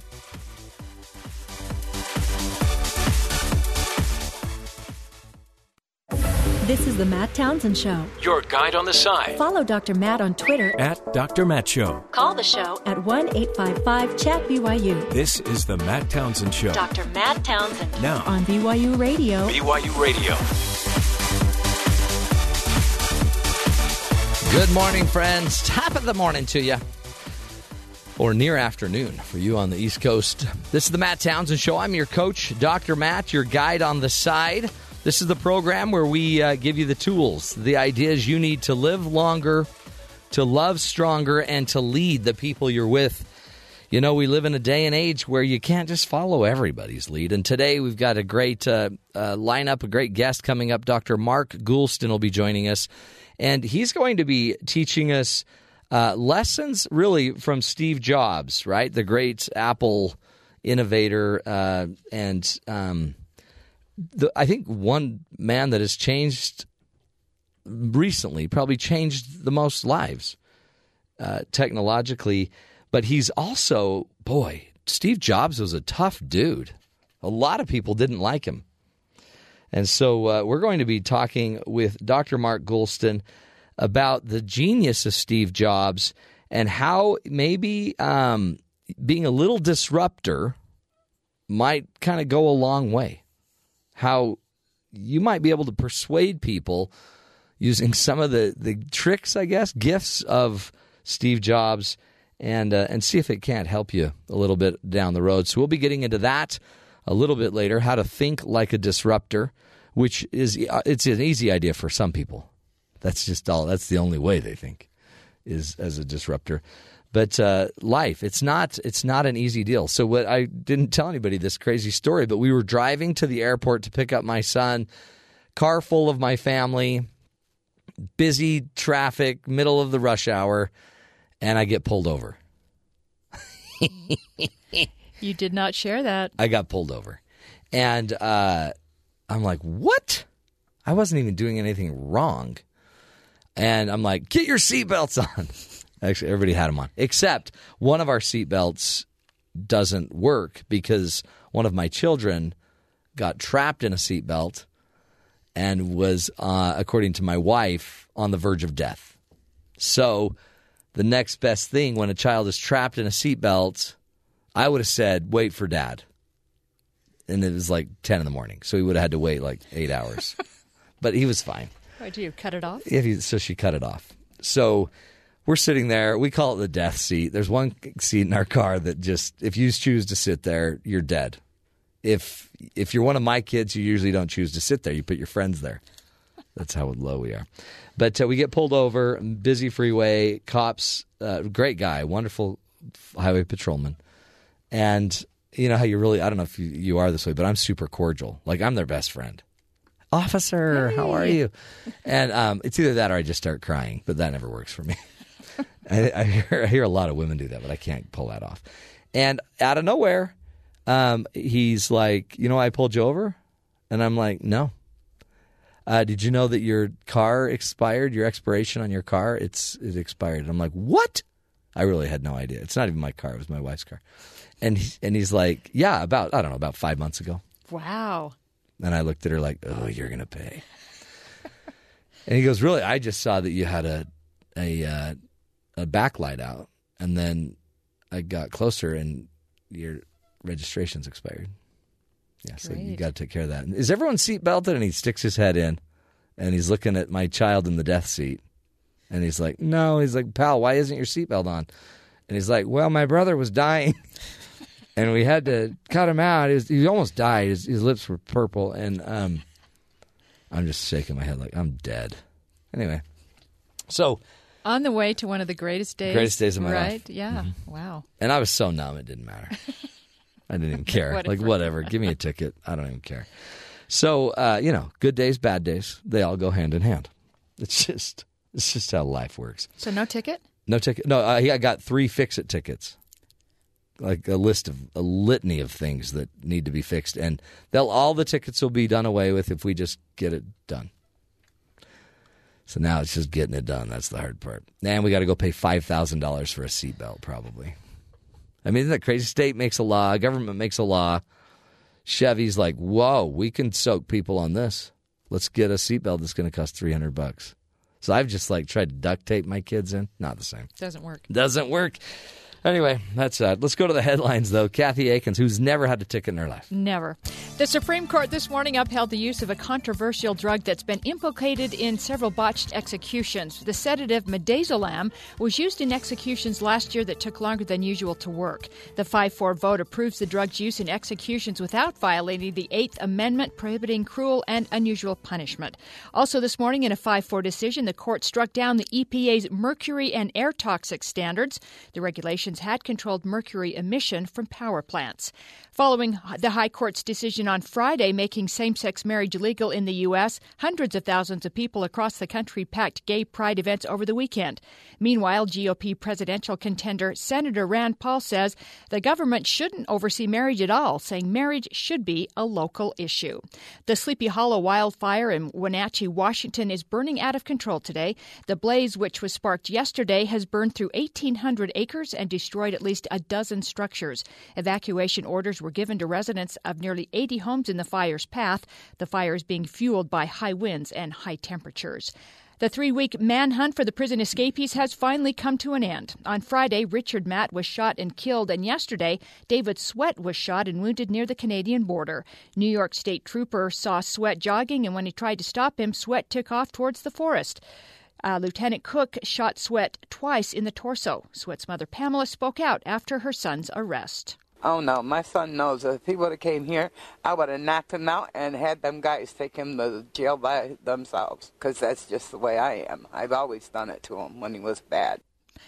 [SPEAKER 1] This is the Matt Townsend Show.
[SPEAKER 2] Your guide on the side
[SPEAKER 1] Follow Dr. Matt on Twitter.
[SPEAKER 2] at Dr. Matt Show.
[SPEAKER 1] Call the show at 1 855 Chat BYU
[SPEAKER 2] This is the Matt Townsend Show.
[SPEAKER 1] Dr. Matt Townsend
[SPEAKER 2] Now,
[SPEAKER 1] on BYU Radio.
[SPEAKER 2] BYU Radio.
[SPEAKER 3] Good morning, friends. Top of the morning to you. Or near afternoon for you on the East Coast. This is the Matt Townsend Show. I'm your coach, Dr. Matt, your guide on the side. This is the program where we uh, give you the tools, the ideas you need to live longer, to love stronger, and to lead the people you're with. You know, we live in a day and age where you can't just follow everybody's lead. And today we've got a great uh, uh, lineup, a great guest coming up. Dr. Mark Goulston will be joining us. And he's going to be teaching us uh, lessons really from Steve Jobs, right? The great Apple innovator. Uh, and um, the, I think one man that has changed recently, probably changed the most lives uh, technologically. But he's also, boy, Steve Jobs was a tough dude. A lot of people didn't like him. And so uh, we're going to be talking with Dr. Mark Goulston about the genius of Steve Jobs and how maybe um, being a little disruptor might kind of go a long way. How you might be able to persuade people using some of the, the tricks, I guess, gifts of Steve Jobs, and uh, and see if it can't help you a little bit down the road. So we'll be getting into that a little bit later. How to think like a disruptor, which is uh, it's an easy idea for some people. That's just all. That's the only way they think is as a disruptor. But uh, life, it's not it's not an easy deal. So what I didn't tell anybody this crazy story, but we were driving to the airport to pick up my son, car full of my family, busy traffic, middle of the rush hour, and I get pulled over.
[SPEAKER 4] You did not share that.
[SPEAKER 3] I got pulled over. And uh, I'm like, what? I wasn't even doing anything wrong. And I'm like, get your seatbelts on. Actually, everybody had them on, except one of our seatbelts doesn't work because one of my children got trapped in a seatbelt and was, uh, according to my wife, on the verge of death. So, the next best thing when a child is trapped in a seatbelt, I would have said, wait for dad. And it was like 10 in the morning. So he would have had to wait like eight hours. but he was fine.
[SPEAKER 4] Why do you cut it off?
[SPEAKER 3] He, so she cut it off. So we're sitting there. We call it the death seat. There's one seat in our car that just, if you choose to sit there, you're dead. If if you're one of my kids, you usually don't choose to sit there. You put your friends there. That's how low we are. But uh, we get pulled over, busy freeway, cops, uh, great guy, wonderful highway patrolman. And you know how you really, I don't know if you, you are this way, but I'm super cordial. Like I'm their best friend. Officer, how are you? And um, it's either that or I just start crying, but that never works for me. I, I, hear, I hear a lot of women do that, but I can't pull that off. And out of nowhere, um, he's like, you know, I pulled you over, and I'm like, no. Uh, did you know that your car expired? Your expiration on your car it's it expired. And I'm like, what? I really had no idea. It's not even my car; it was my wife's car. And he, and he's like, yeah, about I don't know, about five months ago.
[SPEAKER 4] Wow.
[SPEAKER 3] And I looked at her like, oh, you're gonna pay. and he goes, really? I just saw that you had a a uh, a backlight out, and then I got closer, and your registration's expired. Yeah, so you
[SPEAKER 4] Great.
[SPEAKER 3] got to take care of that. Is everyone seat belted? And he sticks his head in, and he's looking at my child in the death seat, and he's like, "No." He's like, "Pal, why isn't your seatbelt on?" And he's like, "Well, my brother was dying." and we had to cut him out. He, was, he almost died. His, his lips were purple, and um, I'm just shaking my head like I'm dead. Anyway, so
[SPEAKER 4] On the way to one of the greatest days.
[SPEAKER 3] Greatest days of my life. Mm-hmm.
[SPEAKER 4] Yeah. Wow.
[SPEAKER 3] and I was so numb it didn't matter. I didn't even care.
[SPEAKER 4] Whatever.
[SPEAKER 3] Like whatever, give me a ticket. I don't even care. So uh, you know, good days, bad days, they all go hand in hand. It's just it's just how life works.
[SPEAKER 4] So no ticket?
[SPEAKER 3] No ticket. No, I, I got three fix it tickets. Like a list of a litany of things that need to be fixed, and they'll all the tickets will be done away with if we just get it done. So now it's just getting it done. That's the hard part. And we got to go pay five thousand dollars for a seatbelt, probably. I mean, isn't that crazy? State makes a law, government makes a law. Chevy's like, whoa, we can soak people on this. Let's get a seatbelt that's going to cost three hundred bucks. So I've just like tried to duct tape my kids in. Not the same.
[SPEAKER 4] Doesn't work.
[SPEAKER 3] Doesn't work. Anyway, that's. Let's go to the headlines, though. Kathy Akins, who's never had a ticket in her life.
[SPEAKER 4] Never. The Supreme Court this morning upheld the use of a controversial drug that's been implicated in several botched executions. The sedative midazolam was used in executions last year that took longer than usual to work. The 5 4 vote approves the drug's use in executions without violating the Eighth Amendment prohibiting cruel and unusual punishment. Also, this morning, in a 5 4 decision, the court struck down the EPA's mercury and air toxic standards. The had controlled mercury emission from power plants. Following the High Court's decision on Friday making same sex marriage legal in the U.S., hundreds of thousands of people across the country packed gay pride events over the weekend. Meanwhile, GOP presidential contender Senator Rand Paul says the government shouldn't oversee marriage at all, saying marriage should be a local issue. The Sleepy Hollow wildfire in Wenatchee, Washington is burning out of control today. The blaze, which was sparked yesterday, has burned through 1,800 acres and destroyed at least a dozen structures. Evacuation orders were given to residents of nearly 80 homes in the fire's path. The fire is being fueled by high winds and high temperatures. The three week manhunt for the prison escapees has finally come to an end. On Friday, Richard Matt was shot and killed, and yesterday, David Sweat was shot and wounded near the Canadian border. New York State Trooper saw Sweat jogging, and when he tried to stop him, Sweat took off towards the forest. Uh, Lieutenant Cook shot Sweat twice in the torso. Sweat's mother, Pamela, spoke out after her son's arrest.
[SPEAKER 8] Oh no, my son knows if he would have came here, I would have knocked him out and had them guys take him to jail by themselves. Because that's just the way I am. I've always done it to him when he was bad.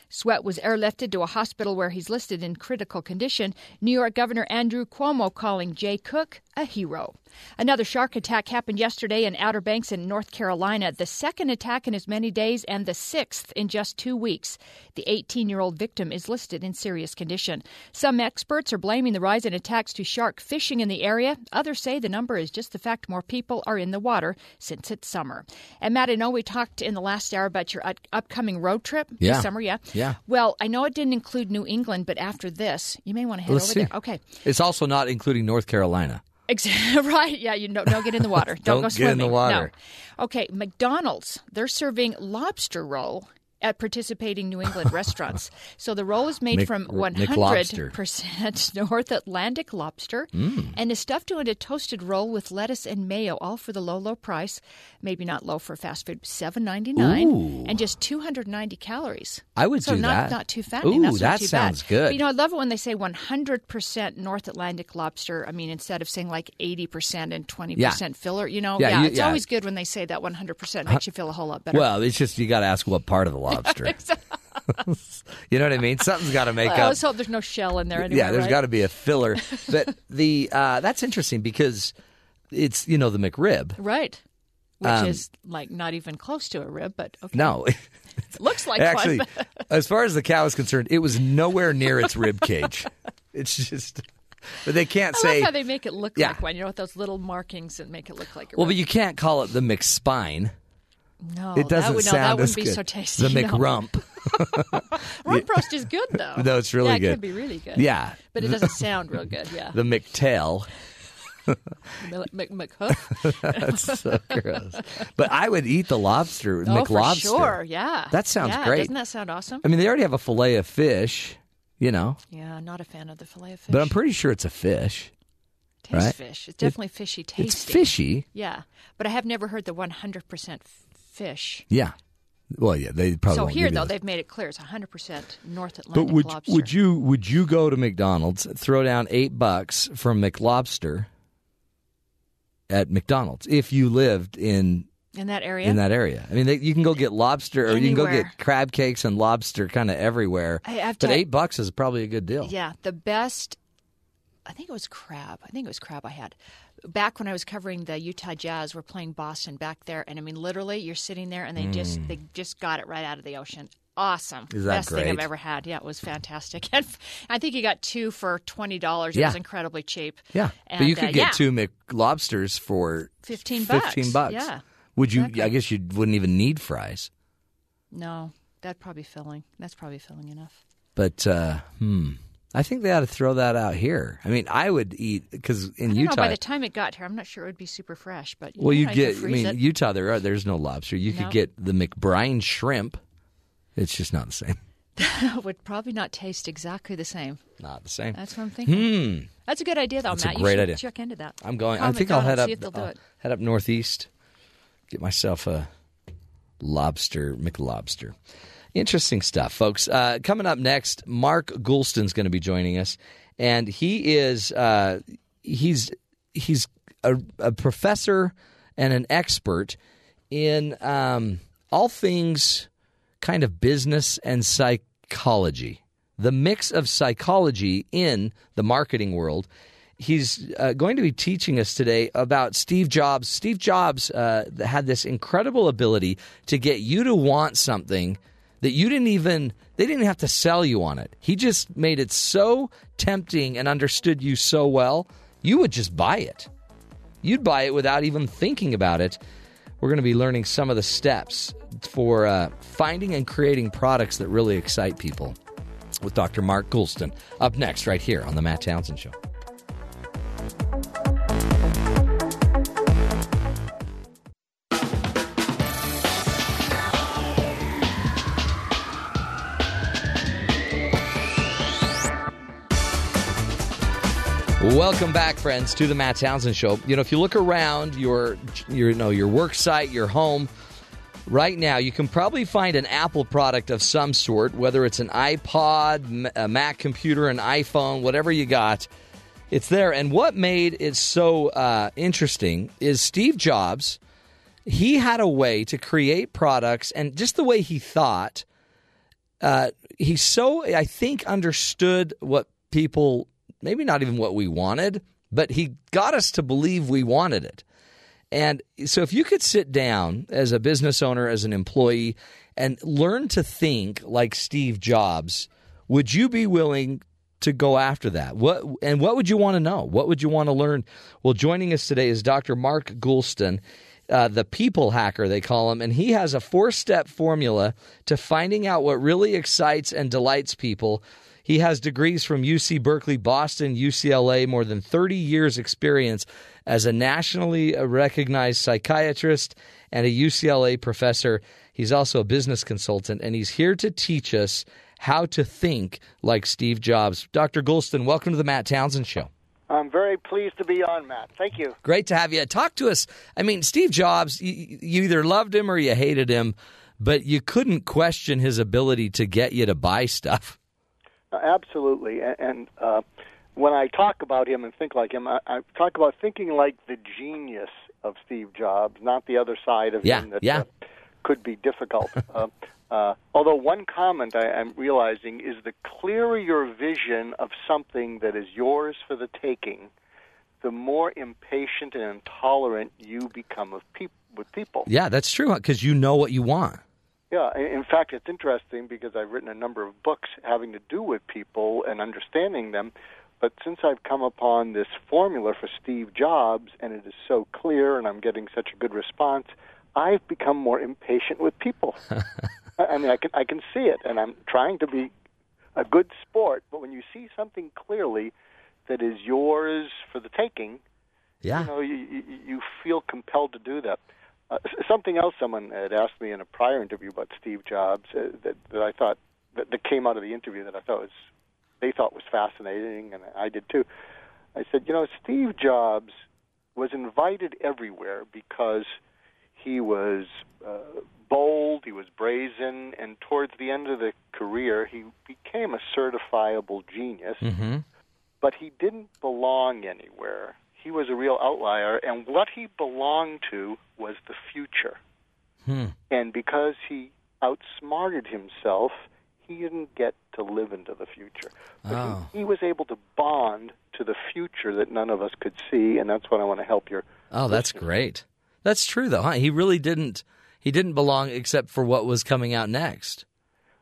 [SPEAKER 4] Sweat was airlifted to a hospital where he's listed in critical condition. New York Governor Andrew Cuomo calling Jay Cook a hero. Another shark attack happened yesterday in Outer Banks in North Carolina, the second attack in as many days and the sixth in just two weeks. The 18 year old victim is listed in serious condition. Some experts are blaming the rise in attacks to shark fishing in the area. Others say the number is just the fact more people are in the water since it's summer. And Matt, I know we talked in the last hour about your upcoming road trip
[SPEAKER 3] Yeah.
[SPEAKER 4] this summer, yeah?
[SPEAKER 3] Yeah.
[SPEAKER 4] Well, I know it didn't include New England, but after this, you may want to head
[SPEAKER 3] Let's
[SPEAKER 4] over
[SPEAKER 3] see.
[SPEAKER 4] there. Okay.
[SPEAKER 3] It's also not including North Carolina.
[SPEAKER 4] Right. Yeah, you don't, don't get in the water.
[SPEAKER 3] Don't
[SPEAKER 4] Don't, go
[SPEAKER 3] get in
[SPEAKER 4] swimming.
[SPEAKER 3] the water.
[SPEAKER 4] No. Okay, McDonald's, they're serving lobster roll at participating New England restaurants. So the roll is made
[SPEAKER 3] Mc-
[SPEAKER 4] from 100% North Atlantic lobster
[SPEAKER 3] Mm.
[SPEAKER 4] and is stuffed into a toasted roll with lettuce and mayo, all for the low, low price. Maybe not low for fast food, seven ninety nine, and just 290 calories.
[SPEAKER 3] I would
[SPEAKER 4] so
[SPEAKER 3] do
[SPEAKER 4] not,
[SPEAKER 3] that.
[SPEAKER 4] Not too fattening.
[SPEAKER 3] Ooh,
[SPEAKER 4] That's
[SPEAKER 3] that
[SPEAKER 4] too
[SPEAKER 3] sounds
[SPEAKER 4] bad.
[SPEAKER 3] good.
[SPEAKER 4] But, you know, I love it when they say 100% North Atlantic lobster. I mean, instead of saying like 80% and 20%
[SPEAKER 3] Yeah.
[SPEAKER 4] filler, you know,
[SPEAKER 3] Yeah,
[SPEAKER 4] yeah,
[SPEAKER 3] you-
[SPEAKER 4] it's
[SPEAKER 3] yeah.
[SPEAKER 4] always good when they say that 100% makes you feel a whole lot better.
[SPEAKER 3] Well, it's just you got to ask what part of the lobster. you know what I mean? Something's got to make
[SPEAKER 4] I
[SPEAKER 3] up.
[SPEAKER 4] let's hope there's no shell in there anyway.
[SPEAKER 3] yeah, there's
[SPEAKER 4] right?
[SPEAKER 3] got to be a filler. but the uh, that's interesting because it's you know the McRib.
[SPEAKER 4] Right. Which
[SPEAKER 3] Um,
[SPEAKER 4] is like not even close to a rib, but okay.
[SPEAKER 3] No, It
[SPEAKER 4] Looks like
[SPEAKER 3] actually,
[SPEAKER 4] one.
[SPEAKER 3] as far as the cow is concerned, it was nowhere near its rib cage. It's just, but they can't
[SPEAKER 4] I
[SPEAKER 3] say.
[SPEAKER 4] love how they make it look
[SPEAKER 3] Yeah.
[SPEAKER 4] like one. You know, with those little markings that make it look like a
[SPEAKER 3] well,
[SPEAKER 4] rib.
[SPEAKER 3] but you can't call it the McSpine.
[SPEAKER 4] No,
[SPEAKER 3] it doesn't
[SPEAKER 4] that would, no,
[SPEAKER 3] sound
[SPEAKER 4] that
[SPEAKER 3] as
[SPEAKER 4] wouldn't be
[SPEAKER 3] good.
[SPEAKER 4] so tasty.
[SPEAKER 3] The
[SPEAKER 4] no.
[SPEAKER 3] McRump.
[SPEAKER 4] Rump roast is good though.
[SPEAKER 3] No, it's really
[SPEAKER 4] yeah,
[SPEAKER 3] good.
[SPEAKER 4] It could be really good.
[SPEAKER 3] Yeah.
[SPEAKER 4] but it doesn't sound real good. Yeah,
[SPEAKER 3] The McTail.
[SPEAKER 4] Mc, Mc, McHoof.
[SPEAKER 3] That's so gross. But I would eat the lobster,
[SPEAKER 4] Oh, for
[SPEAKER 3] McLobster.
[SPEAKER 4] sure. Yeah,
[SPEAKER 3] That sounds
[SPEAKER 4] Yeah,
[SPEAKER 3] great.
[SPEAKER 4] Doesn't that sound awesome?
[SPEAKER 3] I mean, they already have a fillet of fish, you know,
[SPEAKER 4] yeah, not a fan of the fillet of fish.
[SPEAKER 3] but I'm pretty sure it's a fish.
[SPEAKER 4] Tastes
[SPEAKER 3] right?
[SPEAKER 4] fish. It's definitely fishy tasting.
[SPEAKER 3] It's fishy.
[SPEAKER 4] Yeah, but I have never heard the 100% f- fish.
[SPEAKER 3] Yeah. Well, yeah, they probably.
[SPEAKER 4] so here though they've made it clear it's 100% North
[SPEAKER 3] But
[SPEAKER 4] Atlantic
[SPEAKER 3] would
[SPEAKER 4] lobster.
[SPEAKER 3] would you would you go to McDonald's, throw down eight bucks for McLobster at McDonald's if you lived in
[SPEAKER 4] in that area?
[SPEAKER 3] in that area? I mean, they, you can go get lobster, or you can go get crab cakes and lobster kind of everywhere.
[SPEAKER 4] I
[SPEAKER 3] but
[SPEAKER 4] to-
[SPEAKER 3] eight bucks is probably a good deal.
[SPEAKER 4] Yeah, the best. I think it was crab. I think it was crab I had back when I was covering the Utah Jazz. We're playing Boston back there, and I mean, literally, you're sitting there, and they just they just got it right out of the ocean. Awesome,
[SPEAKER 3] Mm.
[SPEAKER 4] Best thing I've ever had. Yeah, it was fantastic. And I think you got two for twenty dollars.
[SPEAKER 3] Yeah.
[SPEAKER 4] It was incredibly cheap.
[SPEAKER 3] Yeah,
[SPEAKER 4] And,
[SPEAKER 3] but you could
[SPEAKER 4] uh,
[SPEAKER 3] get
[SPEAKER 4] yeah,
[SPEAKER 3] two McLobsters for
[SPEAKER 4] 15 bucks.
[SPEAKER 3] Fifteen bucks.
[SPEAKER 4] Yeah.
[SPEAKER 3] Would you?
[SPEAKER 4] Exactly.
[SPEAKER 3] I guess you wouldn't even need fries.
[SPEAKER 4] No, that'd probably filling. That's probably filling enough.
[SPEAKER 3] But uh, hmm, I think they ought to throw that out here. I mean, I would eat because in Utah.
[SPEAKER 4] know, by the time it got here, I'm not sure it would be super fresh. But
[SPEAKER 3] well,
[SPEAKER 4] you
[SPEAKER 3] you get. I mean,
[SPEAKER 4] it.
[SPEAKER 3] Utah there are there's no lobster. You could get the McBride shrimp. It's just not the same.
[SPEAKER 4] That would probably not taste exactly the same.
[SPEAKER 3] Not the same.
[SPEAKER 4] That's what I'm thinking.
[SPEAKER 3] Hmm.
[SPEAKER 4] That's a good idea, though,
[SPEAKER 3] That's a
[SPEAKER 4] Matt.
[SPEAKER 3] great
[SPEAKER 4] you should
[SPEAKER 3] idea.
[SPEAKER 4] check into that.
[SPEAKER 3] I'm going.
[SPEAKER 4] Call
[SPEAKER 3] I think I'll head up.
[SPEAKER 4] See if they'll do
[SPEAKER 3] uh, head up northeast. Get myself a lobster McLobster. Interesting stuff, folks. Uh, coming up next, Mark Goulston's going to be joining us, and he is uh, he's he's a, a professor and an expert in um, all things kind of business and psychology, the mix of psychology in the marketing world. He's uh, going to be teaching us today about Steve Jobs. Steve Jobs uh, had this incredible ability to get you to want something that you didn't even they didn't have to sell you on it. He just made it so tempting and understood you so well, you would just buy it. You'd buy it without even thinking about it. We're going to be learning some of the steps for uh, finding and creating products that really excite people with Dr. Mark Goulston up next, right here on The Matt Townsend Show. Welcome back, friends, to the Matt Townsend Show. You know, if you look around your, your, you know, your work site, your home, right now, you can probably find an Apple product of some sort, whether it's an iPod, a Mac computer, an iPhone, whatever you got. It's there. And what made it so uh, interesting is Steve Jobs. He had a way to create products, and just the way he thought, uh, he so I think understood what people maybe not even what we wanted, but he got us to believe we wanted it. And so if you could sit down as a business owner, as an employee, and learn to think like Steve Jobs, would you be willing to go after that? What and what would you want to know? What would you want to learn? Well, joining us today is Dr. Mark Goulston, uh, the people hacker they call him, and he has a four-step formula to finding out what really excites and delights people. He has degrees from UC Berkeley, Boston, UCLA, more than 30 years experience as a nationally recognized psychiatrist and a UCLA professor. He's also a business consultant and he's here to teach us how to think like Steve Jobs. Dr. Goulston, welcome to the Matt Townsend show.
[SPEAKER 10] I'm very pleased to be on, Matt. Thank you.
[SPEAKER 3] Great to have you. Talk to us. I mean, Steve Jobs, you, you either loved him or you hated him, but you couldn't question his ability to get you to buy stuff.
[SPEAKER 10] Uh, absolutely. And, and uh, when I talk about him and think like him, I, I talk about thinking like the genius of Steve Jobs, not the other side of
[SPEAKER 3] Yeah,
[SPEAKER 10] him that
[SPEAKER 3] yeah.
[SPEAKER 10] uh, could be difficult. uh, uh, although one comment I, I'm realizing is the clearer your vision of something that is yours for the taking, the more impatient and intolerant you become of peop- with people.
[SPEAKER 3] Yeah, that's true because you know what you want.
[SPEAKER 10] Yeah, in fact, it's interesting because I've written a number of books having to do with people and understanding them. But since I've come upon this formula for Steve Jobs and it is so clear and I'm getting such a good response, I've become more impatient with people. I I mean, I can I can see it, and I'm trying to be a good sport. But when you see something clearly that is yours for the taking,
[SPEAKER 3] Yeah.
[SPEAKER 10] you know, you, you, you feel compelled to do that. Uh, something else someone had asked me in a prior interview about Steve Jobs uh, that, that I thought that, that came out of the interview that I thought was they thought was fascinating, and I did too. I said, you know, Steve Jobs was invited everywhere because he was uh, bold, he was brazen, and towards the end of the career, he became a certifiable genius.
[SPEAKER 3] Mm-hmm.
[SPEAKER 10] But he didn't belong anywhere. He was a real outlier, and what he belonged to was the future.
[SPEAKER 3] Hmm.
[SPEAKER 10] And because he outsmarted himself, he didn't get to live into the future. But
[SPEAKER 3] Oh.
[SPEAKER 10] he, he was able to bond to the future that none of us could see, and that's what I want to help your
[SPEAKER 3] Oh, that's great. That's true though, huh? He really didn't he didn't belong except for what was coming out next.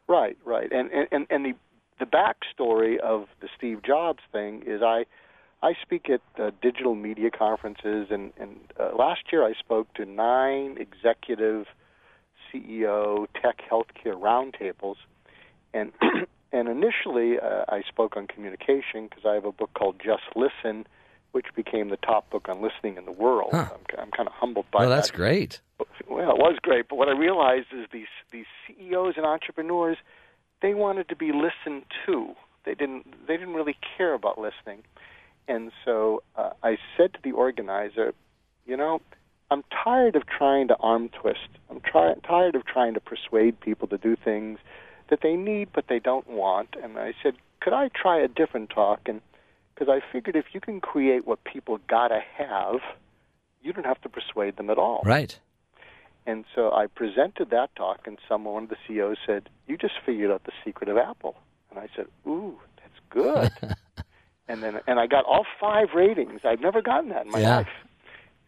[SPEAKER 10] Right, right. And and and the the backstory of the Steve Jobs thing is I I speak at uh, digital media conferences and and uh, last year I spoke to nine executive CEO tech healthcare roundtables and and initially uh, I spoke on communication because I have a book called Just Listen which became the top book on listening in the world.
[SPEAKER 3] Huh.
[SPEAKER 10] I'm, I'm kind of humbled by
[SPEAKER 3] Well,
[SPEAKER 10] that.
[SPEAKER 3] that's great.
[SPEAKER 10] Well, it was great, but what I realized is these these CEOs and entrepreneurs, they wanted to be listened to. They didn't they didn't really care about listening, and so uh, I said to the organizer, you know, I'm tired of trying to arm twist. I'm try- tired of trying to persuade people to do things that they need but they don't want. And I said, could I try a different talk? And because I figured if you can create what people gotta have, you don't have to persuade them at all.
[SPEAKER 3] Right.
[SPEAKER 10] And so I presented that talk, and someone, one of the CEOs said, "You just figured out the secret of Apple." And I said, "Ooh, that's good." and then, and I got all five ratings. I've never gotten that in my
[SPEAKER 3] Yeah.
[SPEAKER 10] life.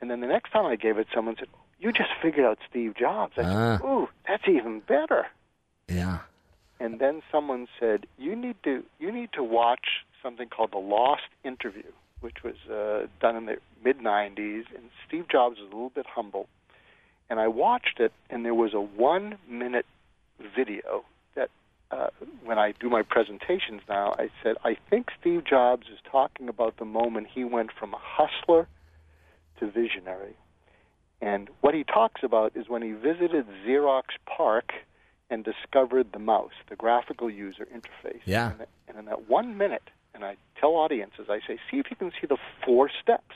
[SPEAKER 10] And then the next time I gave it, someone said, "You just figured out Steve Jobs." I
[SPEAKER 3] Ah.
[SPEAKER 10] said, "Ooh, that's even better."
[SPEAKER 3] Yeah.
[SPEAKER 10] And then someone said, "You need to you need to watch something called The Lost Interview, which was uh, done in the mid '90s." And Steve Jobs was a little bit humble, and I watched it, and there was a one minute video uh, when I do my presentations now, I said, "I think Steve Jobs is talking about the moment he went from a hustler to visionary." And what he talks about is when he visited Xerox PARC and discovered the mouse, the graphical user interface.
[SPEAKER 3] Yeah.
[SPEAKER 10] And, and in that one minute, and I tell audiences, I say, see if you can see the four steps.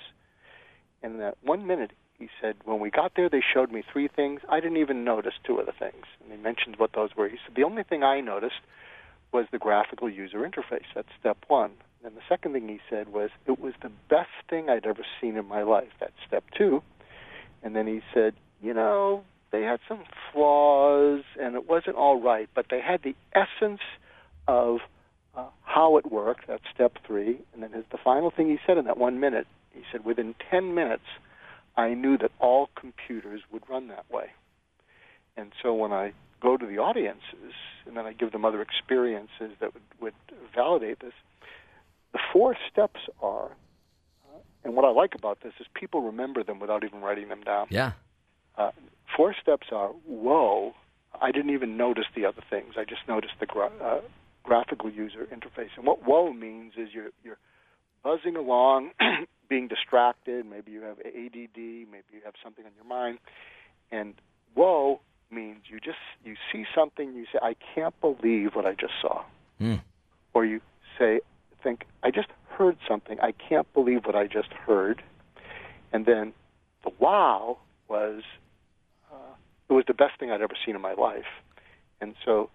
[SPEAKER 10] And in that one minute, he said, when we got there, they showed me three things. I didn't even notice two of the things. And he mentioned what those were. He said, the only thing I noticed was the graphical user interface. That's step one. And the second thing he said was, it was the best thing I'd ever seen in my life. That's step two. And then he said, you know, they had some flaws and it wasn't all right, but they had the essence of uh, how it worked. That's step three. And then his, the final thing he said in that one minute, he said, within 10 minutes, I knew that all computers would run that way. And so when I go to the audiences and then I give them other experiences that would, would validate this, the four steps are, uh, and what I like about this is people remember them without even writing them down.
[SPEAKER 3] Yeah.
[SPEAKER 10] Uh, four steps are, whoa, I didn't even notice the other things. I just noticed the gra- uh, graphical user interface. And what whoa means is you're, you're buzzing along, being distracted. Maybe you have ADD. Maybe you have something on your mind. And whoa means you just you see something. You say, I can't believe what I just saw.
[SPEAKER 3] Hmm.
[SPEAKER 10] Or you say, think, I just heard something. I can't believe what I just heard. And then the wow was uh, it was the best thing I'd ever seen in my life. And so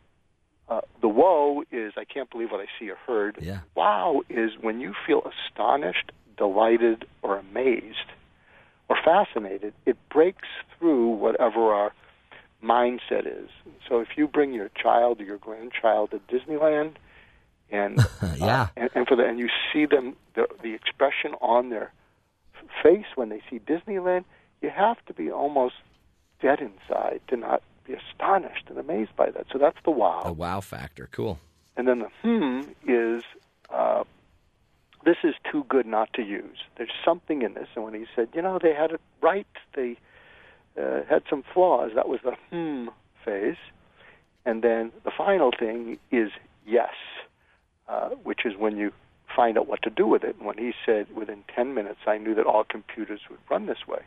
[SPEAKER 10] uh, the whoa is I can't believe what I see or heard.
[SPEAKER 3] Yeah.
[SPEAKER 10] Wow is when you feel astonished, delighted, or amazed or fascinated. It breaks through whatever our mindset is. So if you bring your child or your grandchild to Disneyland, and
[SPEAKER 3] Yeah.
[SPEAKER 10] and, and for the and you see them the the expression on their face when they see Disneyland, you have to be almost dead inside to not be astonished and amazed by that. So that's the wow.
[SPEAKER 3] The wow factor. Cool.
[SPEAKER 10] And then the hmm is uh, this is too good not to use. There's something in this. And when he said, you know, they had it right, they uh, had some flaws, that was the hmm phase. And then the final thing is yes, uh, which is when you find out what to do with it. And when he said, within 10 minutes, I knew that all computers would run this way.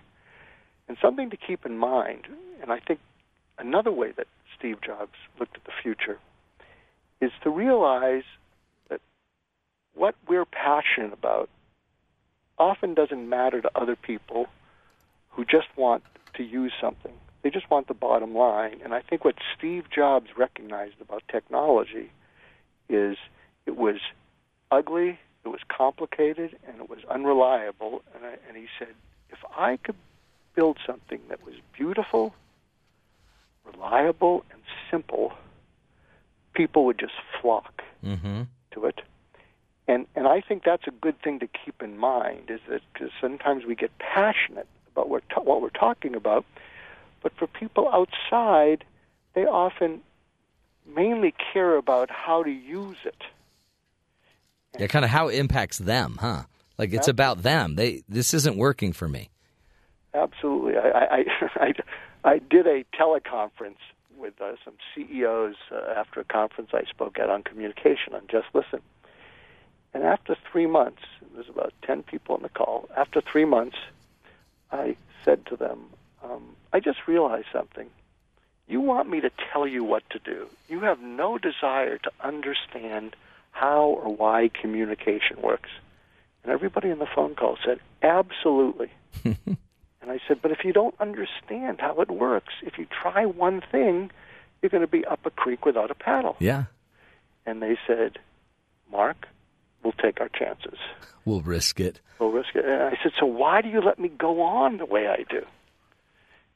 [SPEAKER 10] And something to keep in mind, and I think another way that Steve Jobs looked at the future is to realize that what we're passionate about often doesn't matter to other people who just want to use something. They just want the bottom line. And I think what Steve Jobs recognized about technology is it was ugly, it was complicated, and it was unreliable. And, I, and he said, if I could build something that was beautiful, reliable, and simple, people would just flock
[SPEAKER 3] Mm-hmm.
[SPEAKER 10] to it. And and I think that's a good thing to keep in mind is that because sometimes we get passionate about what ta- what we're talking about, but for people outside, they often mainly care about how to use it.
[SPEAKER 3] Yeah, kind of how it impacts them, huh? Like it's about them. They this isn't working for me.
[SPEAKER 10] Absolutely. I I I, I did a teleconference with uh, some CEOs uh, after a conference I spoke at on communication on Just Listen. And after three months, there's about 10 people on the call. After three months, I said to them, um, I just realized something. You want me to tell you what to do. You have no desire to understand how or why communication works. And everybody in the phone call said, Absolutely. and I said, But if you don't understand how it works, if you try one thing, you're going to be up a creek without a paddle.
[SPEAKER 3] Yeah,
[SPEAKER 10] And they said, Mark, we'll take our chances.
[SPEAKER 3] we'll risk it.
[SPEAKER 10] We'll risk it. And I said, So why do you let me go on the way I do?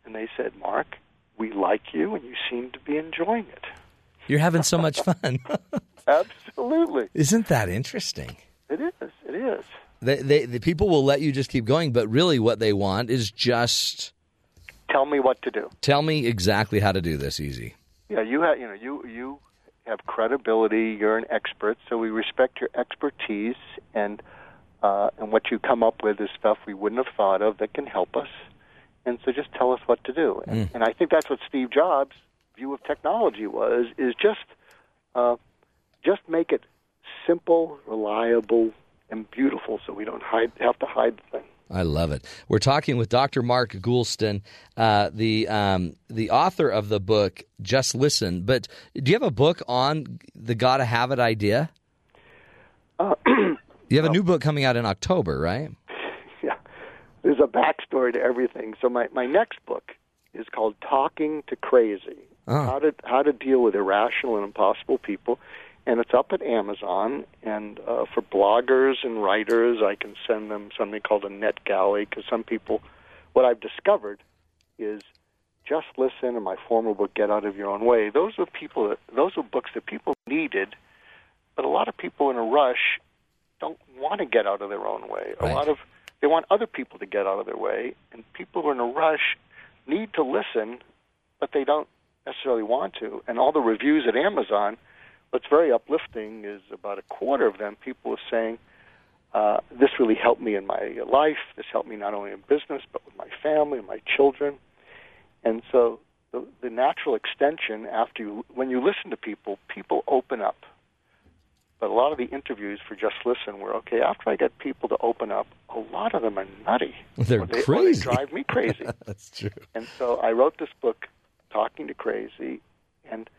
[SPEAKER 10] And they said, Mark, we like you and you seem to be enjoying it.
[SPEAKER 3] You're having so much fun.
[SPEAKER 10] Absolutely.
[SPEAKER 3] Isn't that interesting?
[SPEAKER 10] It is. It is.
[SPEAKER 3] They, they, the people will let you just keep going, but really what they want is just
[SPEAKER 10] Tell me what to do.
[SPEAKER 3] tell me exactly how to do this easy.
[SPEAKER 10] Yeah, you have you know you you have credibility. You're an expert, so we respect your expertise and uh, and what you come up with is stuff we wouldn't have thought of that can help us. And so just tell us what to do. And, and I think that's what Steve Jobs' view of technology was: is just uh, just make it simple, reliable, and beautiful, so we don't hide have to hide the thing.
[SPEAKER 3] I love it. We're talking with Dr. Mark Goulston, uh, the um, the author of the book Just Listen. But do you have a book on the gotta have it idea?
[SPEAKER 10] Uh,
[SPEAKER 3] You have a new book coming out in October, right?
[SPEAKER 10] yeah, there's a backstory to everything. So my, my next book is called Talking to Crazy:
[SPEAKER 3] Oh.
[SPEAKER 10] How to How to Deal with Irrational and Impossible People, and it's up at Amazon. And uh, for bloggers and writers, I can send them something called a NetGalley because some people, what I've discovered is just listen and my former book get out of your own way those are people that those are books that people needed but a lot of people in a rush don't want to get out of their own way. A lot of they want other people to get out of their way, and people who are in a rush need to listen, but they don't necessarily want to. And all the reviews at Amazon, what's very uplifting is about a quarter of them people are saying, uh, "This really helped me in my life. This helped me not only in business but with my family and my children." And so the, the natural extension after you, when you listen to people, people open up but a lot of the interviews for Just Listen were okay. After I get people to open up, a lot of them are nutty.
[SPEAKER 3] They're
[SPEAKER 10] they, Or they
[SPEAKER 3] crazy.
[SPEAKER 10] drive me crazy.
[SPEAKER 3] That's true.
[SPEAKER 10] and so I wrote this book, Talking to Crazy, and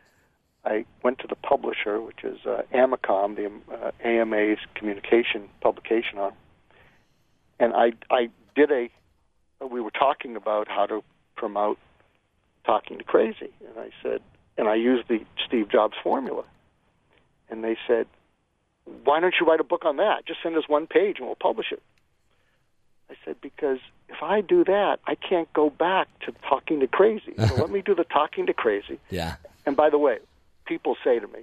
[SPEAKER 10] I went to the publisher, which is uh, Amacom, the uh, AMA's communication publication arm, and I I did a. We were talking about how to promote Talking to Crazy, and I said, and I used the Steve Jobs formula, and they said, why don't you write a book on that? Just send us one page and we'll publish it. I said, because if I do that, I can't go back to talking to crazy. So let me do the talking to crazy.
[SPEAKER 3] Yeah.
[SPEAKER 10] And by the way, people say to me,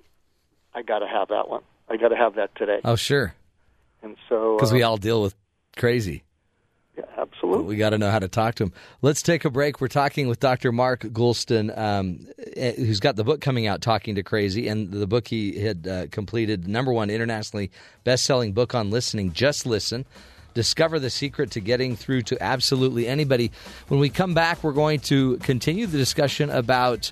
[SPEAKER 10] I got to have that one. I got to have that today.
[SPEAKER 3] Oh, sure.
[SPEAKER 10] And so,
[SPEAKER 3] Because
[SPEAKER 10] uh,
[SPEAKER 3] we all deal with crazy.
[SPEAKER 10] yeah, absolutely.
[SPEAKER 3] We got to know how to talk to him. Let's take a break. We're talking with Dr. Mark Goulston, um, eh, who's got the book coming out, Talking to Crazy, and the book he had uh, completed, number one internationally best-selling book on listening. Just listen. Discover the secret to getting through to absolutely anybody. When we come back, we're going to continue the discussion about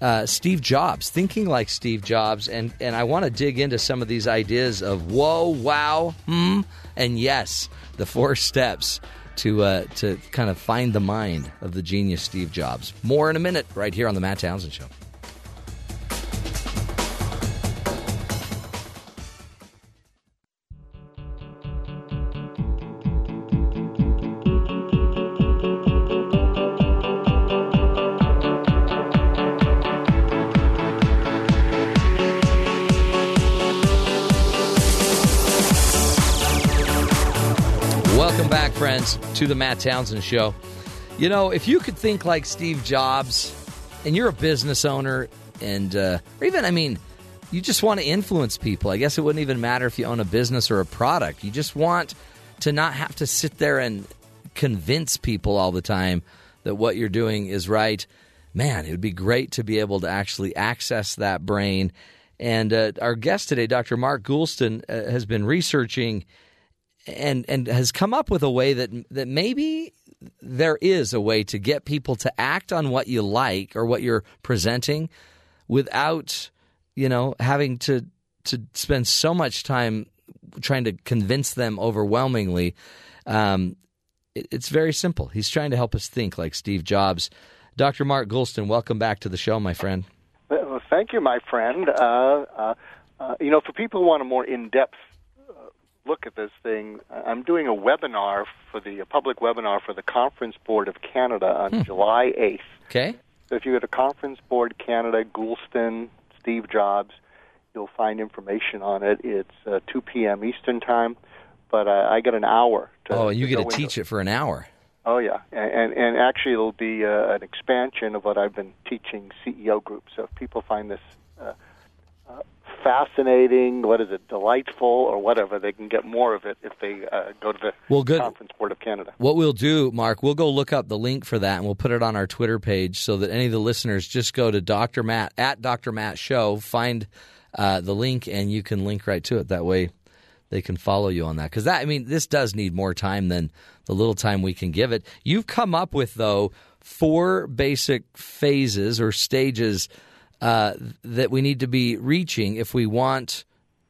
[SPEAKER 3] uh, Steve Jobs, thinking like Steve Jobs, and and I want to dig into some of these ideas of whoa, wow, hmm, and yes, the four steps to uh, to kind of find the mind of the genius Steve Jobs. More in a minute, right here on the Matt Townsend Show. To the Matt Townsend Show. You know, if you could think like Steve Jobs, and you're a business owner, and uh, or even, I mean, you just want to influence people. I guess it wouldn't even matter if you own a business or a product. You just want to not have to sit there and convince people all the time that what you're doing is right. Man, it would be great to be able to actually access that brain. And uh, our guest today, Dr. Mark Goulston, uh, has been researching and and has come up with a way that that maybe there is a way to get people to act on what you like or what you're presenting without you know having to to spend so much time trying to convince them overwhelmingly. Um, it, it's very simple. He's trying to help us think like steve jobs. Dr mark Goulston welcome back to the show my friend.
[SPEAKER 10] Well, thank you my friend. Uh, uh, uh, you know for people who want a more in-depth look at this thing. I'm doing a webinar for the a public webinar for the Conference Board of Canada on
[SPEAKER 3] Hmm.
[SPEAKER 10] July 8th.
[SPEAKER 3] okay
[SPEAKER 10] So if you go to Conference Board Canada, Goulston, Steve Jobs, you'll find information on it. It's uh, 2 p.m. Eastern Time, but uh, I get an hour. To,
[SPEAKER 3] oh you
[SPEAKER 10] to
[SPEAKER 3] get to teach it for an hour
[SPEAKER 10] Oh yeah, and and, and actually it'll be uh, an expansion of what I've been teaching CEO groups. So if people find this uh, fascinating, what is it, delightful, or whatever, they can get more of it if they uh, go to the
[SPEAKER 3] Well, good.
[SPEAKER 10] Conference Board of Canada.
[SPEAKER 3] What we'll do, Mark, we'll go look up the link for that and we'll put it on our Twitter page so that any of the listeners just go to Dr. Matt at Dr. Matt Show, find uh, the link, and you can link right to it. That way they can follow you on that. Because that, I mean, this does need more time than the little time we can give it. You've come up with, though, four basic phases or stages uh, that we need to be reaching if we want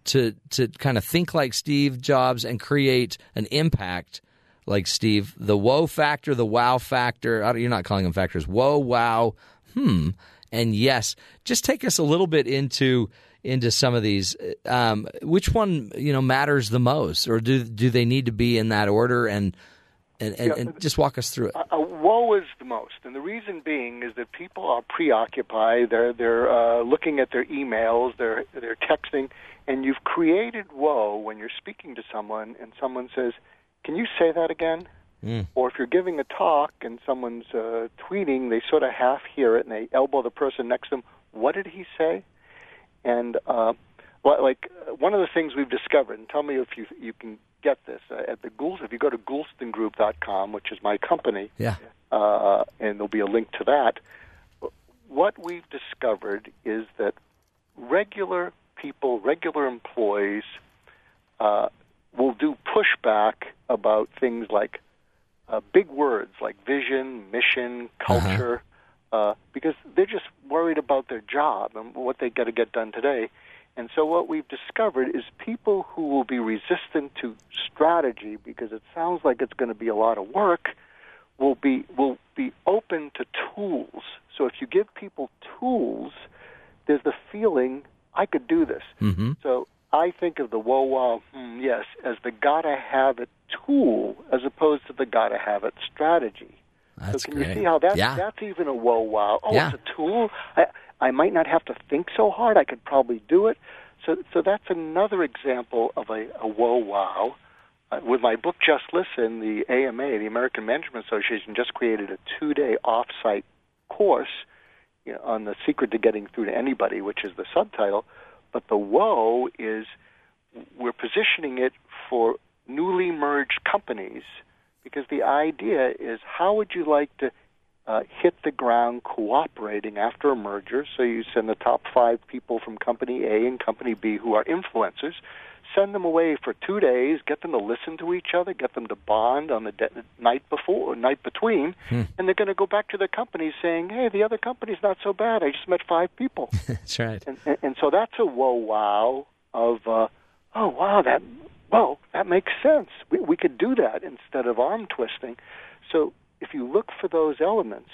[SPEAKER 3] to to kind of think like Steve Jobs and create an impact like Steve. The whoa factor, the wow factor. You're not calling them factors. Whoa, wow, hmm, and yes. Just take us a little bit into into some of these. Um, which one you know matters the most, or do do they need to be in that order? And and, and,
[SPEAKER 10] Yeah.
[SPEAKER 3] and just walk us through it.
[SPEAKER 10] Uh, whoa is the most, and the reason being is that people are preoccupied. They're they're uh, looking at their emails. They're they're texting, and you've created whoa when you're speaking to someone, and someone says, "Can you say that again?"
[SPEAKER 3] Mm.
[SPEAKER 10] Or if you're giving a talk and someone's uh, tweeting, they sort of half hear it and they elbow the person next to them. What did he say? And uh, like uh, one of the things we've discovered, and tell me if you you can get this uh, at the Goulst. If you go to GoulstonGroup.com, which is my company,
[SPEAKER 3] Yeah.
[SPEAKER 10] uh, and there'll be a link to that. What we've discovered is that regular people, regular employees, uh, will do pushback about things like uh, big words like vision, mission, culture, uh because they're just worried about their job and what they got to get done today. And so, what we've discovered is people who will be resistant to strategy because it sounds like it's going to be a lot of work will be will be open to tools. So, if you give people tools, there's the feeling I could do this.
[SPEAKER 3] Mm-hmm.
[SPEAKER 10] So I think of the whoa wow hmm, yes as the gotta have it tool as opposed to the gotta have it strategy.
[SPEAKER 3] That's
[SPEAKER 10] so can
[SPEAKER 3] great.
[SPEAKER 10] you see how that's
[SPEAKER 3] Yeah.
[SPEAKER 10] that's even a whoa wow? Oh,
[SPEAKER 3] Yeah.
[SPEAKER 10] it's a tool. I I might not have to think so hard. I could probably do it. So so that's another example of a, a whoa wow. Uh, with my book Just Listen, the AMA, the American Management Association, just created a two-day off-site course you know, on the secret to getting through to anybody, which is the subtitle. But the whoa is we're positioning it for newly merged companies because the idea is how would you like to uh, hit the ground cooperating after a merger? So you send the top five people from company A and company B who are influencers, send them away for two days, get them to listen to each other, get them to bond on the de- night before or night between,
[SPEAKER 3] Hmm.
[SPEAKER 10] and they're going to go back to their companies saying, "Hey, the other company's not so bad. I just met five people."
[SPEAKER 3] That's right.
[SPEAKER 10] and, and, and so that's a whoa wow of uh, oh wow that well that makes sense we, we could do that instead of arm twisting so if you look for those elements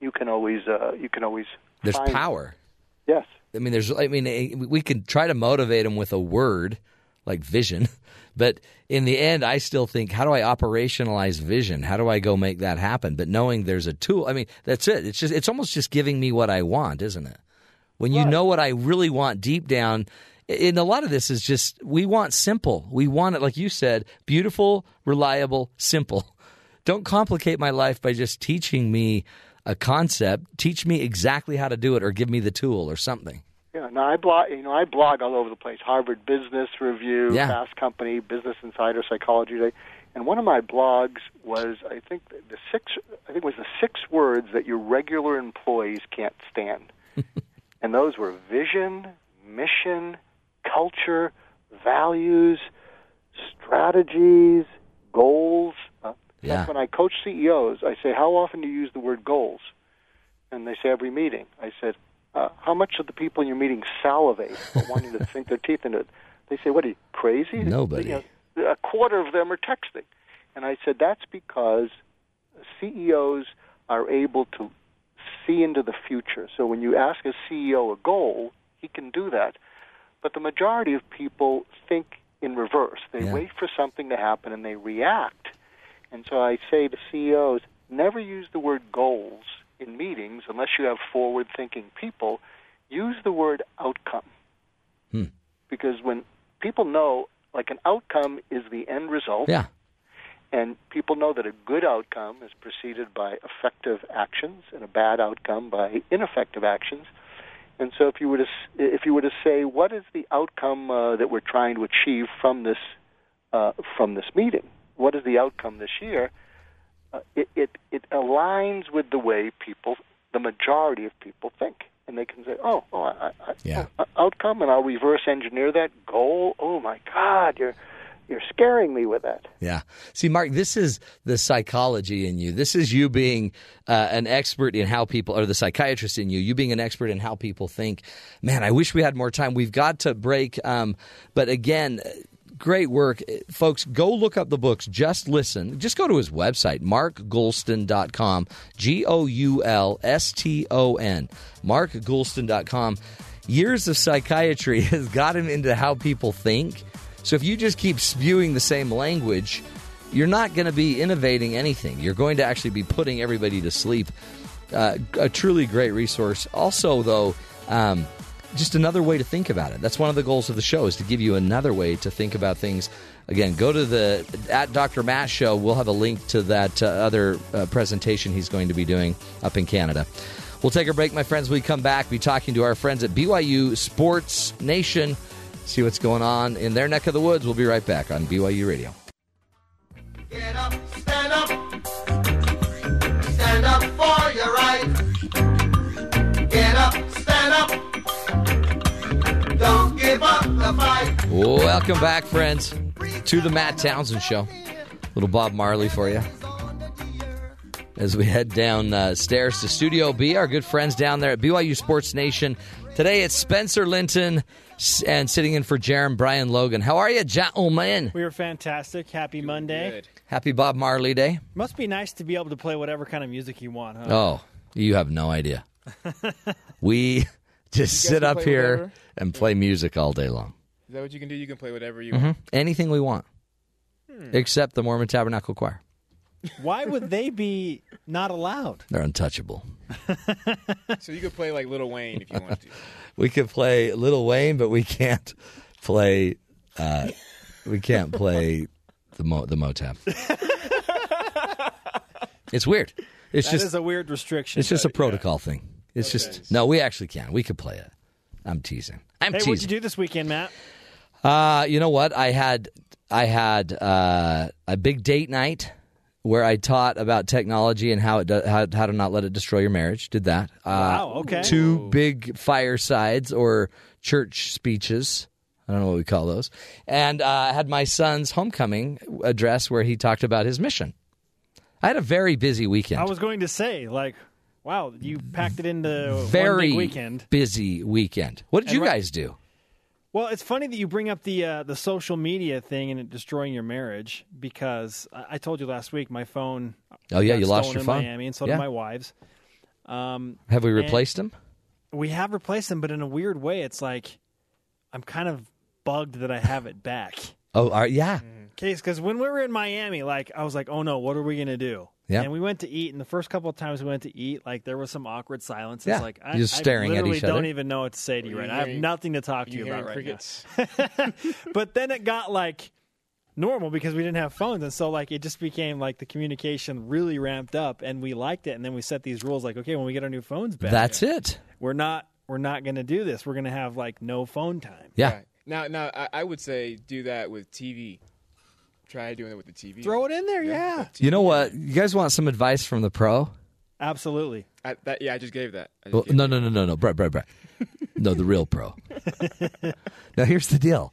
[SPEAKER 10] you can always uh, you can always
[SPEAKER 3] There's
[SPEAKER 10] find
[SPEAKER 3] power.
[SPEAKER 10] yes
[SPEAKER 3] I mean, there's. I mean, eh, we can try to motivate them with a word like vision, but in the end, I still think, how do I operationalize vision? How do I go make that happen? But knowing there's a tool, I mean, that's it. It's just, it's almost just giving me what I want, isn't it? When you know what I really want deep down, And a lot of this is just we want simple. We want it, like you said, beautiful, reliable, simple. Don't complicate my life by just teaching me a concept. Teach me exactly how to do it, or give me the tool or something.
[SPEAKER 10] Yeah, now I blog. You know, I blog all over the place. Harvard Business Review,
[SPEAKER 3] Yeah.
[SPEAKER 10] Fast Company, Business Insider, Psychology Today, and one of my blogs was, I think, the six. I think it was the six words that your regular employees can't stand, and those were vision, mission, culture, values, strategies, goals. Uh,
[SPEAKER 3] Yeah.
[SPEAKER 10] When I coach CEOs, I say, "How often do you use the word goals?" And they say every meeting. I said, uh, "How much of the people in your meeting salivate for wanting to sink their teeth into it?" They say, "What are you crazy?"
[SPEAKER 3] Nobody.
[SPEAKER 10] You know, a quarter of them are texting, and I said that's because CEOs are able to see into the future. So when you ask a CEO a goal, he can do that. But the majority of people think in reverse. They
[SPEAKER 3] Yeah.
[SPEAKER 10] wait for something to happen and they react. And so I say to CEOs, never use the word goals in meetings unless you have forward thinking people. Use the word outcome.
[SPEAKER 3] Hmm.
[SPEAKER 10] Because when people know, like an outcome is the end result,
[SPEAKER 3] Yeah.
[SPEAKER 10] and people know that a good outcome is preceded by effective actions and a bad outcome by ineffective actions. And so, if you were to if you were to say, what is the outcome uh, that we're trying to achieve from this uh, from this meeting? What is the outcome this year? Uh, it, it it aligns with the way people, the majority of people think, and they can say, oh, oh I, I,
[SPEAKER 3] Yeah.
[SPEAKER 10] oh, outcome, and I'll reverse engineer that goal. Oh my God, you're you're scaring me with that.
[SPEAKER 3] Yeah. See, Mark, this is the psychology in you. This is you being uh, an expert in how people, or the psychiatrist in you, you being an expert in how people think. Man, I wish we had more time. We've got to break. Um, but again, great work. Folks, go look up the books. Just listen. Just go to his website, markgoulston.com. G O U L S T O N. Markgoulston.com. Years of psychiatry has got him into how people think. So if you just keep spewing the same language, you're not going to be innovating anything. You're going to actually be putting everybody to sleep. Uh, a truly great resource. Also, though, um, just another way to think about it. That's one of the goals of the show is to give you another way to think about things. Again, go to the at Dr. Matt show. We'll have a link to that uh, other uh, presentation he's going to be doing up in Canada. We'll take a break, my friends. We come back, be talking to our friends at BYU Sports Nation. See what's going on in their neck of the woods. We'll be right back on BYU Radio.
[SPEAKER 11] Get up, stand up. Stand up for your right. Get up, stand up. Don't give up the fight.
[SPEAKER 3] Welcome back, friends, to the Matt Townsend Show. Little Bob Marley for you. As we head down uh, stairs to Studio B, our good friends down there at BYU Sports Nation. Today it's Spencer Linton and sitting in for Jarom Brian Logan. How are you, gentlemen?
[SPEAKER 12] We are fantastic. Happy Monday.
[SPEAKER 3] Happy Bob Marley Day.
[SPEAKER 12] Must be nice to be able to play whatever kind of music you want, huh?
[SPEAKER 3] Oh, you have no idea. we just sit up here
[SPEAKER 13] whatever?
[SPEAKER 3] and play music all day long.
[SPEAKER 13] Is that what you can do? You can play whatever you
[SPEAKER 3] hmm
[SPEAKER 13] want.
[SPEAKER 3] Anything we want, except the Mormon Tabernacle Choir.
[SPEAKER 12] Why would they be not allowed?
[SPEAKER 3] They're untouchable.
[SPEAKER 13] So you could play like Little Wayne if you want to.
[SPEAKER 3] We could play Little Wayne, but we can't play. Uh, we can't play the Mo, the Motab. it's weird. It's
[SPEAKER 12] That
[SPEAKER 3] just
[SPEAKER 12] is a weird restriction.
[SPEAKER 3] it's just a protocol thing. It's just no. We actually can. We could play it. I'm teasing. I'm
[SPEAKER 12] hey,
[SPEAKER 3] teasing.
[SPEAKER 12] what'd you do this weekend, Matt?
[SPEAKER 3] Uh, you know what? I had I had uh, a big date night where I taught about technology and how it do, how, how to not let it destroy your marriage. Did that? Uh,
[SPEAKER 12] Wow, okay.
[SPEAKER 3] Two big firesides or church speeches. I don't know what we call those. And uh, I had my son's homecoming address where he talked about his mission. I had a very busy weekend.
[SPEAKER 12] I was going to say, like, wow, you packed it into one
[SPEAKER 3] very
[SPEAKER 12] big weekend.
[SPEAKER 3] busy weekend. What did
[SPEAKER 12] And
[SPEAKER 3] you
[SPEAKER 12] right-
[SPEAKER 3] guys do?
[SPEAKER 12] Well, it's funny that you bring up the uh, the social media thing and it destroying your marriage because I, I told you last week my phone.
[SPEAKER 3] Oh, yeah, you lost your
[SPEAKER 12] in
[SPEAKER 3] phone.
[SPEAKER 12] Miami, and so
[SPEAKER 3] Yeah.
[SPEAKER 12] did my wife's. Um,
[SPEAKER 3] Have we replaced them?
[SPEAKER 12] We have replaced them, but in a weird way, it's like I'm kind of bugged that I have it back.
[SPEAKER 3] Oh, yeah.
[SPEAKER 12] Case because when we were in Miami, like I was like, oh no, what are we gonna do?
[SPEAKER 3] Yeah.
[SPEAKER 12] And we went to eat, and the first couple of times we went to eat, like there was some awkward silence.
[SPEAKER 3] Yeah.
[SPEAKER 12] Like I,
[SPEAKER 3] You're just
[SPEAKER 12] I
[SPEAKER 3] staring at
[SPEAKER 12] literally
[SPEAKER 3] each
[SPEAKER 12] don't even know what to say to you
[SPEAKER 13] Were
[SPEAKER 12] right
[SPEAKER 13] you
[SPEAKER 12] now. I have
[SPEAKER 13] hearing-
[SPEAKER 12] nothing to talk to
[SPEAKER 13] you
[SPEAKER 12] you about right
[SPEAKER 13] crickets?
[SPEAKER 12] now. but then it got like normal because we didn't have phones, and so like it just became like the communication really ramped up, and we liked it. And then we set these rules, like okay, when we get our new phones back,
[SPEAKER 3] That's it.
[SPEAKER 12] we're not we're not going to do this. We're going to have like no phone time.
[SPEAKER 3] Yeah.
[SPEAKER 13] Right. Now, now I, I would say do that with TV. Try doing it with the TV.
[SPEAKER 12] Throw it in there, yeah.
[SPEAKER 3] You know what? You guys want some advice from the pro?
[SPEAKER 12] Absolutely.
[SPEAKER 13] I, that, yeah, I just gave that. I just
[SPEAKER 3] Well,
[SPEAKER 13] gave
[SPEAKER 3] no, no, no, no, no, Brett, Brett, Brett. No, the real pro. now, here's the deal.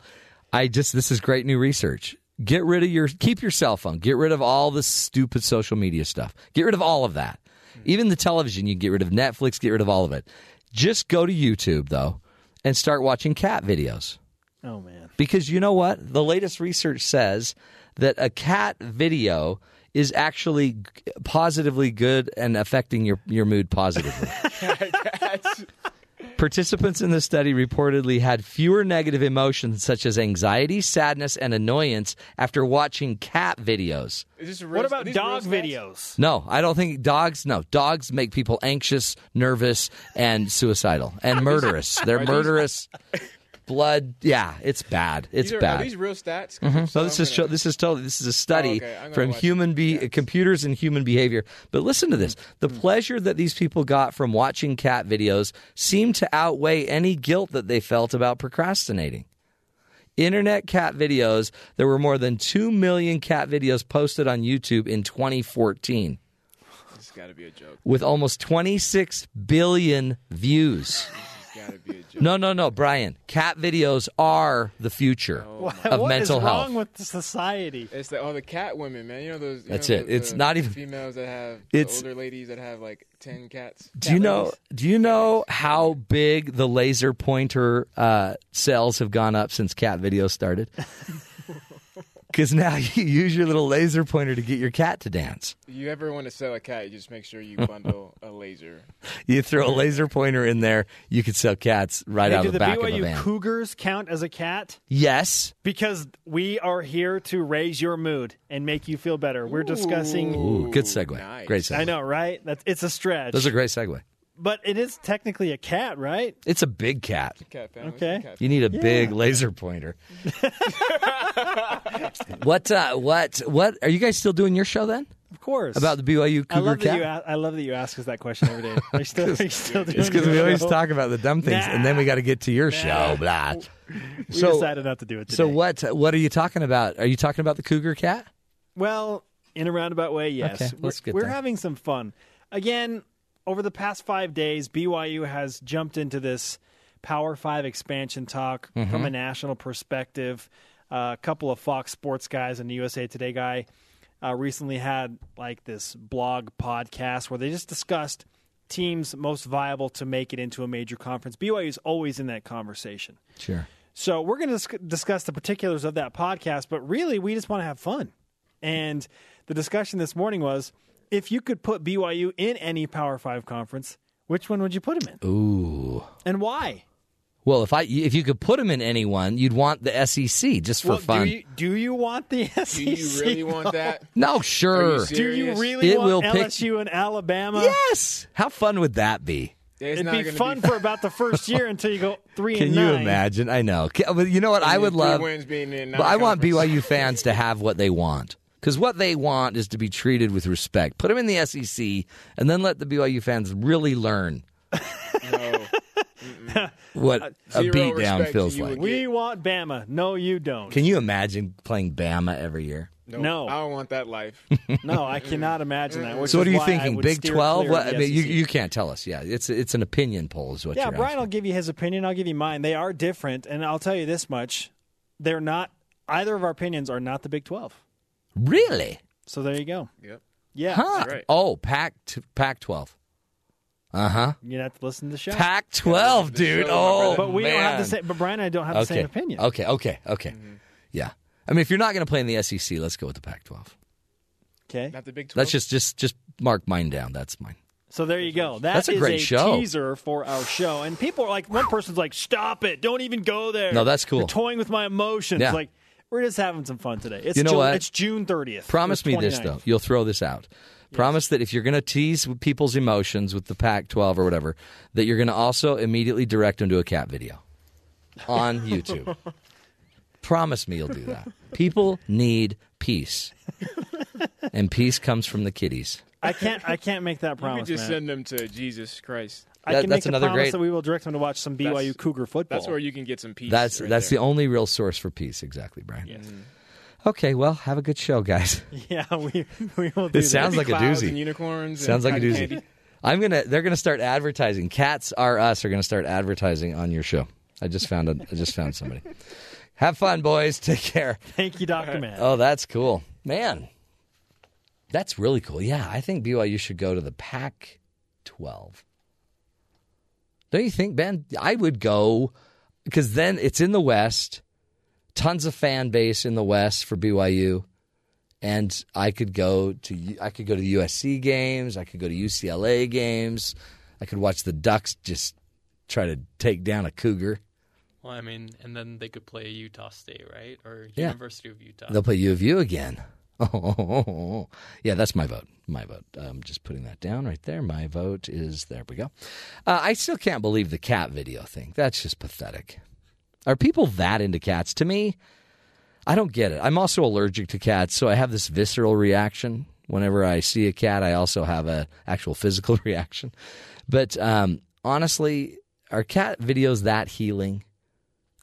[SPEAKER 3] I just this is great new research. Get rid of your keep your cell phone. Get rid of all the stupid social media stuff. Get rid of all of that. Hmm. Even the television, you can get rid of Netflix. Get rid of all of it. Just go to YouTube though and start watching cat videos.
[SPEAKER 12] Oh man.
[SPEAKER 3] Because you know what? The latest research says that a cat video is actually g- positively good and affecting your, your mood positively. Participants in the study reportedly had fewer negative emotions such as anxiety, sadness, and annoyance after watching cat videos.
[SPEAKER 13] Is this a
[SPEAKER 12] What about dog videos?
[SPEAKER 3] No, I don't think dogs. No, dogs make people anxious, nervous, and suicidal and murderous. They're
[SPEAKER 13] are these-
[SPEAKER 3] murderous. Blood. Yeah, it's bad. It's
[SPEAKER 13] These are,
[SPEAKER 3] bad.
[SPEAKER 13] Are these real stats?
[SPEAKER 3] Mhm. So
[SPEAKER 13] I'm
[SPEAKER 3] this is
[SPEAKER 13] gonna-
[SPEAKER 3] show, this is totally this is a study
[SPEAKER 13] Oh, okay.
[SPEAKER 3] From human be computers and human behavior. But listen to this: the
[SPEAKER 13] Hmm.
[SPEAKER 3] pleasure that these people got from watching cat videos seemed to outweigh any guilt that they felt about procrastinating. Internet cat videos. There were more than two million cat videos posted on YouTube in 2014,
[SPEAKER 13] It's got to be a joke.
[SPEAKER 3] with almost 26 billion views.
[SPEAKER 13] It's got to be a joke.
[SPEAKER 3] No, no, no, Brian. Cat videos are the future
[SPEAKER 12] What,
[SPEAKER 3] of
[SPEAKER 12] what
[SPEAKER 3] mental
[SPEAKER 12] is
[SPEAKER 3] health.
[SPEAKER 12] wrong with the society?
[SPEAKER 13] It's the oh the cat women, man. You know those. You
[SPEAKER 3] That's
[SPEAKER 13] know
[SPEAKER 3] it.
[SPEAKER 13] the-
[SPEAKER 3] It's
[SPEAKER 13] the
[SPEAKER 3] not even-
[SPEAKER 13] females that have.
[SPEAKER 3] It's-
[SPEAKER 13] the older ladies that have like ten cats.
[SPEAKER 3] Do you know? Do you know how big the laser pointer uh, sales have gone up since cat videos started? Because now you use your little laser pointer to get your cat to dance.
[SPEAKER 13] You ever want to sell a cat? You just make sure you bundle a laser.
[SPEAKER 3] You throw a laser pointer in there, you could sell cats right
[SPEAKER 12] Hey,
[SPEAKER 3] out of the
[SPEAKER 12] the
[SPEAKER 3] back of a
[SPEAKER 12] BYU
[SPEAKER 3] van.
[SPEAKER 12] Cougars count as a cat?
[SPEAKER 3] yes.
[SPEAKER 12] Because we are here to raise your mood and make you feel better. We're discussing.
[SPEAKER 3] Ooh, good segue.
[SPEAKER 13] nice.
[SPEAKER 3] Great segue.
[SPEAKER 12] I know, right? That's it's a stretch.
[SPEAKER 3] That's a great segue.
[SPEAKER 12] But it is technically a cat, right?
[SPEAKER 3] It's a big cat.
[SPEAKER 13] Cat family.
[SPEAKER 12] Okay.
[SPEAKER 13] Cat
[SPEAKER 3] You need a big laser pointer. what? Uh, what? What? Are you guys still doing your show then?
[SPEAKER 12] Of course.
[SPEAKER 3] About the BYU
[SPEAKER 12] I
[SPEAKER 3] Cougar
[SPEAKER 12] love that
[SPEAKER 3] cat?
[SPEAKER 12] you. a- I love that you ask us that question every day. Are you still, are you still doing
[SPEAKER 3] It's because
[SPEAKER 12] your
[SPEAKER 3] we always talk about the dumb things, and then we got to get to your show. Blah.
[SPEAKER 12] We
[SPEAKER 3] So-
[SPEAKER 12] decided not to do it today.
[SPEAKER 3] So what? What are you talking about? Are you talking about the cougar cat?
[SPEAKER 12] Well, in a roundabout way, yes.
[SPEAKER 3] Okay, let's
[SPEAKER 12] we're,
[SPEAKER 3] get
[SPEAKER 12] we're having some fun. Again, over the past five days, BYU has jumped into this Power Five expansion talk
[SPEAKER 3] Mm-hmm.
[SPEAKER 12] from a national perspective. Uh, a couple of Fox Sports guys and the USA Today guy uh, recently had like this blog podcast where they just discussed teams most viable to make it into a major conference. BYU is always in that conversation.
[SPEAKER 3] Sure.
[SPEAKER 12] So we're going to discuss the particulars of that podcast, but really, we just want to have fun. And the discussion this morning was if you could put BYU in any Power Five conference, which one would you put them in,
[SPEAKER 3] Ooh.
[SPEAKER 12] and why?
[SPEAKER 3] Well, if I if you could put them in any one, you'd want the SEC just for
[SPEAKER 12] well,
[SPEAKER 3] fun.
[SPEAKER 12] Do you, do you want the SEC?
[SPEAKER 13] Do you really want that?
[SPEAKER 3] no, sure.
[SPEAKER 13] Are you
[SPEAKER 12] Do you really
[SPEAKER 3] It
[SPEAKER 12] want
[SPEAKER 3] will pick-
[SPEAKER 12] LSU and Alabama?
[SPEAKER 3] Yes. How fun would that be?
[SPEAKER 13] It's
[SPEAKER 12] It'd be fun
[SPEAKER 13] be
[SPEAKER 12] for about the first year until you go three
[SPEAKER 3] Can
[SPEAKER 12] and
[SPEAKER 3] you
[SPEAKER 12] nine.
[SPEAKER 3] imagine? I know. Ca- But you know what? I would love.
[SPEAKER 13] wins being in
[SPEAKER 3] But I want. BYU fans to have what they want. Because what they want is to be treated with respect. Put them in the SEC, and then let the BYU fans really learn
[SPEAKER 13] No.
[SPEAKER 3] what uh,
[SPEAKER 13] a
[SPEAKER 3] beatdown feels like.
[SPEAKER 12] We want Bama. No, you don't.
[SPEAKER 3] Can you imagine playing Bama every year?
[SPEAKER 13] Nope.
[SPEAKER 12] No.
[SPEAKER 13] I don't want that life.
[SPEAKER 12] no, I cannot imagine that.
[SPEAKER 3] So what are you thinking? Big Twelve?
[SPEAKER 12] clear
[SPEAKER 3] What,
[SPEAKER 12] of
[SPEAKER 3] I mean, you, you can't tell us. Yeah, it's it's an opinion poll, is what.
[SPEAKER 12] Yeah,
[SPEAKER 3] you're
[SPEAKER 12] Brian
[SPEAKER 3] asking.
[SPEAKER 12] will give you his opinion. I'll give you mine. They are different, and I'll tell you this much: they're not. Either of our opinions are not the Big Twelve.
[SPEAKER 3] Really?
[SPEAKER 12] So there you go.
[SPEAKER 13] Yep.
[SPEAKER 12] Yeah,
[SPEAKER 3] Huh?
[SPEAKER 13] right.
[SPEAKER 3] Oh, Pac Pac twelve. Uh huh.
[SPEAKER 12] you have to listen to the show.
[SPEAKER 3] Pac twelve, dude.
[SPEAKER 13] show,
[SPEAKER 3] Oh,
[SPEAKER 12] but we
[SPEAKER 3] man.
[SPEAKER 12] don't have the same. But Brian and I don't have the same opinion.
[SPEAKER 3] Okay, okay, okay. Yeah. I mean, if you're not going to play in the SEC, let's go with the Pac twelve.
[SPEAKER 12] Okay,
[SPEAKER 13] Not the Big 12.
[SPEAKER 3] Let's just just just mark mine down. That's mine.
[SPEAKER 12] so there you go. That
[SPEAKER 3] That's a
[SPEAKER 12] is
[SPEAKER 3] great show.
[SPEAKER 12] teaser for our show. And people are like, one person's like, "Stop it! Don't even go there."
[SPEAKER 3] No, that's cool.
[SPEAKER 12] You're toying with my emotions.
[SPEAKER 3] Yeah.
[SPEAKER 12] Like, We're just having some fun today. It's
[SPEAKER 3] You know
[SPEAKER 12] Ju-
[SPEAKER 3] what?
[SPEAKER 12] It's June 30th.
[SPEAKER 3] Promise me this though. You'll throw this out. Promise that if you're going to tease people's emotions with the Pac-12 or whatever, that you're going to also immediately direct them to a cat video on YouTube. Promise me you'll do that. People need peace, and peace comes from the kitties.
[SPEAKER 12] I can't. I can't make that
[SPEAKER 13] You
[SPEAKER 12] promise.
[SPEAKER 13] could just
[SPEAKER 12] man.
[SPEAKER 13] send them to Jesus Christ.
[SPEAKER 12] I
[SPEAKER 3] That-
[SPEAKER 12] can
[SPEAKER 3] that's
[SPEAKER 12] make the
[SPEAKER 3] another
[SPEAKER 12] promise
[SPEAKER 3] great-
[SPEAKER 12] that we will direct them to watch some BYU
[SPEAKER 13] That's-
[SPEAKER 12] Cougar football.
[SPEAKER 13] That's where you can get some peace.
[SPEAKER 3] That's
[SPEAKER 13] right
[SPEAKER 3] that's
[SPEAKER 13] there.
[SPEAKER 3] the only real source for peace. Exactly, Brian.
[SPEAKER 13] Yes. Mm-hmm.
[SPEAKER 3] Okay, well, have a good show, guys.
[SPEAKER 12] Yeah, we we will do
[SPEAKER 3] It sounds like a
[SPEAKER 13] Clouds
[SPEAKER 3] doozy.
[SPEAKER 13] and unicorns.
[SPEAKER 3] Sounds
[SPEAKER 13] and
[SPEAKER 3] like a doozy.
[SPEAKER 13] candy.
[SPEAKER 3] I'm gonna. They're gonna start advertising. Cats are us. Are gonna start advertising on your show. I just found. A, I just found somebody. Have fun, boys. Take care.
[SPEAKER 12] Thank you, Doctor Man.
[SPEAKER 3] Oh, that's cool, man. That's really cool. Yeah, I think BYU should go to the Pac-12. Don't you think, Ben? I would go because then it's in the West. Tons of fan base in the West for BYU, and I could go to I could go to USC games. I could go to UCLA games. I could watch the Ducks just try to take down a Cougar.
[SPEAKER 14] Well, I mean, and then they could play Utah State, right? Or
[SPEAKER 3] Yeah.
[SPEAKER 14] University of Utah.
[SPEAKER 3] They'll play U of U again. Oh, yeah, that's my vote. My vote. I'm just putting that down right there. My vote is there. We go. Uh, I still can't believe the cat video thing. That's just pathetic. Are people that into cats? To me, I don't get it. I'm also allergic to cats, so I have this visceral reaction whenever I see a cat. I also have a actual physical reaction. But um, honestly, are cat videos that healing?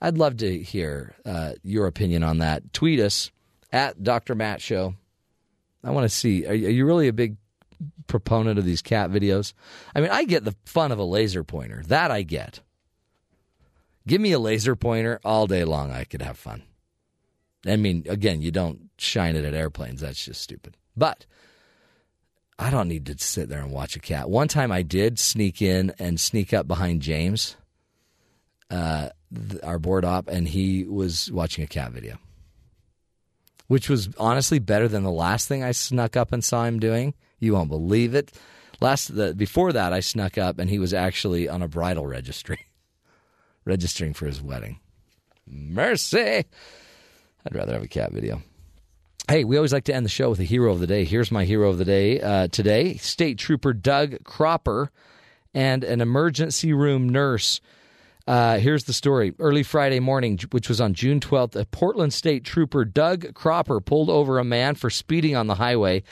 [SPEAKER 3] I'd love to hear uh, your opinion on that. Tweet us at Dr. Matt Show. I want to see. Are, you really a big proponent of these cat videos? I mean, I get the fun of a laser pointer. That I get. Give me a laser pointer all day long. I could have fun. I mean, again, you don't shine it at airplanes. That's just stupid. But I don't need to sit there and watch a cat. One time I did sneak in and sneak up behind James, uh, our board op, and he was watching a cat video, which was honestly better than the last thing I snuck up and saw him doing. You won't believe it. Last the, before that, I snuck up and he was actually on a bridal registry, registering for his wedding. Mercy. I'd rather have a cat video. Hey, we always like to end the show with a hero of the day. Here's my hero of the day uh, today State Trooper Doug Cropper and an emergency room nurse. Uh, here's the story. Early Friday morning, which was on June 12th, a Portland State Trooper Doug Cropper pulled over a man for speeding on the highway.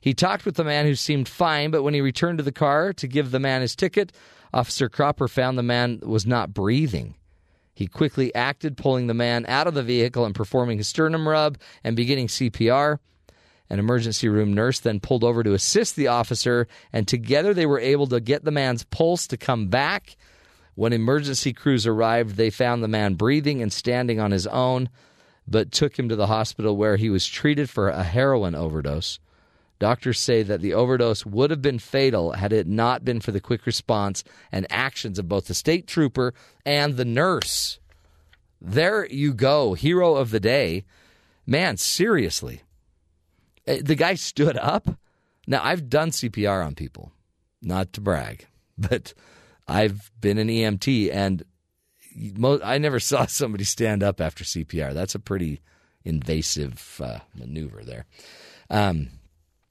[SPEAKER 3] He talked with the man who seemed fine, but when he returned to the car to give the man his ticket, Officer Cropper found the man was not breathing. He quickly acted, pulling the man out of the vehicle and performing a sternum rub and beginning CPR. An emergency room nurse then pulled over to assist the officer, and together they were able to get the man's pulse to come back. When emergency crews arrived, they found the man breathing and standing on his own, but took him to the hospital where he was treated for a heroin overdose. Doctors say that the overdose would have been fatal had it not been for the quick response and actions of both the state trooper and the nurse. There you go, hero of the day. Man, seriously. Eh, The guy stood up. Now, I've done CPR on people, not to brag, but I've been an EMT and I never saw somebody stand up after CPR. That's a pretty invasive uh, maneuver there. Um,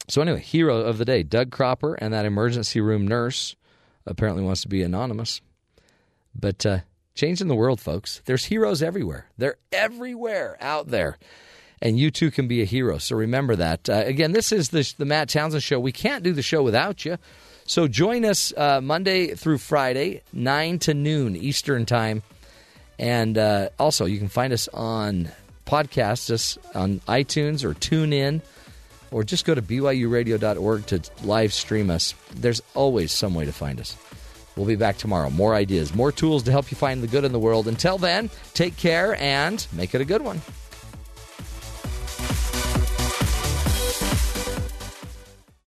[SPEAKER 3] so anyway, hero of the day, Doug Cropper, and that emergency room nurse apparently wants to be anonymous. But uh, changing the world, folks. There's heroes everywhere. They're everywhere out there. And you too can be a hero. So remember that. Uh, again, this is the, the Matt Townsend Show. We can't do the show without you. So join us uh, Monday through Friday, 9 to noon Eastern Time. And uh, also, you can find us on podcasts, us on iTunes or tune in or just go to byuradio.org to live stream us. There's always some way to find us. We'll be back tomorrow. More ideas, more tools to help you find the good in the world. Until then, take care and make it a good one.